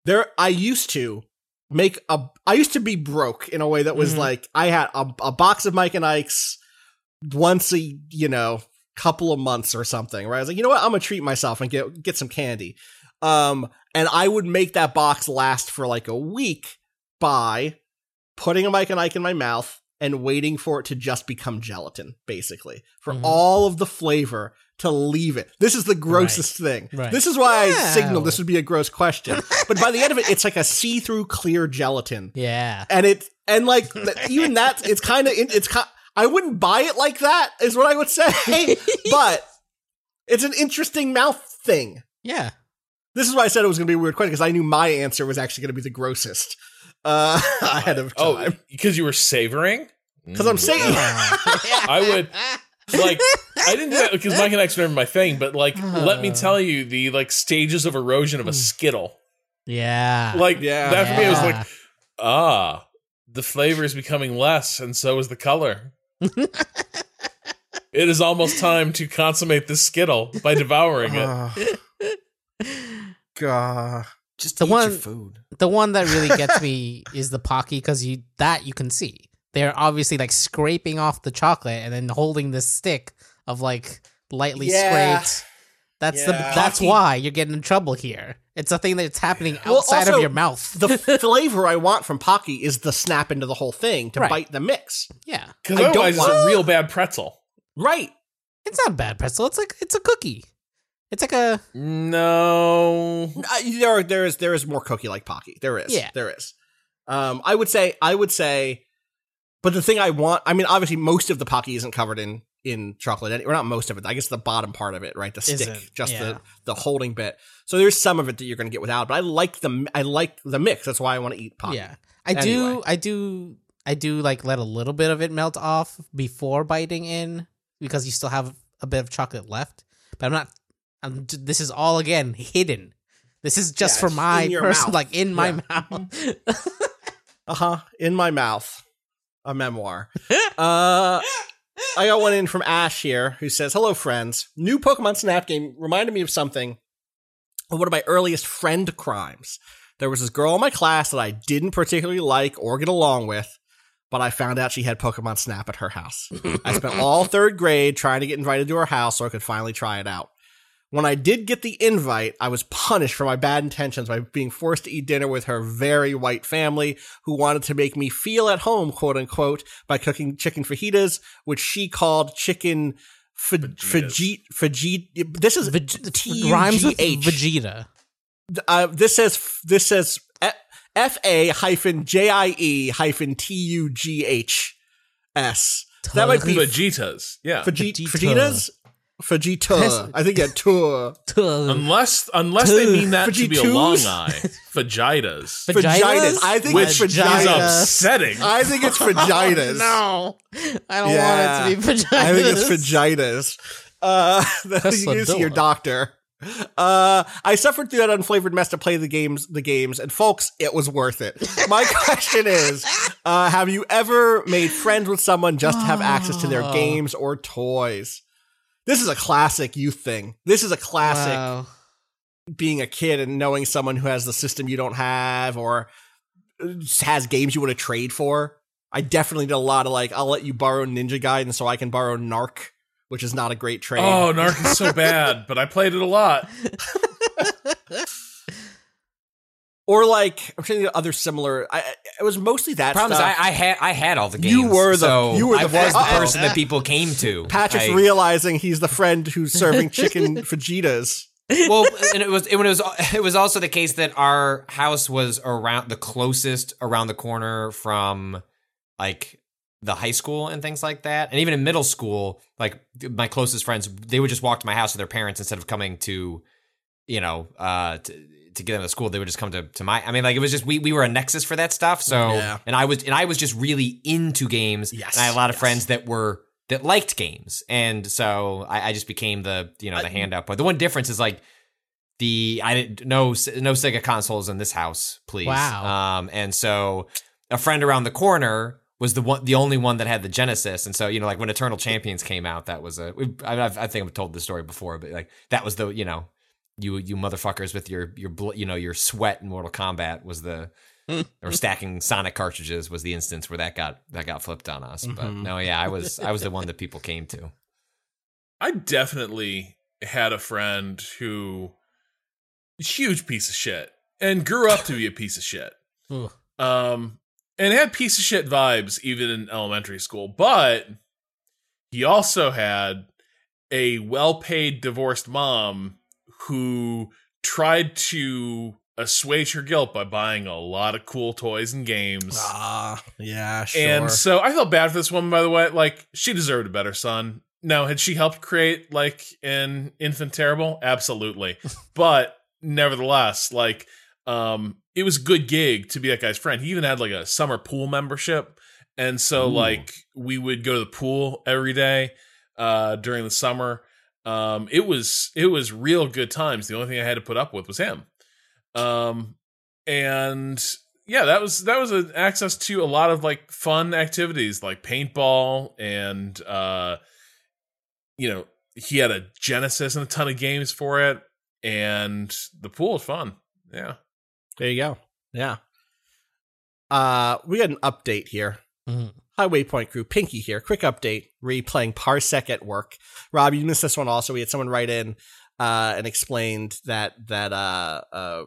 There, I used to make a. I used to be broke in a way that was Mhm. like I had a, a box of Mike and Ike's once a you know couple of months or something. Right? I was like, you know what? I'm gonna treat myself and get get some candy. Um, and I would make that box last for like a week by putting a Mike and Ike in my mouth and waiting for it to just become gelatin, basically, for Mhm. all of the flavor to leave it. This is the grossest thing. Right. This is why I Yeah. signaled this would be a gross question. but by the end of it, it's like a see-through clear gelatin. Yeah. And it and like even that it's kind of it's kind I wouldn't buy it like that is what I would say, but it's an interesting mouth thing. Yeah. This is why I said it was going to be a weird question because I knew my answer was actually going to be the grossest uh, ahead of time. Oh, time. because you were savoring. Because I'm saying, I would like I didn't do that because Mike and Ike's never my thing, but like let me tell you the like stages of erosion of a Skittle. Yeah. Like Yeah. that for me was like ah the flavor is becoming less and so is the color. it is almost time to consummate this Skittle by devouring it. God. just The eat one- your food. the one that really gets me is the pocky because you that you can see they're obviously like scraping off the chocolate and then holding this stick of like lightly Yeah. scraped That's the that's why you're getting in trouble here. It's a thing that's happening Well, outside also, of your mouth. the flavor I want from Pocky is the snap into the whole thing to Right. bite the mix. yeah, Because I don't otherwise, it's a real bad pretzel. Right. it's not a bad pretzel. It's like it's a cookie. It's like a No. Uh, there, are, there is there is more cookie like Pocky. There is. Yeah. There is. Um, I would say I would say, but the thing I want, I mean, obviously most of the Pocky isn't covered in in chocolate, or not most of it. I guess the bottom part of it, right? The stick, Isn't, just yeah. the the holding bit. So there's some of it that you're going to get without, but I like the I like the mix. That's why I want to eat Pocky. yeah. I Anyway. do. I do. I do like let a little bit of it melt off before biting in because you still have a bit of chocolate left. But I'm not. I'm, this is all again hidden. This is just Yeah, for my person, mouth. like in my Yeah. mouth. Uh huh. In my mouth, a memoir. uh, I got one in from Ash here who says, "Hello, friends. New Pokemon Snap game reminded me of something. One of my earliest friend crimes. There was this girl in my class that I didn't particularly like or get along with." But I found out she had Pokemon Snap at her house. I spent all third grade trying to get invited to her house so I could finally try it out. When I did get the invite, I was punished for my bad intentions by being forced to eat dinner with her very white family who wanted to make me feel at home, quote unquote, by cooking chicken fajitas, which she called chicken fa- fajit, fajit. This is Veg- T rhymes with H. Vegeta. Uh, this says this says F A hyphen J I E hyphen T U G H S. That might be Vegetas. Yeah. Fajit, Vegeta. Fajita. I think yeah, tour. Unless unless they mean that to be a long eye. Vagitas. Vaginas. I think Which it's is vaginas. upsetting. I think it's vaginas. no, I don't Yeah. want it to be vaginas. I think it's vaginas. Uh, That's you see your doctor. Uh, I suffered through that unflavored mess to play the games, the games, and folks, it was worth it. My question is, uh, have you ever made friends with someone just to have access to their Oh. games or toys? This is a classic youth thing. This is a classic Wow. being a kid and knowing someone who has the system you don't have or uh, has games you want to trade for. I definitely did a lot of like, I'll let you borrow Ninja Gaiden so I can borrow Narc, which is not a great trade. Oh, Narc is so bad, but I played it a lot. Or like, I'm trying to other similar. I, it was mostly that Problem is. I, I had I had all the games. You were the- so you were the I was the person that people came to. Patrick's I- realizing he's the friend who's serving chicken fajitas. well, and it was it was it was also the case that our house was around the closest around the corner from like the high school and things like that, and even in middle school, like my closest friends, they would just walk to my house with their parents instead of coming to, you know, uh, to, to get them to school. They would just come to to my. I mean, like it was just we we were a nexus for that stuff. So Yeah. and I was and I was just really into games. Yes, and I had a lot of yes. friends that were that liked games, and so I, I just became the you know the handout. But the one difference is like the I didn't no no Sega consoles in this house, please. Wow. Um, and so a friend around the corner was the one the only one that had the Genesis, and so you know like when Eternal Champions came out, that was a I, I've- think I've told this story before, but like that was the you know you you motherfuckers with your your bl- you know your sweat in Mortal Kombat was the or stacking Sonic cartridges was the instance where that got that got flipped on us. But Mhm. no, yeah, I was I was the one that people came to. I definitely had a friend who huge piece of shit and grew up to be a piece of shit. Um and had piece of shit vibes even in elementary school, but he also had a well-paid divorced mom who tried to assuage her guilt by buying a lot of cool toys and games. Ah, yeah, sure. And so I felt bad for this woman, by the way. Like, she deserved a better son. Now, had she helped create, like, an enfant terrible? Absolutely. but nevertheless, like, um, it was a good gig to be that guy's friend. He even had, like, a summer pool membership. And so, Ooh. like, we would go to the pool every day uh, during the summer. Um, it was it was real good times. The only thing I had to put up with was him. Um, and yeah, that was that was an access to a lot of like fun activities like paintball and uh, you know he had a Genesis and a ton of games for it, and the pool was fun. Yeah, there you go. Yeah. Uh, we got an update here. Mhm. Highway Waypoint Crew, Pinky here. Quick update. Replaying Parsec at work. Rob, you missed this one also. We had someone write in. uh, and explained that that uh, uh,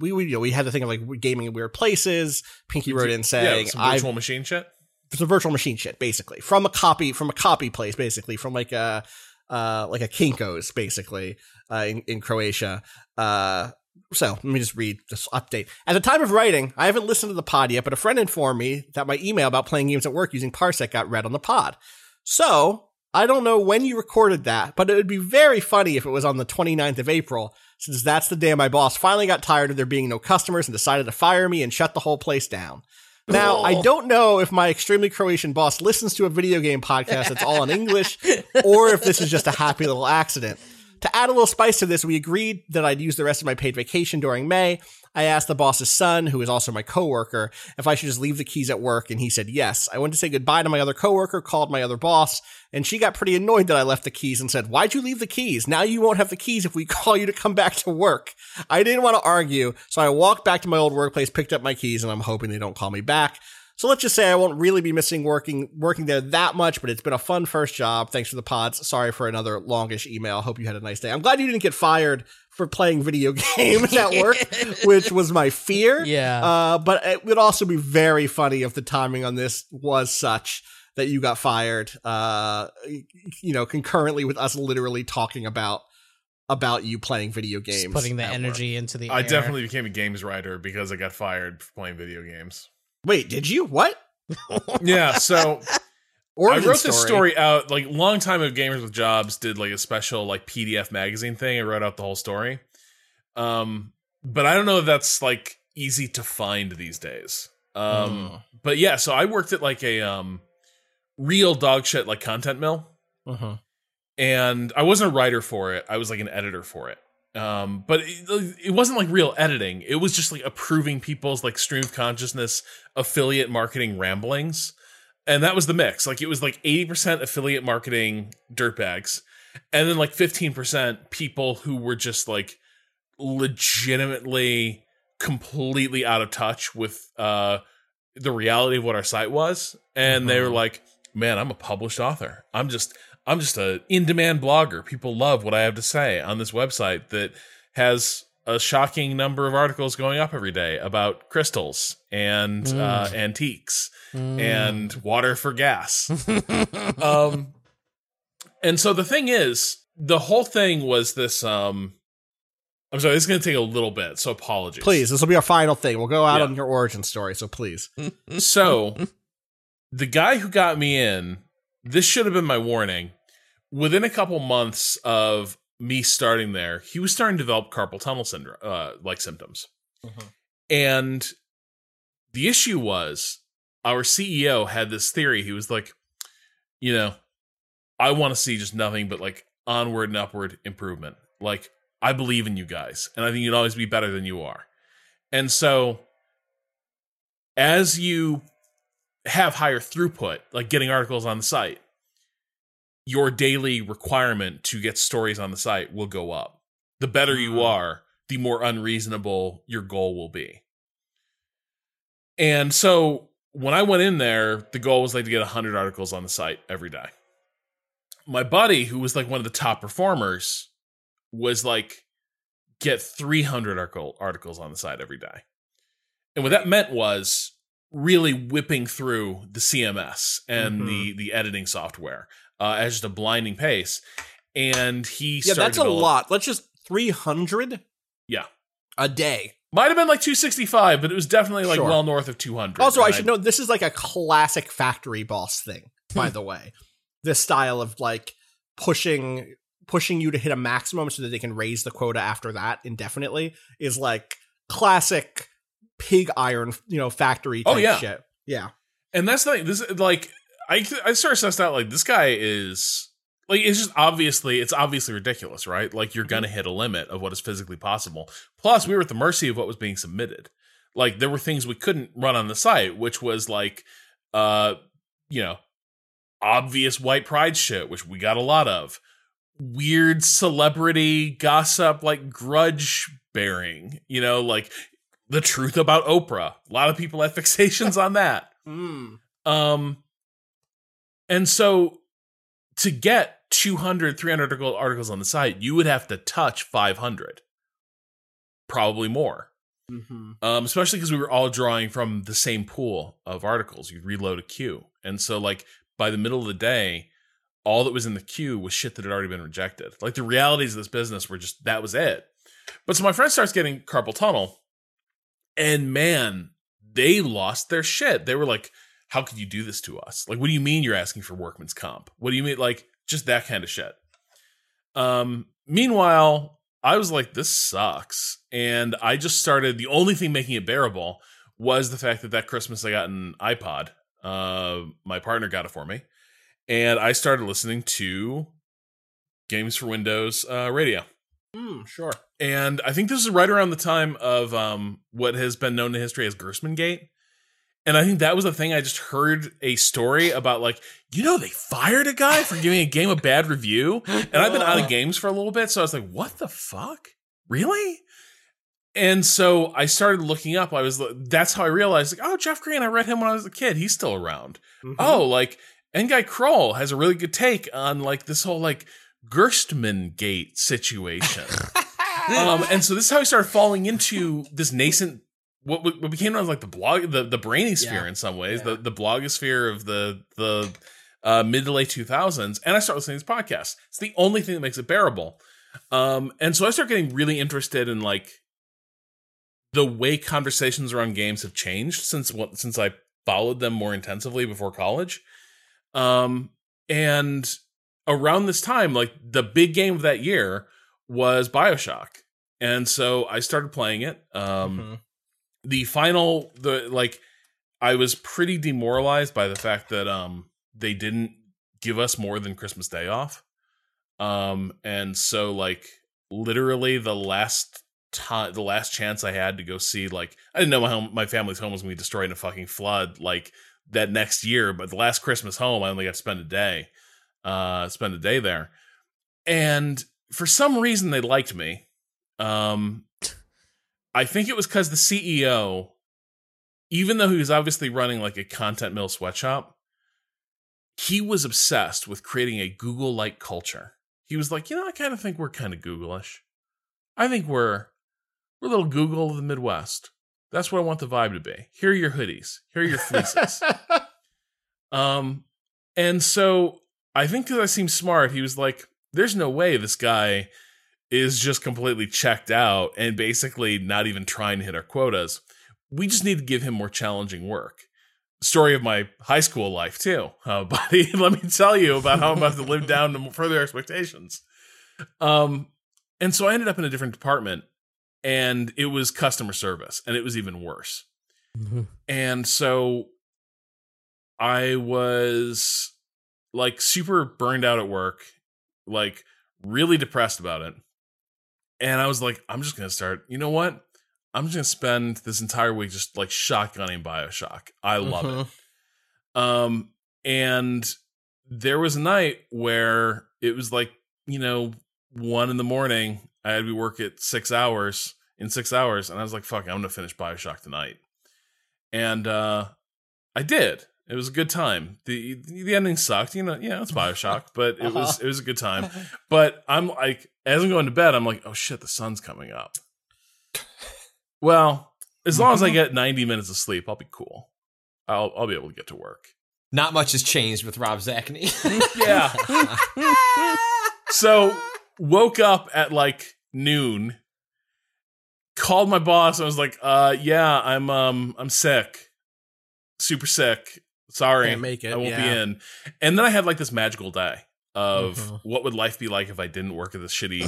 we we you know we had the thing of like gaming in weird places. Pinky wrote in saying, yeah, some "I've virtual machine shit. it's a virtual machine shit basically from a copy from a copy place basically from like a uh like a Kinko's basically uh in, in Croatia uh so let me just read this update. At the time of writing, I haven't listened to the pod yet, but a friend informed me that my email about playing games at work using Parsec got read on the pod. So I don't know when you recorded that, but it would be very funny if it was on the 29th of April, since that's the day my boss finally got tired of there being no customers and decided to fire me and shut the whole place down. Now, I don't know if my extremely Croatian boss listens to a video game podcast that's all in English or if this is just a happy little accident. To add a little spice to this, we agreed that I'd use the rest of my paid vacation during May. I asked the boss's son, who is also my coworker, if I should just leave the keys at work, and he said yes. I went to say goodbye to my other coworker, called my other boss, and she got pretty annoyed that I left the keys and said, Why'd you leave the keys? Now you won't have the keys if we call you to come back to work. I didn't want to argue, so I walked back to my old workplace, picked up my keys, and I'm hoping they don't call me back. So let's just say I won't really be missing working working there that much, but it's been a fun first job. Thanks for the pods. Sorry for another longish email. Hope you had a nice day. I'm glad you didn't get fired for playing video games at work, which was my fear. Yeah. Uh, but it would also be very funny if the timing on this was such that you got fired. Uh, you know, concurrently with us literally talking about about you playing video games, Just putting the at work. energy into the I air. definitely became a games writer because I got fired for playing video games. Wait, did you what? Yeah, so Origin I wrote this story out like long time of Gamers with Jobs did like a special like PDF magazine thing. I wrote out the whole story, um, but I don't know if that's like easy to find these days. Um, Hmm. but yeah, so I worked at like a um real dog shit like content mill, Uh-huh. and I wasn't a writer for it. I was like an editor for it. Um, but it, it wasn't like real editing. It was just like approving people's like stream of consciousness affiliate marketing ramblings. And that was the mix. Like it was like 80% affiliate marketing dirtbags. And then like 15% people who were just like legitimately completely out of touch with uh the reality of what our site was. And they were like, Man, I'm a published author. I'm just I'm just a in-demand blogger. People love what I have to say on this website that has a shocking number of articles going up every day about crystals and uh, antiques and water for gas. um, and so the thing is, the whole thing was this. Um, I'm sorry, this is going to take a little bit, so apologies. Please, this will be our final thing. We'll go out Yeah. on your origin story, so please. So, the guy who got me in, this should have been my warning. Within a couple months of me starting there, he was starting to develop carpal tunnel syndrome, uh, like symptoms. And the issue was, our CEO had this theory. He was like, you know, I want to see just nothing but like onward and upward improvement. Like, I believe in you guys, and I think you'd always be better than you are. And so, as you have higher throughput, like getting articles on the site, your daily requirement to get stories on the site will go up. The better you mm. are, the more unreasonable your goal will be. And so when I went in there, the goal was like to get 100 articles on the site every day. My buddy, who was like one of the top performers, was like, get 300 article, articles on the site every day. And what that meant was really whipping through the CMS and the the editing software uh, at just a blinding pace. And he Yeah, that's a lot. Let's just 300 Yeah, a day. might have been like 265, but it was definitely like Sure. well north of 200. Also, I should note this is like a classic factory boss thing, by the way. This style of like pushing pushing you to hit a maximum so that they can raise the quota after that indefinitely is like classic pig iron, you know, factory type Oh, yeah. shit. Yeah. and that's the thing. This like I I sort of sussed out like this guy is like it's just obviously it's obviously ridiculous, right? Like you're gonna hit a limit of what is physically possible. Plus, we were at the mercy of what was being submitted. Like there were things we couldn't run on the site, which was like uh you know obvious white pride shit, which we got a lot of. Weird celebrity gossip, like grudge bearing, you know, like the truth about Oprah. A lot of people have fixations on that. Mm. Um, and so to get 200, 300 articles on the site, you would have to touch 500, probably more. Mm-hmm. Um, especially because we were all drawing from the same pool of articles. You reload a queue, and so like by the middle of the day, all that was in the queue was shit that had already been rejected. Like the realities of this business were just that was it. But so my friend starts getting carpal tunnel, and man, they lost their shit. They were like, "How could you do this to us? Like, what do you mean you're asking for workman's comp? What do you mean like just that kind of shit?" Um. Meanwhile, I was like, "This sucks," and I just started. The only thing making it bearable was the fact that that Christmas I got an iPod. Uh, my partner got it for me, and I started listening to Games for Windows uh, radio. Mm, sure. And I think this is right around the time of um, what has been known in history as Gerstmann Gate. And I think that was the thing I just heard a story about, like, you know, they fired a guy for giving a game a bad review. And I've been out of games for a little bit. So I was like, what the fuck? Really? And so I started looking up. I was, that's how I realized, like, oh, Jeff Green, I read him when I was a kid. He's still around. Mhm. Oh, like, Guy Kroll has a really good take on, like, this whole, like, Gerstmann Gate situation. um, and so this is how I started falling into this nascent what what became known as like the blog the the brainy sphere Yeah. in some ways Yeah. the the blogosphere of the the uh, mid to late 2000s and I started listening to these podcasts it's the only thing that makes it bearable um and so I started getting really interested in like the way conversations around games have changed since what since I followed them more intensively before college um and around this time like the big game of that year was BioShock. And so I started playing it. Um Mhm. the final the like i was pretty demoralized by the fact that um they didn't give us more than christmas day off. Um and so like literally the last time the last chance i had to go see like i didn't know my home my family's home was going to be destroyed in a fucking flood like that next year but the last christmas home i only got to spend a day uh spend a day there and for some reason they liked me um I think it was because the CEO, even though he was obviously running like a content mill sweatshop, he was obsessed with creating a Google like culture. He was like, you know, I kind of think we're kind of Google-ish. I think we're we're a little Google of the Midwest. That's what I want the vibe to be. Here are your hoodies. Here are your fleeces. um, and so I think because I seem smart, he was like, "There's no way this guy is just completely checked out and basically not even trying to hit our quotas. We just need to give him more challenging work. Story of my high school life too, uh, buddy. Let me tell you about how I'm about to live down to further expectations. Um, and so I ended up in a different department, and it was customer service, and it was even worse. And so I was like super burned out at work, like really depressed about it. And I was like, I'm just going to start, you know what? I'm just going to spend this entire week just like shotgunning Bioshock. I love it. Um, and there was a night where it was like, you know, one in the morning. I had to be work at six hours in six hours. And I was like, fuck, I'm going to finish Bioshock tonight. And uh, I did. It was a good time. the The ending sucked, you know. Yeah, it's Bioshock, but it was it was a good time. But I'm like, as I'm going to bed, I'm like, oh shit, the sun's coming up. Well, as long as I get 90 minutes of sleep, I'll be cool. I'll I'll be able to get to work. Not much has changed with Rob Zacny. Yeah. so woke up at like noon, called my boss. I was like, uh, yeah, I'm um I'm sick, super sick. Sorry, Can't make it, I won't be in. And then I had like this magical day of Mhm. what would life be like if I didn't work at this shitty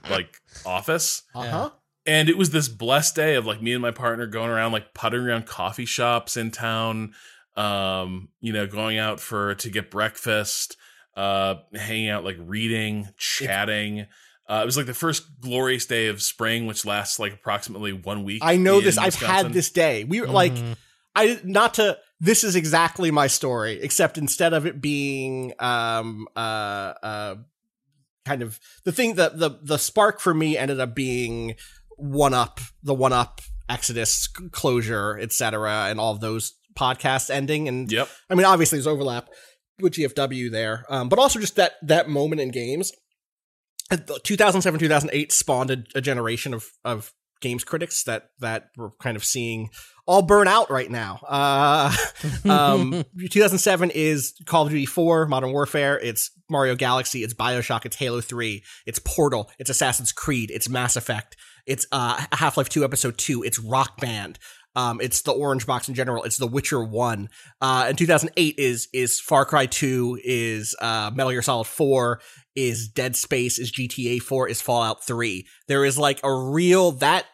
like office. Uh-huh. And it was this blessed day of like me and my partner going around like puttering around coffee shops in town, um, you know, going out for to get breakfast, uh, hanging out, like reading, chatting. Uh, it was like the first glorious day of spring, which lasts like approximately one week. I know in this. I've had this day. We were like, Mhm. I not to. This is exactly my story, except instead of it being um uh uh kind of the thing that the the spark for me ended up being 1UP the 1UP Exodus closure, etc., and all of those podcasts ending. And Yep. I mean, obviously, there's overlap. with GFW there, um, but also just that that moment in games. Uh, 2007 2008 spawned a, a generation of of games critics that that we're kind of seeing all burn out right now. Uh, um, 2007 is Call of Duty 4, Modern Warfare. It's Mario Galaxy. It's Bioshock. It's Halo 3. It's Portal. It's Assassin's Creed. It's Mass Effect. It's uh, Half Life 2 Episode 2. It's Rock Band. Um, it's the Orange Box in general. It's The Witcher One. Uh, and 2008 is is Far Cry 2. Is uh, Metal Gear Solid 4. Is Dead Space. Is GTA 4. Is Fallout 3. There is like a real that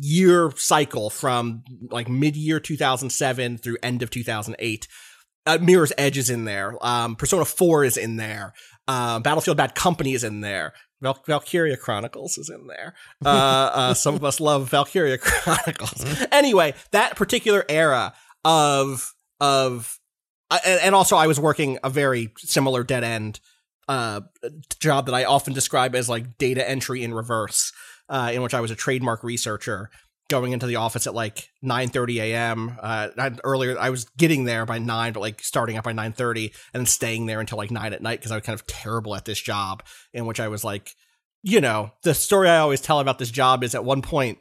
year cycle from like mid year 2007 through end of 2008. Uh, Mirror's Edge is in there. Um, Persona 4 is in there. Uh, Battlefield Bad Company is in there. Val- Valkyria Chronicles is in there. Uh, uh, some of us love Valkyria Chronicles. anyway, that particular era of of uh, and, and also I was working a very similar dead end uh, job that I often describe as like data entry in reverse, uh, in which I was a trademark researcher going into the office at like 9:30 a.m. Uh, earlier I was getting there by 9 but like starting up by 9:30 and then staying there until like 9 at night because I was kind of terrible at this job in which I was like you know the story I always tell about this job is at one point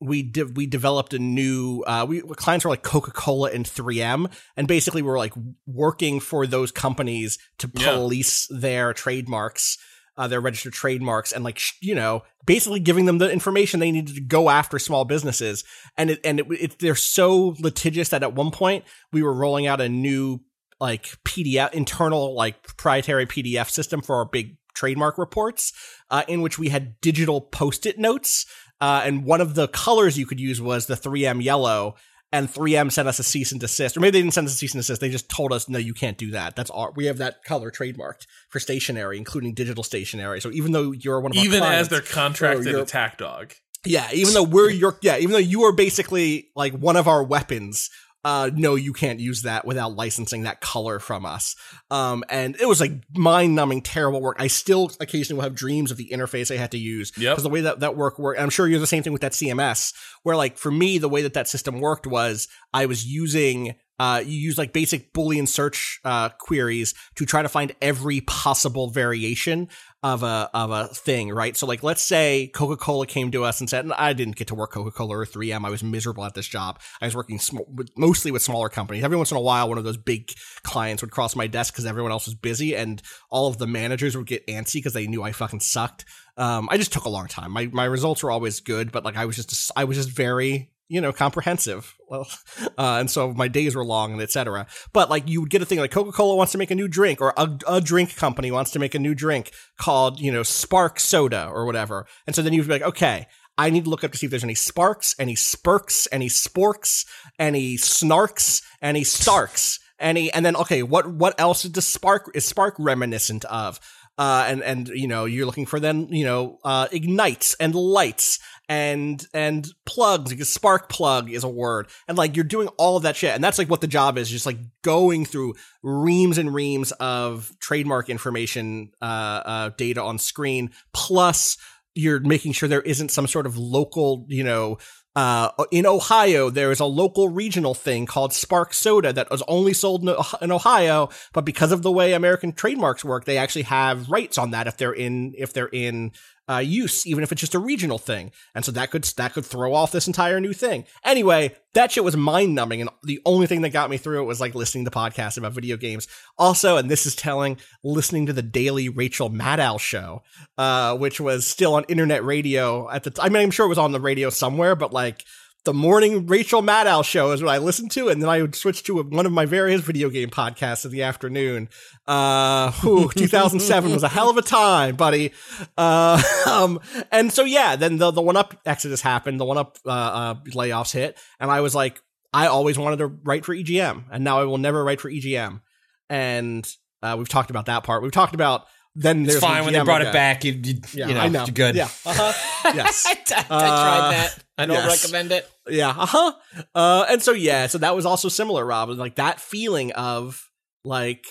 we de- we developed a new uh we clients were like Coca-Cola and 3M and basically we were like working for those companies to Yeah. police their trademarks uh, their registered trademarks and like sh- you know basically giving them the information they needed to go after small businesses and it and it, it they're so litigious that at one point we were rolling out a new like PDF internal like proprietary PDF system for our big trademark reports uh, in which we had digital post-it notes uh, and one of the colors you could use was the 3M yellow and 3M sent us a cease and desist, or maybe they didn't send us a cease and desist. They just told us, no, you can't do that. That's our, we have that color trademarked for stationery, including digital stationery. So even though you're one of our Even as their contracted attack dog. yeah, even though we're your, yeah, even though you are basically like one of our weapons, uh, no, you can't use that without licensing that color from us. Um, and it was like mind numbing, terrible work. I still occasionally will have dreams of the interface I had to use. Yep. Because the way that that work worked, I'm sure you're the same thing with that CMS, where like for me, the way that that system worked was I was using, uh, you use like basic Boolean search, uh, queries to try to find every possible variation of a of a thing, right? So like let's say Coca-Cola came to us and said, I didn't get to work Coca-Cola or 3M. I was miserable at this job. I was working sm- mostly with smaller companies. Every once in a while, one of those big clients would cross my desk because everyone else was busy, and all of the managers would get antsy because they knew I fucking sucked. Um, I just took a long time. My my results were always good, but like I was just I was just very you know comprehensive. Well uh, and so my days were long and etc but like you would get a thing like coca-cola wants to make a new drink or a, a drink company wants to make a new drink called you know spark soda or whatever. And so then you'd be like okay I need to look up to see if there's any sparks, any spurks, any sporks, any snarks, any starks, any, and then okay, what what else is the spark is spark reminiscent of? Uh, and and you know you're looking for then you know uh, ignites and lights and and plugs because spark plug is a word. And like you're doing all of that shit. And that's like what the job is just like going through reams and reams of trademark information uh, uh data on screen. Plus you're making sure there isn't some sort of local you know uh, in Ohio, there is a local regional thing called Spark Soda that was only sold in Ohio, but because of the way American trademarks work, they actually have rights on that if they're in if they're in uh, use, even if it's just a regional thing. And so that could that could throw off this entire new thing. Anyway, that shit was mind numbing, and the only thing that got me through it was like listening to podcasts about video games. Also, and this is telling, listening to the daily Rachel Maddow show, uh, which was still on internet radio at the. T- I mean, I'm sure it was on the radio somewhere, but like the morning Rachel Maddow show is what I listened to, and then I would switch to one of my various video game podcasts in the afternoon. Uh, whew, 2007 was a hell of a time, buddy. Uh, um, and so yeah, then the the 1UP exodus happened, the 1UP uh, uh, layoffs hit, and I was like, I always wanted to write for EGM, and now I will never write for EGM. And uh, we've talked about that part. We've talked about then It's fine when they brought again. it back. You, you, Yeah, you know, I know. you're good. Yeah. Uh-huh. Yes. I, I Uh, tried that. I don't yes. recommend it. Yeah. Uh-huh. Uh and so yeah, so that was also similar, Rob. Like that feeling of like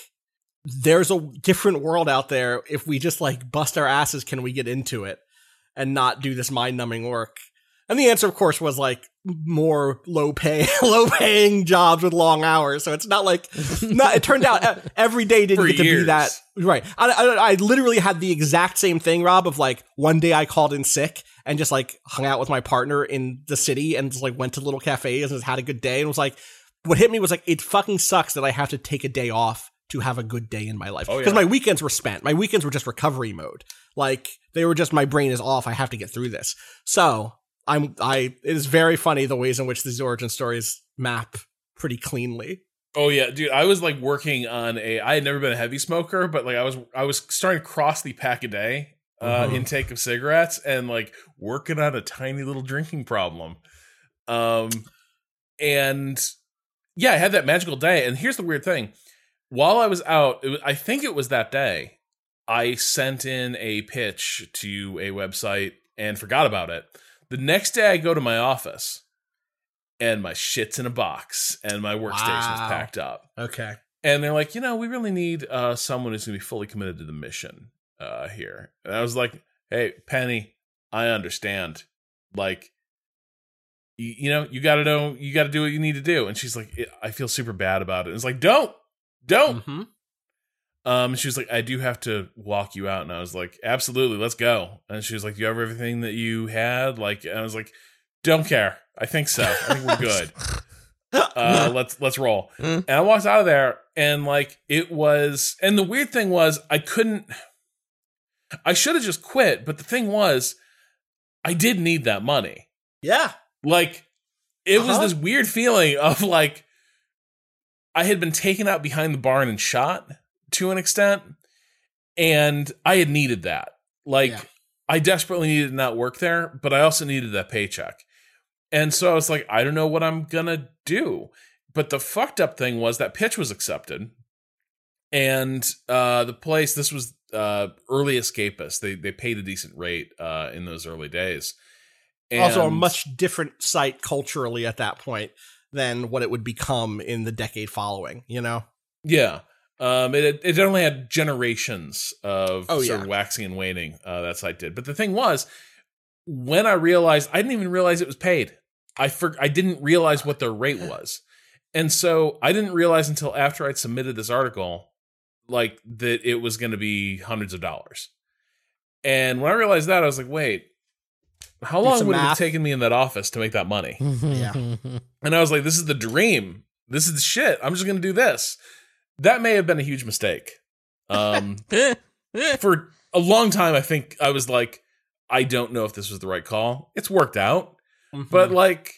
there's a different world out there. If we just like bust our asses, can we get into it and not do this mind numbing work? And the answer, of course, was like more low pay, low paying jobs with long hours. So it's not like, not, it turned out uh, every day didn't get to be that. Right. I, I, I literally had the exact same thing, Rob, of like one day I called in sick and just like hung out with my partner in the city and just like went to little cafes and just had a good day and was like, what hit me was like, it fucking sucks that I have to take a day off to have a good day in my life. Oh, Because yeah. my weekends were spent. My weekends were just recovery mode. Like they were just, my brain is off. I have to get through this. So I'm, I, it is very funny the ways in which these origin stories map pretty cleanly. Oh yeah, dude. I was like working on a. I had never been a heavy smoker, but like I was, I was starting to cross the pack a day uh, Mhm. intake of cigarettes and like working on a tiny little drinking problem. Um, and yeah, I had that magical day. And here's the weird thing: while I was out, it was, I think it was that day, I sent in a pitch to a website and forgot about it. The next day, I go to my office. And my shit's in a box, and my workstation's Wow. packed up Okay. and they're like, you know, we really need uh, someone who's going to be fully committed to the mission uh, here. And I was like, hey, Penny, I understand. Like, you, you know, you got to know, you got to do what you need to do. And she's like, I feel super bad about it. And it's like, don't, don't. hmm Um, and she was like, I do have to walk you out. And I was like, absolutely, let's go. And she was like, you have everything that you had? Like, and I was like, don't care. I think so. I think we're good uh, let's let's roll. Mm. And I walked out of there, and like it was. And the weird thing was, I couldn't. I should have just quit, but the thing was, I did need that money. Yeah. Like it was Uh-huh. this weird feeling of like I had been taken out behind the barn and shot to an extent, and I had needed that. Like Yeah. I desperately needed to not work there, but I also needed that paycheck. And so I was like, I don't know what I'm gonna do. But the fucked up thing was that pitch was accepted. And uh the place, this was uh early escapist. They they paid a decent rate uh in those early days. also a much different site culturally at that point than what it would become in the decade following, you know? Yeah. Um, it it only had generations of Oh, sort yeah. of waxing and waning. Uh, that site did, but the thing was, when I realized, I didn't even realize it was paid. I for, I didn't realize what their rate was, and so I didn't realize until after I'd submitted this article, like that it was going to be hundreds of dollars. And when I realized that, I was like, wait, how long would it have taken me in that office to make that money? Yeah. And I was like, this is the dream. This is the shit. I'm just going to do this. That may have been a huge mistake. Um, for a long time, I think I was like, I don't know if this was the right call. It's worked out, Mm-hmm. but like,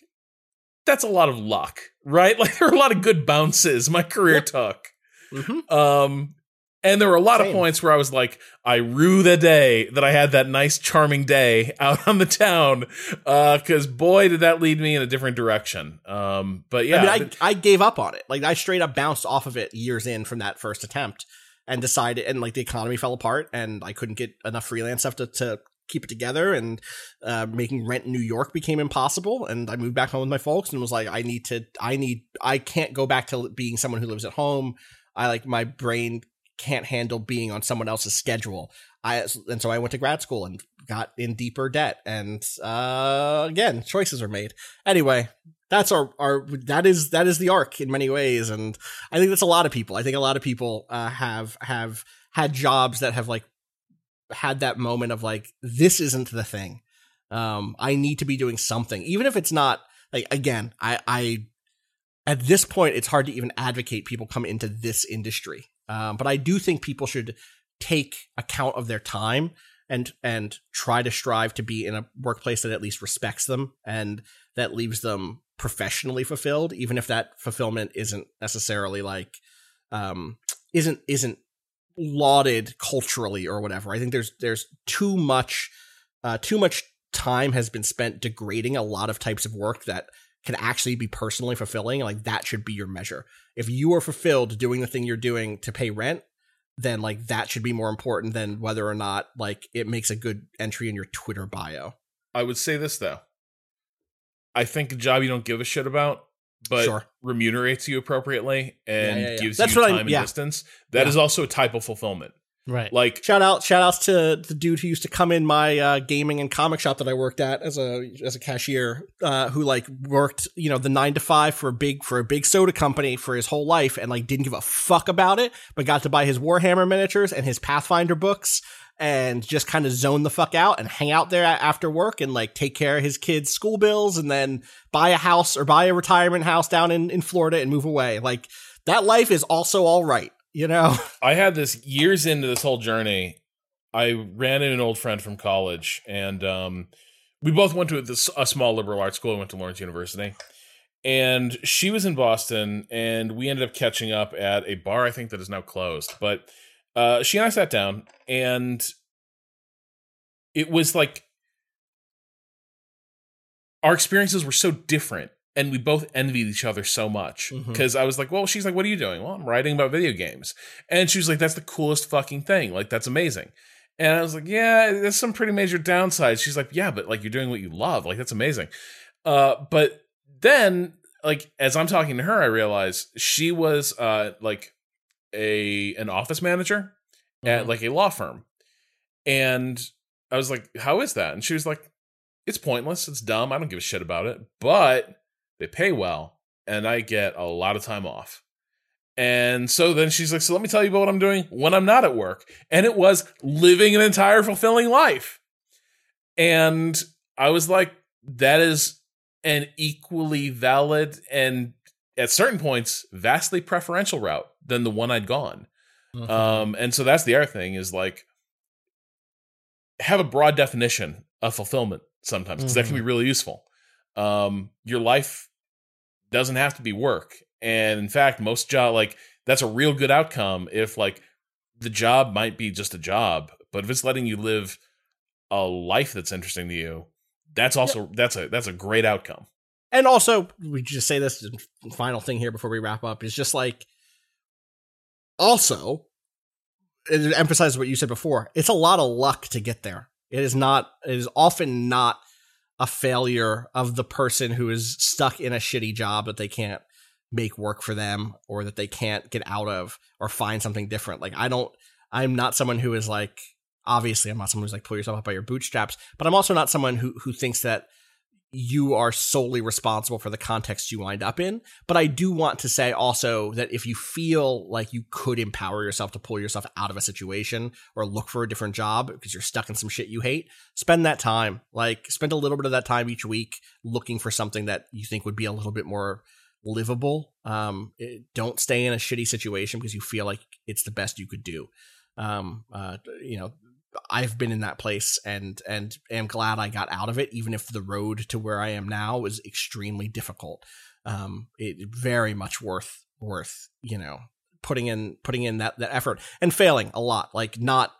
that's a lot of luck, right? Like, there are a lot of good bounces my career took. Mhm. Um, and there were a lot of points where I was like, I rue the day that I had that nice, charming day out on the town. Uh, cause boy, did that lead me in a different direction. Um, but yeah, I mean, I, I gave up on it. Like, I straight up bounced off of it years in from that first attempt and decided, and like the economy fell apart and I couldn't get enough freelance stuff to, to keep it together. And uh, making rent in New York became impossible. And I moved back home with my folks and was like, I need to, I need, I can't go back to being someone who lives at home. I like, my brain can't handle being on someone else's schedule. I, and so I went to grad school and got in deeper debt. And uh, again, choices are made. Anyway, that's our our that is that is the arc in many ways and i think that's a lot of people i think a lot of people uh have have had jobs that have like had that moment of like this isn't the thing um i need to be doing something even if it's not like again i i at this point it's hard to even advocate people come into this industry um but i do think people should take account of their time and and try to strive to be in a workplace that at least respects them and that leaves them professionally fulfilled even if that fulfillment isn't necessarily like um isn't isn't lauded culturally or whatever. I think there's there's too much uh too much time has been spent degrading a lot of types of work that can actually be personally fulfilling like that should be your measure if you are fulfilled doing the thing you're doing to pay rent then like that should be more important than whether or not like it makes a good entry in your twitter bio I would say this though. I think a job you don't give a shit about, but Sure. remunerates you appropriately and Yeah, yeah, yeah. gives That's you what I- time and distance, That is also a type of fulfillment. Right. Like Shout out, shout outs to the dude who used to come in my uh, gaming and comic shop that I worked at as a as a cashier, uh, who like worked you know the nine to five for a big for a big soda company for his whole life and like didn't give a fuck about it, but got to buy his Warhammer miniatures and his Pathfinder books and just kind of zone the fuck out and hang out there after work and like take care of his kids' school bills and then buy a house or buy a retirement house down in in Florida and move away. Like that life is also all right, you know. I had this years into this whole journey. I ran into an old friend from college, and um, we both went to this, a small liberal arts school. I went to Lawrence University, and she was in Boston, and we ended up catching up at a bar. I think that is now closed, but uh, she and I sat down, and it was like our experiences were so different and we both envied each other so much because I was like, "Well," she's like, "What are you doing?" Well, I'm writing about video games, and she was like, "That's the coolest fucking thing! Like, that's amazing." And I was like, "Yeah, there's some pretty major downsides." She's like, "Yeah, but like you're doing what you love, like that's amazing." Uh, but then, like as I'm talking to her, I realize she was uh like a an office manager at Mhm. like a law firm, and I was like, "How is that?" And she was like, "It's pointless. It's dumb. I don't give a shit about it, but." They pay well and I get a lot of time off. And so then she's like, So let me tell you about what I'm doing when I'm not at work. And it was living an entire fulfilling life. And I was like, That is an equally valid and at certain points vastly preferential route than the one I'd gone. Mm-hmm. Um, and so that's the other thing is like have a broad definition of fulfillment sometimes because that can be really useful. Um, your life doesn't have to be work, and in fact, most job like that's a real good outcome if like the job might be just a job, but if it's letting you live a life that's interesting to you, that's also that's a that's a great outcome. And also, we just say this final thing here before we wrap up is just like, also, it emphasizes what you said before. It's a lot of luck to get there. It is not. It is often not a failure of the person who is stuck in a shitty job that they can't make work for them or that they can't get out of or find something different. Like I don't. I'm not someone who is like. Obviously, I'm not someone who's like pull yourself up by your bootstraps, but I'm also not someone who who thinks that you are solely responsible for the context you wind up in. But I do want to say also that if you feel like you could empower yourself to pull yourself out of a situation or look for a different job because you're stuck in some shit you hate, spend that time. Like spend a little bit of that time each week looking for something that you think would be a little bit more livable. Um, it- don't stay in a shitty situation because you feel like it's the best you could do. Um, uh, you know, I've been in that place and and am glad I got out of it, even if the road to where I am now was extremely difficult. Um, it very much worth worth you know putting in putting in that that effort and failing a lot, like not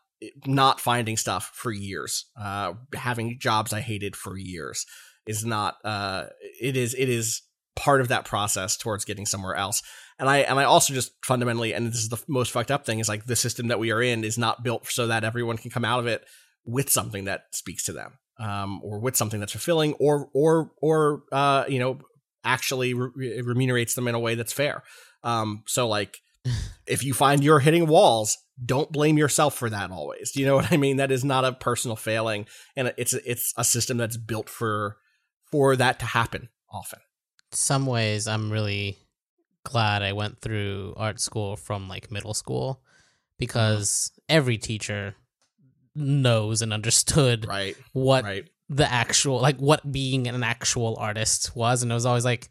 not finding stuff for years, uh, having jobs I hated for years is not. Uh, it is it is part of that process towards getting somewhere else. And I and I also just fundamentally, and this is the most fucked up thing, is like the system that we are in is not built so that everyone can come out of it with something that speaks to them, um, or with something that's fulfilling, or or or uh, you know, actually re- remunerates them in a way that's fair. Um, so like, if you find you're hitting walls, don't blame yourself for that always. Do you know what I mean? That is not a personal failing, and it's it's a system that's built for for that to happen often. Some ways I'm really glad I went through art school from like middle school mm-hmm. because every teacher knows and understood Right. what Right. the actual like what being an actual artist was and it was always like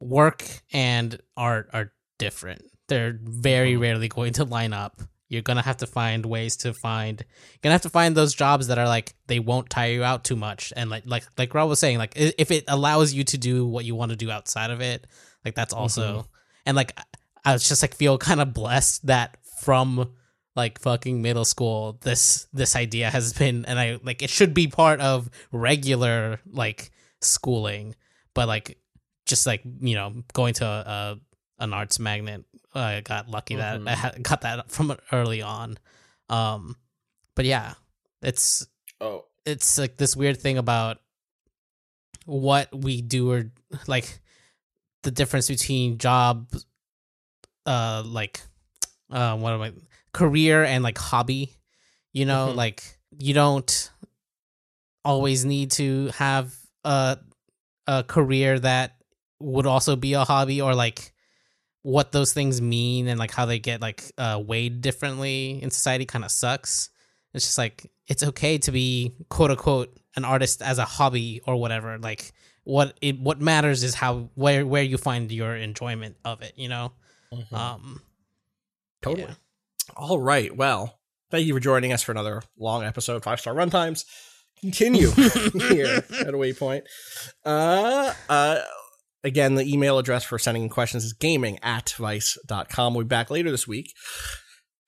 work and art are different they're very mm-hmm. rarely going to line up you're gonna have to find ways to find you're gonna have to find those jobs that are like they won't tire you out too much. And like like like rob was saying like if it allows you to do what you want to do outside of it like that's also mm-hmm. and like i was just like feel kind of blessed that from like fucking middle school this this idea has been and i like it should be part of regular like schooling. But like just like you know going to a, a an arts magnet i got lucky that i had, got that from early on um but yeah it's Oh, it's like this weird thing about what we do or like the difference between job uh like uh what am i career and like hobby. You know, Mhm. like you don't always need to have a a career that would also be a hobby or like what those things mean and like how they get like uh weighed differently in society kind of sucks. It's just like it's okay to be quote unquote an artist as a hobby or whatever. Like what it what matters is how where where you find your enjoyment of it, you know? Um Totally. yeah. All right. Well, thank you for joining us for another long episode. Five star runtimes continue here at a Waypoint. Uh, uh, again, the email address for sending in questions is gaming at vice.com. We'll be back later this week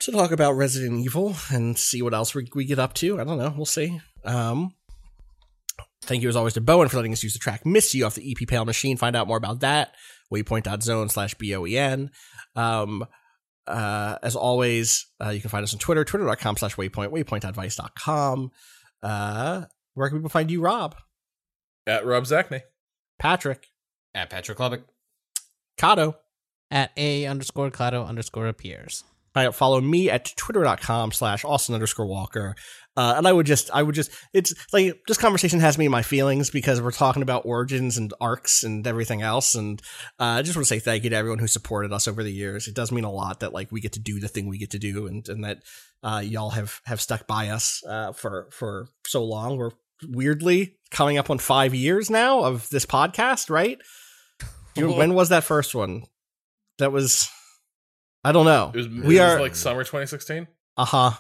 to talk about Resident Evil and see what else we, we get up to. I don't know. We'll see. Um, Thank you as always to Boen for letting us use the track Miss You off the EP Pale Machine. Find out more about that. Waypoint.zone slash B-O-E-N. Um, uh, as always, uh, you can find us on Twitter, twitter.com slash waypoint, waypoint.vice.com. Uh, where can people find you, Rob? At Rob Zacny. Patrick? At Patrick Klepek. Cado? At A underscore Cado underscore appears. Find out- follow me at twitter.com slash Austin underscore Walker. Uh, and I would just, I would just, it's like this conversation has me in my feelings because we're talking about origins and arcs and everything else. And uh, I just want to say thank you to everyone who supported us over the years. It does mean a lot that like we get to do the thing we get to do and, and that uh, y'all have, have stuck by us uh, for, for so long. We're weirdly coming up on five years now of this podcast, right? You- when was that first one? That was, I don't know. It was, we it was are like summer 2016. uh huh.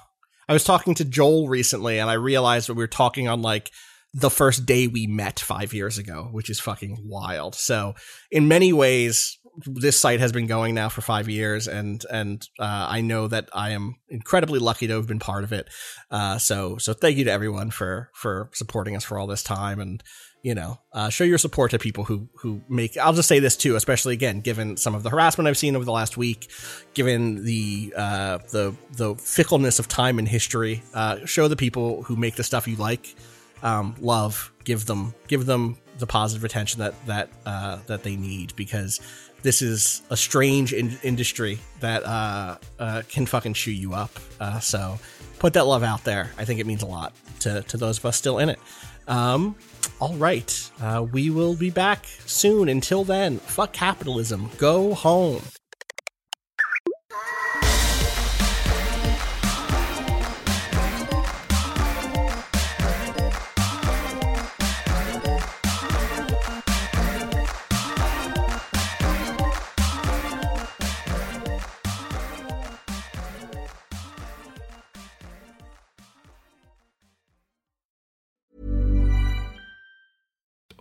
I was talking to Joel recently, and I realized that we were talking on like the first day we met five years ago, which is fucking wild. So, in many ways, this site has been going now for five years, and and uh, I know that I am incredibly lucky to have been part of it. Uh, so, so thank you to everyone for for supporting us for all this time, and you know, uh, show your support to people who who make. I'll just say this too, especially again, given some of the harassment I've seen over the last week, given the uh, the the fickleness of time and history. Uh, show the people who make the stuff you like um, love. Give them give them the positive attention that that uh, that they need because this is a strange in- industry that uh, uh, can fucking chew you up. So put that love out there. I think it means a lot to to those of us still in it. Um, all right, uh, we will be back soon. Until then, fuck capitalism. Go home.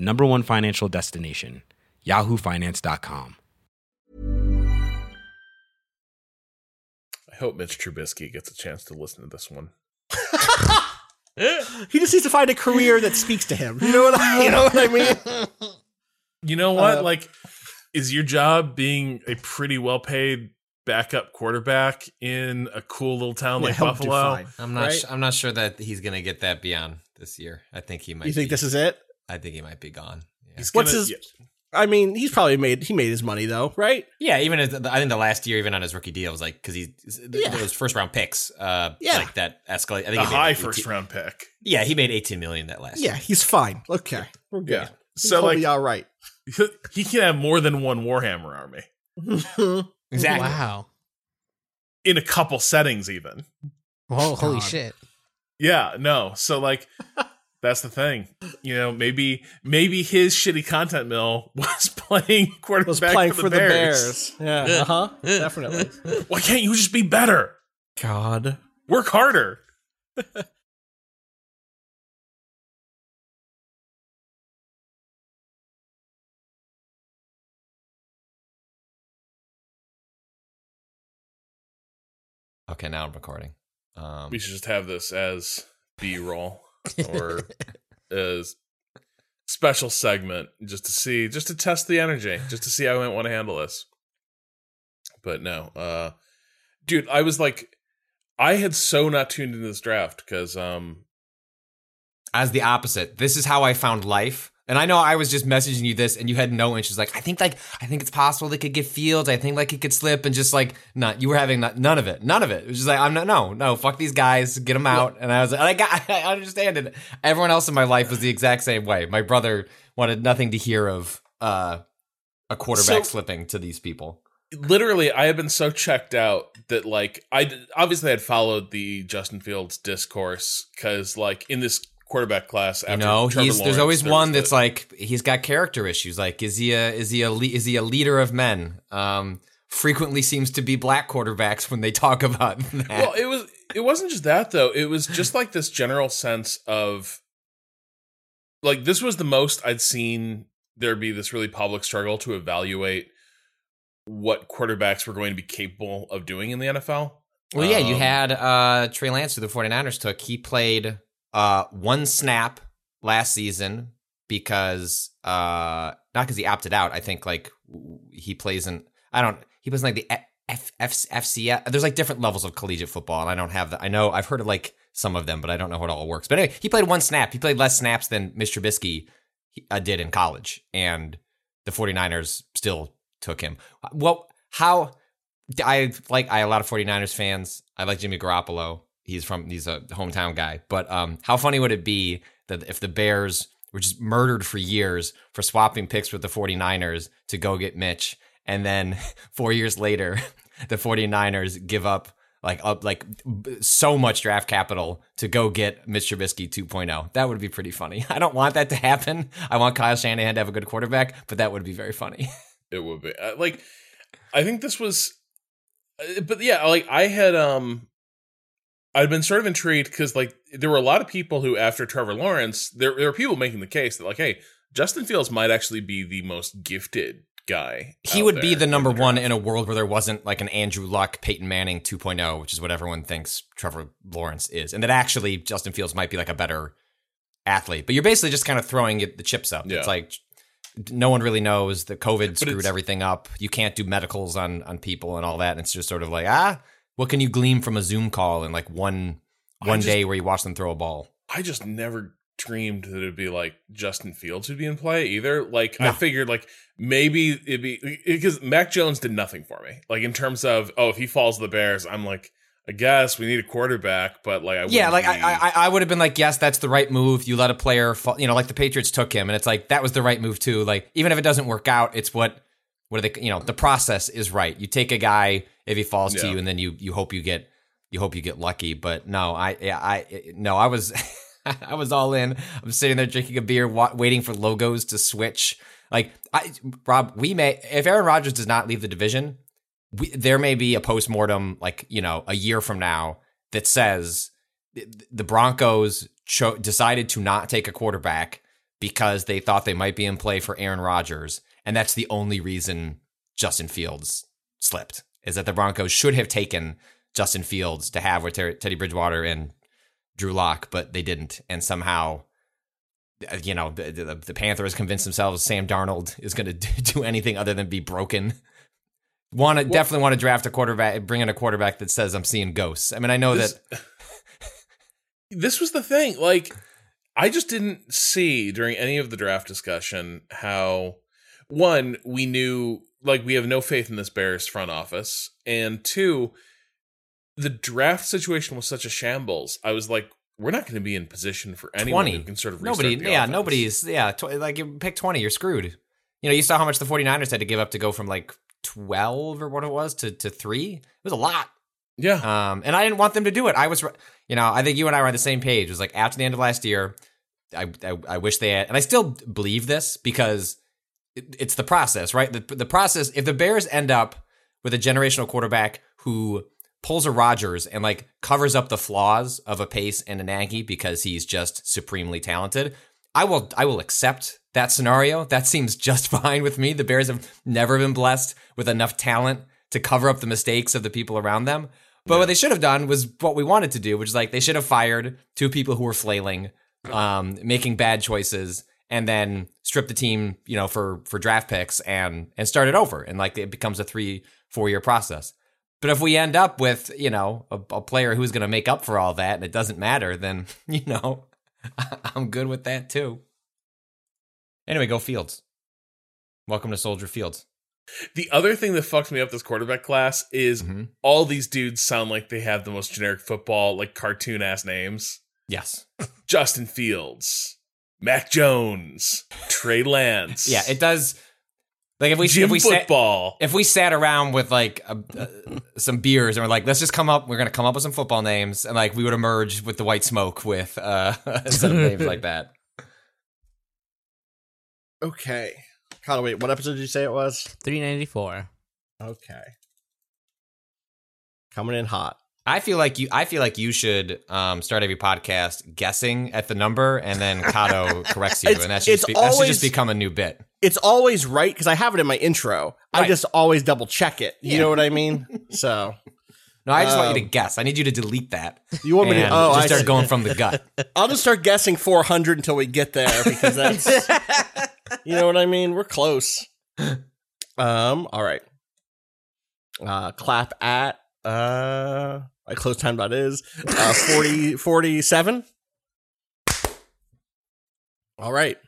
the number one financial destination, yahoofinance.com. I hope Mitch Trubisky gets a chance to listen to this one. He just needs to find a career that speaks to him. You know what I, you know what I mean? You know what? Uh, like, is your job being a pretty well paid backup quarterback in a cool little town like Buffalo? fine. I'm not. Right? Su- I'm not sure that he's gonna get that beyond this year. I think he might. You think be- this is it? I think he might be gone. Yeah. He's What's gonna- his- yeah. I mean, he's probably made he made his money though, right? Yeah, even as, I think the last year, even on his rookie deal, was like because he Yeah. those first round picks. Uh, Yeah. like that escalate. I think a he high like first round pick. Yeah, he made 18 million that last. Yeah, he's fine. Okay, we're good. Yeah. So gonna like be all right. he can have more than one Warhammer army exactly. Wow. in a couple settings, even. Oh, holy God. shit. Yeah, no. So like that's the thing. You know, maybe maybe his shitty content mill was playing quarterback was playing for, for the, the Bears. Bears. Yeah, uh huh. Definitely. Why can't you just be better? God. Work harder. Okay, now I'm recording. Um, We should just have this as B roll or as special segment just to see, just to test the energy, just to see how I might want to handle this. But no, uh, dude, I was like, I had so not tuned into this draft because, um, as the opposite. This is how I found life. And I know I was just messaging you this, and you had no interest. Like I think, like I think it's possible they could get Fields. I think like it could slip, and just like not. You were having not, none of it. None of it. It was just like I'm not. No, no. Fuck these guys. Get them out. And I was like, I got. I understand it. Everyone else in my life was the exact same way. My brother wanted nothing to hear of uh, a quarterback So- slipping to these people. literally I had been so checked out that like I obviously had followed the Justin Fields discourse because like in this quarterback class, You after know, Trevor he's there's always there one that's like he's got character issues. Like, is he a is he a is he a leader of men? Um, frequently seems to be black quarterbacks when they talk about that. well, it was it wasn't just that though. It was just like this general sense of like this was the most I'd seen there be this really public struggle to evaluate what quarterbacks were going to be capable of doing in the NFL. Well, yeah, you Um, had uh, Trey Lance, who the 49ers took. He played uh, one snap last season because, uh, not because he opted out. I think like he plays in, I don't, he plays in like the F, F, FCS. There's like different levels of collegiate football, and I don't have the, I know, I've heard of like some of them, but I don't know how it all works. But anyway, he played one snap. He played less snaps than Mr. Trubisky uh, did in college, and the 49ers still took him. Well, how I like I a lot of 49ers fans. I like Jimmy Garoppolo. He's from he's a hometown guy. But um how funny would it be that if the Bears were just murdered for years for swapping picks with the 49ers to go get Mitch and then 4 years later the 49ers give up like up like so much draft capital to go get Mitch Trubisky 2.0. That would be pretty funny. I don't want that to happen. I want Kyle Shanahan to have a good quarterback, but that would be very funny. it would be like i think this was uh, but yeah like i had um i'd been sort of intrigued because like there were a lot of people who after trevor lawrence there, there were people making the case that like hey justin fields might actually be the most gifted guy he would be the in number one in a world where there wasn't like an Andrew Luck, Peyton Manning 2.0, which is what everyone thinks Trevor Lawrence is, and that actually Justin Fields might be like a better athlete. But you're basically just kind of throwing the chips up. Yeah. It's like no one really knows. that COVID screwed everything up. You can't do medicals on on people and all that. And it's just sort of like ah, what can you glean from a Zoom call in like one one just- day where you watch them throw a ball? I just never dreamed that it'd be like Justin Fields would be in play either. Like I figured like maybe it'd be because Mac Jones did nothing for me. Like in terms of oh if he falls to the Bears, I'm like I guess we need a quarterback, but like I Yeah, like be- I, I, I would have been like, yes, that's the right move. You let a player, fall, you know, like the Patriots took him, and it's like that was the right move too. Like even if it doesn't work out, it's what, what are they? You know, the process is right. You take a guy if he falls to you, and then you you hope you get you hope you get lucky. But no, I yeah, I no, I was I was all in. I'm sitting there drinking a beer, wa- waiting for logos to switch. Like I, Rob, we may if Aaron Rodgers does not leave the division, we, there may be a post mortem like you know a year from now that says the Broncos cho- decided to not take a quarterback because they thought they might be in play for Aaron Rodgers, and that's the only reason Justin Fields slipped. Is that the Broncos should have taken Justin Fields to have with Ter- Teddy Bridgewater and Drew Lock, but they didn't, and somehow. uh, You know, the, the, the Panthers convinced themselves Sam Darnold is going to do anything other than be broken. Want to definitely want to draft a quarterback, bring in a quarterback that says I'm seeing ghosts. I mean, I know This- that this was the thing. Like, I just didn't see during any of the draft discussion how one we knew like we have no faith in this Bears front office, and two, the draft situation was such a shambles. I was like, we're not going to be in position for anyone twenty. who can sort of nobody. the Yeah, offense. nobody's. Yeah, tw- like you pick twenty, you're screwed. You know, you saw how much the 49ers had to give up to go from like twelve or what it was to to three. It was a lot. Yeah, Um, and I didn't want them to do it. I was, you know, I think you and I were on the same page. It was like after the end of last year, I, I, I wish they had, and I still believe this because it, it's the process, right? The, the process, if the Bears end up with a generational quarterback who pulls a Rodgers and like covers up the flaws of a Pace and a Nagy because he's just supremely talented, I will, I will accept that scenario. That seems just fine with me. The Bears have never been blessed with enough talent to cover up the mistakes of the people around them. But what they should have done was what we wanted to do, which is like they should have fired two people who were flailing, um, making bad choices, and then strip the team, you know, for for draft picks and and start it over, and like it becomes a three four year process. But if we end up with you know a, a player who's going to make up for all that, and it doesn't matter, then you know I'm good with that too. Anyway, go Fields. Welcome to Soldier Fields. The other thing that fucks me up this quarterback class is Mm-hmm. all these dudes sound like they have the most generic football, like cartoon ass names. Yes. Justin Fields, Mac Jones, Trey Lance. Yeah, it does. Like if we Gym if we sat, football. if we sat around with like a, uh, some beers and we're like, let's just come up. We're gonna come up with some football names, and like we would emerge with the white smoke with uh, some names like that. Okay. Connor, wait, what episode did you say it was? 394. Okay. Coming in hot. I feel like you. I feel like you should um, start every podcast guessing at the number, and then Cado corrects you, and that should, be, that should just become a new bit. It's always right because I have it in my intro. I just always double check it. You Yeah. know what I mean? so No, I just want you to Um, guess. I need you to delete that. you want me to? Oh, just start going from the gut. I'll just start guessing 400 until we get there because that's you know what I mean. We're close. Um. All right. Uh. Clap at. Uh. My close time dot is uh 40 47. All right.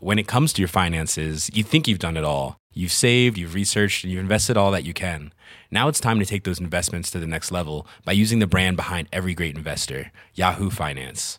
When it comes to your finances, you think you've done it all. You've saved, you've researched, and you've invested all that you can. Now it's time to take those investments to the next level by using the brand behind every great investor, Yahoo Finance.